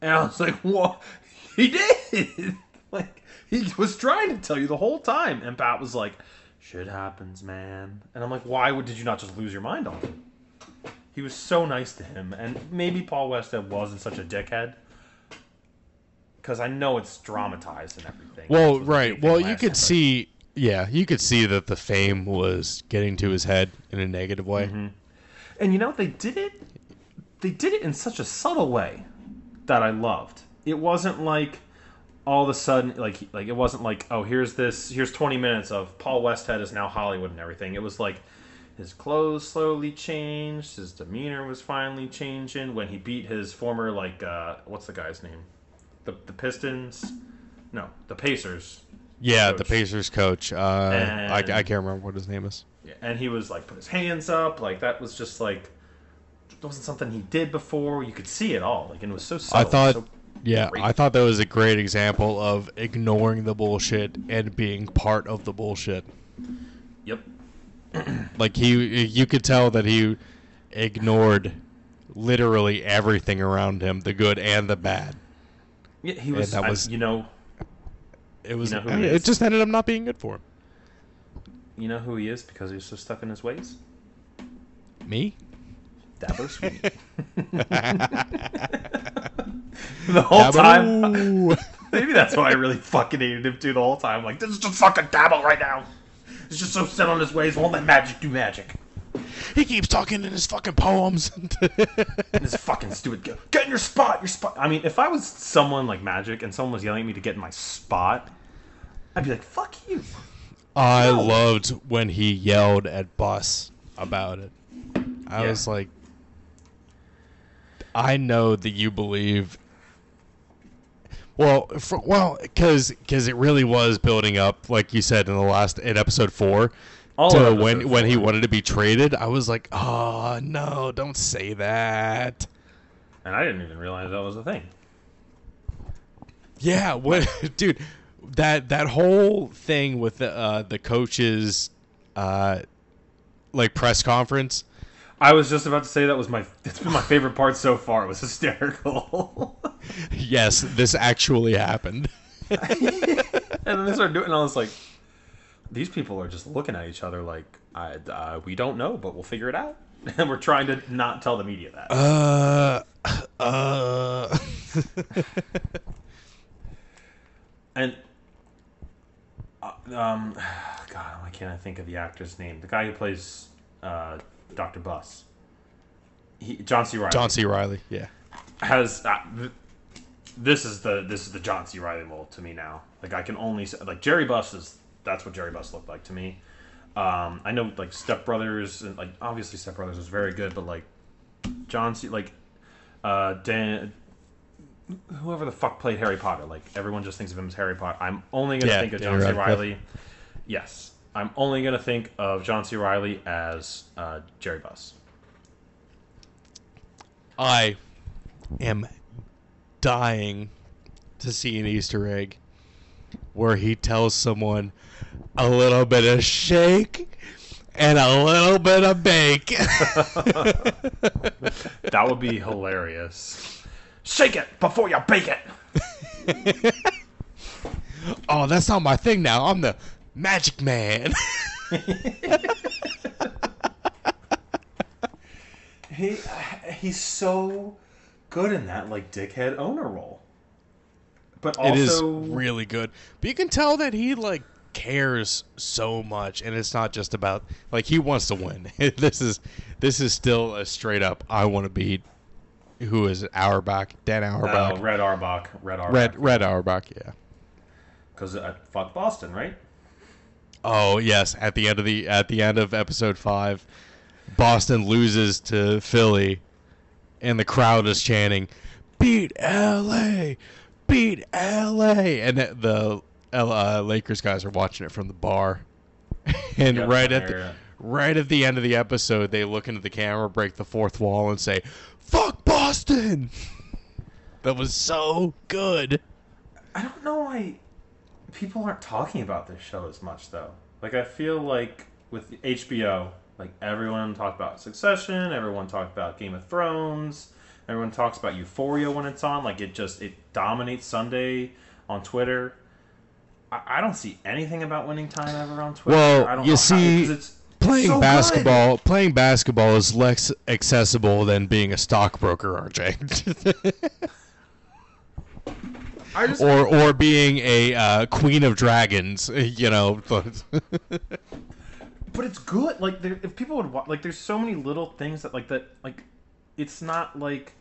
[SPEAKER 3] And I was like, "What? <laughs> He did. like he was trying to tell you the whole time." And Pat was like, "Shit happens, man." And I'm like, "Why would did you not just lose your mind on him?" He was so nice to him, and maybe Paul Westhead wasn't such a dickhead. Because I know it's dramatized and everything.
[SPEAKER 1] Well,
[SPEAKER 3] which was a
[SPEAKER 1] right. Well, you could
[SPEAKER 3] time,
[SPEAKER 1] see, yeah, you could see that the fame was getting to his head in a negative way.
[SPEAKER 3] Mm-hmm. And you know they did it. They did it in such a subtle way that I loved. It wasn't like all of a sudden, like like it wasn't like oh here's this here's 20 minutes of Paul Westhead is now Hollywood and everything. It was like his clothes slowly changed. His demeanor was finally changing when he beat his former like uh, what's the guy's name? The the Pistons. No, the Pacers.
[SPEAKER 1] Yeah, the Pacers coach. Uh, I, I can't remember what his name is.
[SPEAKER 3] and he was like put his hands up like that was just like it wasn't something he did before you could see it all like and it was so
[SPEAKER 1] I thought,
[SPEAKER 3] so-
[SPEAKER 1] yeah,
[SPEAKER 3] great.
[SPEAKER 1] I thought that was a great example of ignoring the bullshit and being part of the bullshit.
[SPEAKER 3] yep
[SPEAKER 1] Like he, you could tell that he ignored literally everything around him, the good and the bad.
[SPEAKER 3] yeah, he was,
[SPEAKER 1] that
[SPEAKER 3] I-
[SPEAKER 1] was-
[SPEAKER 3] you know
[SPEAKER 1] It was,
[SPEAKER 3] know
[SPEAKER 1] I mean, it just ended up not being good for him.
[SPEAKER 3] you know who he is because he's so stuck in his ways?
[SPEAKER 1] Me?
[SPEAKER 3] Dabo <laughs> Sweet <laughs> the whole time? <laughs> Maybe that's why I really fucking hated him too the whole time. Like this is just fucking Dabo right now he's just so set on his ways won't let magic do magic
[SPEAKER 1] he keeps talking in his fucking poems.
[SPEAKER 3] and <laughs> his fucking stupid go get in your spot your spot i mean if i was someone like magic and someone was yelling at me to get in my spot i'd be like fuck you
[SPEAKER 1] I
[SPEAKER 3] No.
[SPEAKER 1] loved when he yelled at Buss about it. I
[SPEAKER 3] Yeah.
[SPEAKER 1] was like, I know that you believe. Well, for, well, because because it really was building up, like you said in the last in episode four,
[SPEAKER 3] All
[SPEAKER 1] to when
[SPEAKER 3] episode
[SPEAKER 1] when he wanted to be traded. I was like, oh no, don't say that.
[SPEAKER 3] and i didn't even realize that was a thing
[SPEAKER 1] Yeah, <laughs> what, dude? That that whole thing with the uh, the coaches, uh, like press conference.
[SPEAKER 3] I was just about to say that was my it's been my favorite part so far it was hysterical <laughs>
[SPEAKER 1] Yes, this actually happened. <laughs>
[SPEAKER 3] and then they started doing and i was like these people are just looking at each other like I, uh, we don't know but we'll figure it out <laughs> and we're trying to not tell the media that
[SPEAKER 1] Uh, uh.
[SPEAKER 3] And uh, um, <sighs> God, why can't I think of the actor's name? The guy who plays uh, Doctor Buss. He, John C. Reilly
[SPEAKER 1] John C. Reilly. Yeah.
[SPEAKER 3] has. Uh, th- this is the this is the John C. Reilly mold to me now. Like I can only say, like Jerry Buss is that's what Jerry Buss looked like to me. Um, I know like Step Brothers and like obviously Step Brothers was very good, but like John C. like uh, Dan whoever the fuck played Harry Potter. Like everyone just thinks of him as Harry Potter. I'm only gonna
[SPEAKER 1] Yeah,
[SPEAKER 3] think of John C.
[SPEAKER 1] Radcliffe.
[SPEAKER 3] Riley. Yes, I'm only gonna think of John C. Reilly as uh, Jerry Buss.
[SPEAKER 1] I am dying to see an Easter egg where he tells someone a little bit of shake and a little bit of bake. <laughs>
[SPEAKER 3] That would be hilarious. Shake it before you bake it. <laughs>
[SPEAKER 1] oh, that's not my thing now. I'm the magic man. <laughs>
[SPEAKER 3] He he's so good in that like dickhead owner role. But also
[SPEAKER 1] it is really good. But you can tell that he like cares so much, and it's not just about like he wants to win. <laughs> this is this is still a straight up. I want to beat. Who is it? Auerbach? Dan
[SPEAKER 3] Oh,
[SPEAKER 1] Auerbach.
[SPEAKER 3] Red Auerbach. Red Auerbach.
[SPEAKER 1] Red Red Auerbach. Yeah.
[SPEAKER 3] Because I fuck Boston, right?
[SPEAKER 1] Oh yes, at the end of the at the end of episode five, Boston loses to Philly, and the crowd is chanting, "Beat LA, beat LA!" And the- the uh, Lakers guys are watching it from the bar, <laughs> and
[SPEAKER 3] Yeah,
[SPEAKER 1] right at the,
[SPEAKER 3] hear
[SPEAKER 1] right at the end of the episode, they look into the camera, break the fourth wall, and say, "Fuck Boston." <laughs> That was so good.
[SPEAKER 3] I don't know why people aren't talking about this show as much though. Like I feel like with HBO, like everyone talked about Succession, everyone talked about Game of Thrones, everyone talks about Euphoria when it's on. Like it just it dominates Sunday on Twitter. I, I don't see anything about winning time ever on Twitter.
[SPEAKER 1] Well,
[SPEAKER 3] I don't
[SPEAKER 1] you
[SPEAKER 3] know
[SPEAKER 1] see,
[SPEAKER 3] how,
[SPEAKER 1] playing
[SPEAKER 3] so good.
[SPEAKER 1] basketball playing basketball is less accessible than being a stockbroker rj <laughs>
[SPEAKER 3] just
[SPEAKER 1] or or being a uh, queen of dragons <laughs> you know but
[SPEAKER 3] but it's good. Like there, if people would watch, like, there's so many little things that like that. Like, it's not like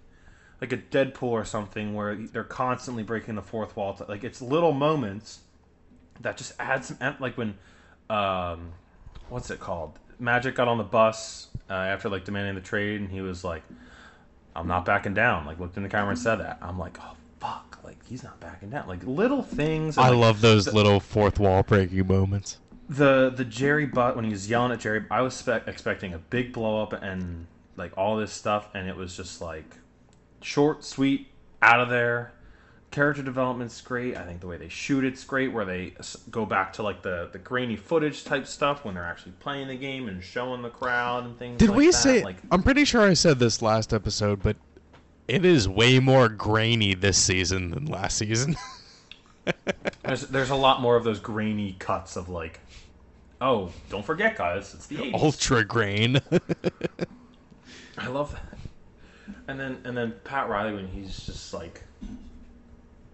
[SPEAKER 3] like a Deadpool or something where they're constantly breaking the fourth wall. To, like, it's little moments that just add some. Like when, um, what's it called? Magic got on the bus uh, after like demanding the trade, and he was like, "I'm not backing down." Like looked in the camera and said that. I'm like, "Oh fuck!" Like he's not backing down. Like little things.
[SPEAKER 1] i
[SPEAKER 3] like,
[SPEAKER 1] love those little fourth wall breaking moments
[SPEAKER 3] the the Jerry Buss when he was yelling at Jerry, I was spe- expecting a big blow up and like all this stuff, and it was just like short, sweet, out of there. Character development's great. I think the way they shoot it's great, where they go back to like the the grainy footage type stuff when they're actually playing the game and showing the crowd and things.
[SPEAKER 1] did
[SPEAKER 3] like
[SPEAKER 1] we
[SPEAKER 3] that.
[SPEAKER 1] say
[SPEAKER 3] like
[SPEAKER 1] i'm pretty sure i said this last episode but it is way more grainy this season than last season <laughs>
[SPEAKER 3] there's there's a lot more of those grainy cuts of like, oh, don't forget guys, it's the 80s.
[SPEAKER 1] ultra grain <laughs>
[SPEAKER 3] I love that. And then and then Pat Riley when he's just like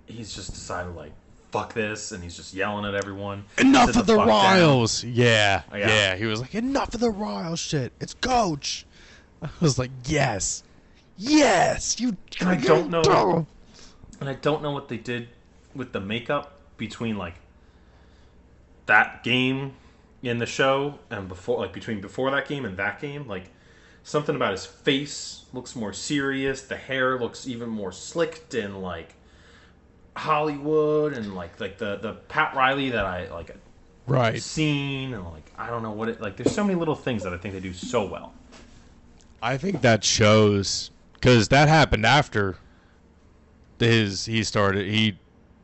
[SPEAKER 3] he's just decided like fuck this and he's just yelling at everyone.
[SPEAKER 1] enough of the
[SPEAKER 3] fuck down.
[SPEAKER 1] riles yeah,
[SPEAKER 3] Oh, yeah.
[SPEAKER 1] yeah he was like enough of the riles shit it's coach i was like yes yes you
[SPEAKER 3] And I don't know-. And I don't know what they did with the makeup between like that game in the show and before like between before that game and that game like something about his face looks more serious the hair looks even more slicked and like hollywood and like like the the pat riley that i like
[SPEAKER 1] right
[SPEAKER 3] scene and like I don't know what it like. There's so many little things that I think they do so well.
[SPEAKER 1] I think that shows because that happened after his he started. He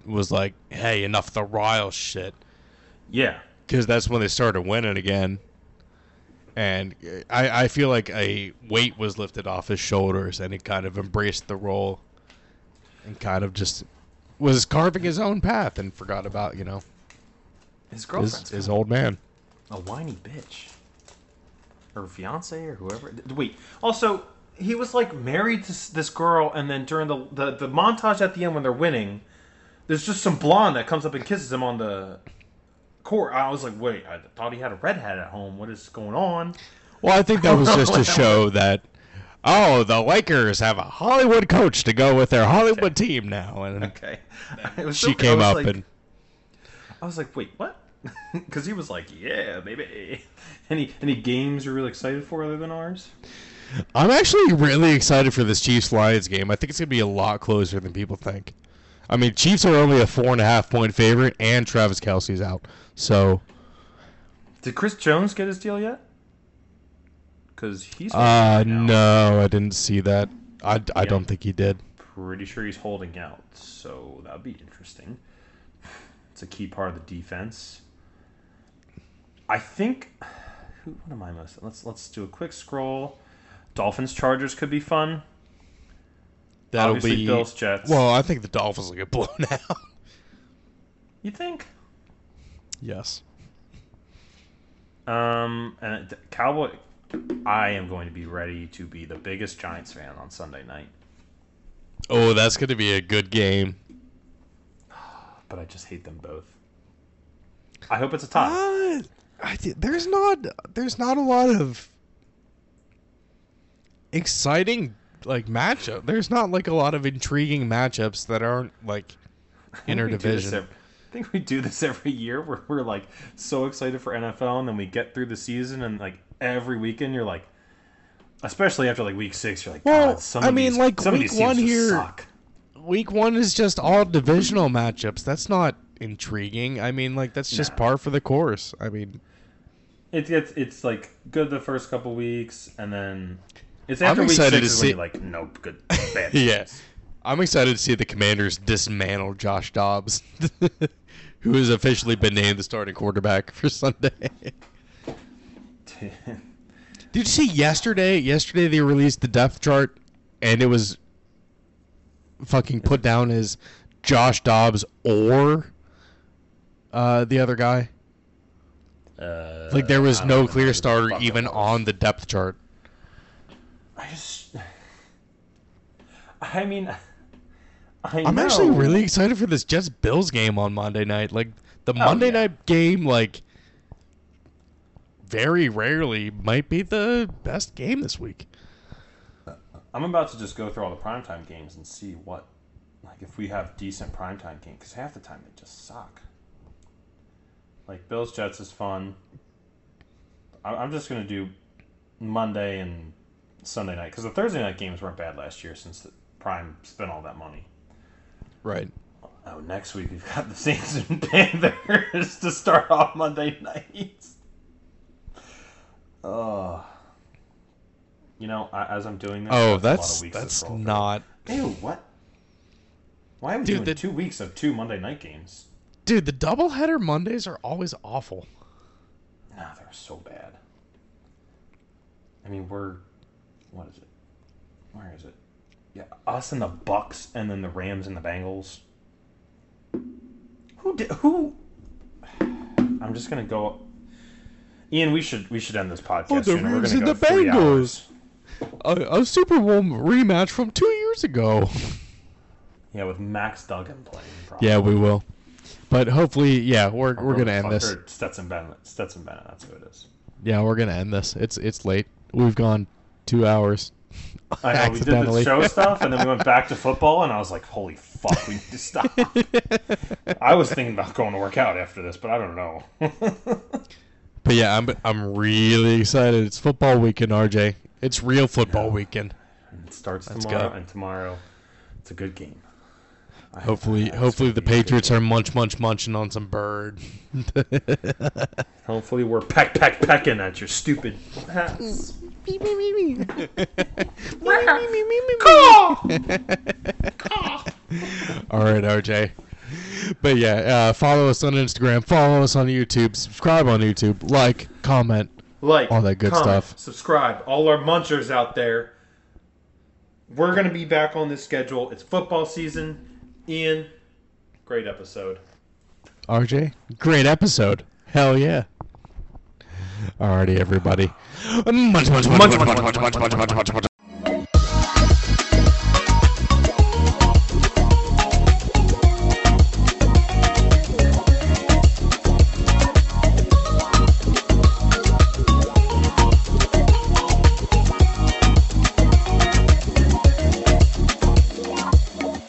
[SPEAKER 1] was like, "Hey, enough the Ryle shit,"
[SPEAKER 3] Yeah,
[SPEAKER 1] because that's when they started winning again. And I, I feel like a weight was lifted off his shoulders, and he kind of embraced the role, and kind of just was carving his own path, and forgot about you know
[SPEAKER 3] his
[SPEAKER 1] his, his old man.
[SPEAKER 3] a whiny bitch, or fiance or whoever. Wait, also he was like married to this girl, and then during the, the the montage at the end when they're winning, there's just some blonde that comes up and kisses him on the court. I was like, wait, I thought he had a redhead at home. What is going on?
[SPEAKER 1] Well, I think that was just to <laughs> show that, oh, the Lakers have a Hollywood coach to go with their Hollywood team now, and
[SPEAKER 3] Okay, <laughs>
[SPEAKER 1] she
[SPEAKER 3] so-
[SPEAKER 1] came up
[SPEAKER 3] like-
[SPEAKER 1] and
[SPEAKER 3] I was like, wait, what? <laughs> Because he was like, yeah, baby. Any any games you're really excited for other than ours?
[SPEAKER 1] I'm actually really excited for this Chiefs Lions game. I think it's gonna be a lot closer than people think. I mean, Chiefs are only a four and a half point favorite, and Travis Kelce's out, so
[SPEAKER 3] Did Chris Jones get his deal yet? Because he's
[SPEAKER 1] uh, no, I didn't see that. I, I
[SPEAKER 3] Yeah.
[SPEAKER 1] don't think he did.
[SPEAKER 3] Pretty sure he's holding out, so that'd be interesting. <sighs> It's a key part of the defense. I think. <sighs> Who? What am I missing? Let's let's do a quick scroll. Dolphins Chargers could be fun.
[SPEAKER 1] That'll
[SPEAKER 3] Obviously,
[SPEAKER 1] be
[SPEAKER 3] Bills Jets.
[SPEAKER 1] Well, I think the Dolphins will get <laughs> blown out.
[SPEAKER 3] You think?
[SPEAKER 1] yes.
[SPEAKER 3] Um, and Cowboy, I am going to be ready to be the biggest Giants fan on Sunday night,
[SPEAKER 1] Oh, that's gonna be a good game. <sighs>
[SPEAKER 3] but I just hate them both. I hope it's a tie.
[SPEAKER 1] Uh, I, there's not there's not a lot of exciting like matchup. There's not like a lot of intriguing matchups that aren't like
[SPEAKER 3] I think we do this
[SPEAKER 1] interdivision.
[SPEAKER 3] ev- I think we do this <laughs> every year where we're like so excited for NFL and then we get through the season and like every weekend you're like especially after like week six, you're like,
[SPEAKER 1] Well, I
[SPEAKER 3] of
[SPEAKER 1] mean,
[SPEAKER 3] these,
[SPEAKER 1] like, week
[SPEAKER 3] these
[SPEAKER 1] one here-
[SPEAKER 3] suck.
[SPEAKER 1] Week one is just all divisional matchups. That's not intriguing. I mean, like that's just
[SPEAKER 3] No.
[SPEAKER 1] par for the course. I mean,
[SPEAKER 3] It, it's it's like good the first couple weeks and then it's
[SPEAKER 1] I'm
[SPEAKER 3] week
[SPEAKER 1] excited
[SPEAKER 3] six
[SPEAKER 1] to see-
[SPEAKER 3] like, no good <laughs> bad.
[SPEAKER 1] yeah. I'm excited to see the Commanders dismantle Josh Dobbs, <laughs> who has officially been named the starting quarterback for Sunday. <laughs> Did you see yesterday? Yesterday they released the depth chart, and it was fucking put down as Josh Dobbs or uh, the other guy.
[SPEAKER 3] Uh,
[SPEAKER 1] Like there was no clear starter even on the depth chart.
[SPEAKER 3] I just I mean I
[SPEAKER 1] I'm actually really excited for this Jets Bills game on Monday night. Like the oh, Monday
[SPEAKER 3] yeah.
[SPEAKER 1] night game, like very rarely might be the best game this week.
[SPEAKER 3] I'm about to just go through all the primetime games and see what, like, if we have decent primetime games. Because half the time they just suck. Like, Bills Jets is fun. I'm just going to do Monday and Sunday night. Because the Thursday night games weren't bad last year since the Prime spent all that money.
[SPEAKER 1] Right.
[SPEAKER 3] Oh, next week we've got the Saints and <laughs> Panthers to start off Monday nights. Oh. You know, I, as I'm doing this,
[SPEAKER 1] Oh,
[SPEAKER 3] that's, a lot
[SPEAKER 1] that's
[SPEAKER 3] of weeks
[SPEAKER 1] that's not,
[SPEAKER 3] Ew, what? Why are we
[SPEAKER 1] Dude,
[SPEAKER 3] doing
[SPEAKER 1] the-
[SPEAKER 3] two weeks of two Monday night games?
[SPEAKER 1] dude. The doubleheader Mondays are always awful.
[SPEAKER 3] Nah, they're so bad. I mean, we're what is it? Where is it? Yeah, us and the Bucks, and then the Rams and the Bengals. Who did who? I'm just gonna go. Ian, we should we should end this podcast
[SPEAKER 1] Oh, the
[SPEAKER 3] soon.
[SPEAKER 1] Rams and the Bengals. A, a Super Bowl rematch from two years ago. <laughs>
[SPEAKER 3] Yeah, with Max Duggan playing. Probably.
[SPEAKER 1] yeah, we will. But hopefully, yeah, we're
[SPEAKER 3] Or
[SPEAKER 1] we're gonna end this.
[SPEAKER 3] Stetson Bennett. Stetson Bennett. That's who it is.
[SPEAKER 1] Yeah, we're gonna end this. It's it's late. We've gone two hours. <laughs>
[SPEAKER 3] I know we did the show stuff, and then we went back to football, and I was like, "Holy fuck, we need to stop." I was thinking about going to work out after this, but I don't know. <laughs>
[SPEAKER 1] But yeah, I'm I'm really excited. It's football weekend, RJ. It's real football weekend.
[SPEAKER 3] it starts
[SPEAKER 1] Let's
[SPEAKER 3] tomorrow,
[SPEAKER 1] go.
[SPEAKER 3] and tomorrow it's a good game. I-
[SPEAKER 1] Hopefully,
[SPEAKER 3] I-
[SPEAKER 1] hopefully the
[SPEAKER 3] be good
[SPEAKER 1] Patriots are munch munch munching on some bird. <laughs>
[SPEAKER 3] Hopefully, we're peck peck pecking at your stupid. hats. <laughs>
[SPEAKER 1] All right, RJ. But yeah, uh, follow us on Instagram, follow us on YouTube, subscribe on YouTube, like, comment.
[SPEAKER 5] Like,
[SPEAKER 1] All that good
[SPEAKER 5] comment,
[SPEAKER 1] stuff.
[SPEAKER 5] Subscribe. All our munchers out there. We're going to be back on this schedule. It's football season. Ian, great episode.
[SPEAKER 1] RJ, great episode. Hell yeah. Alrighty, everybody.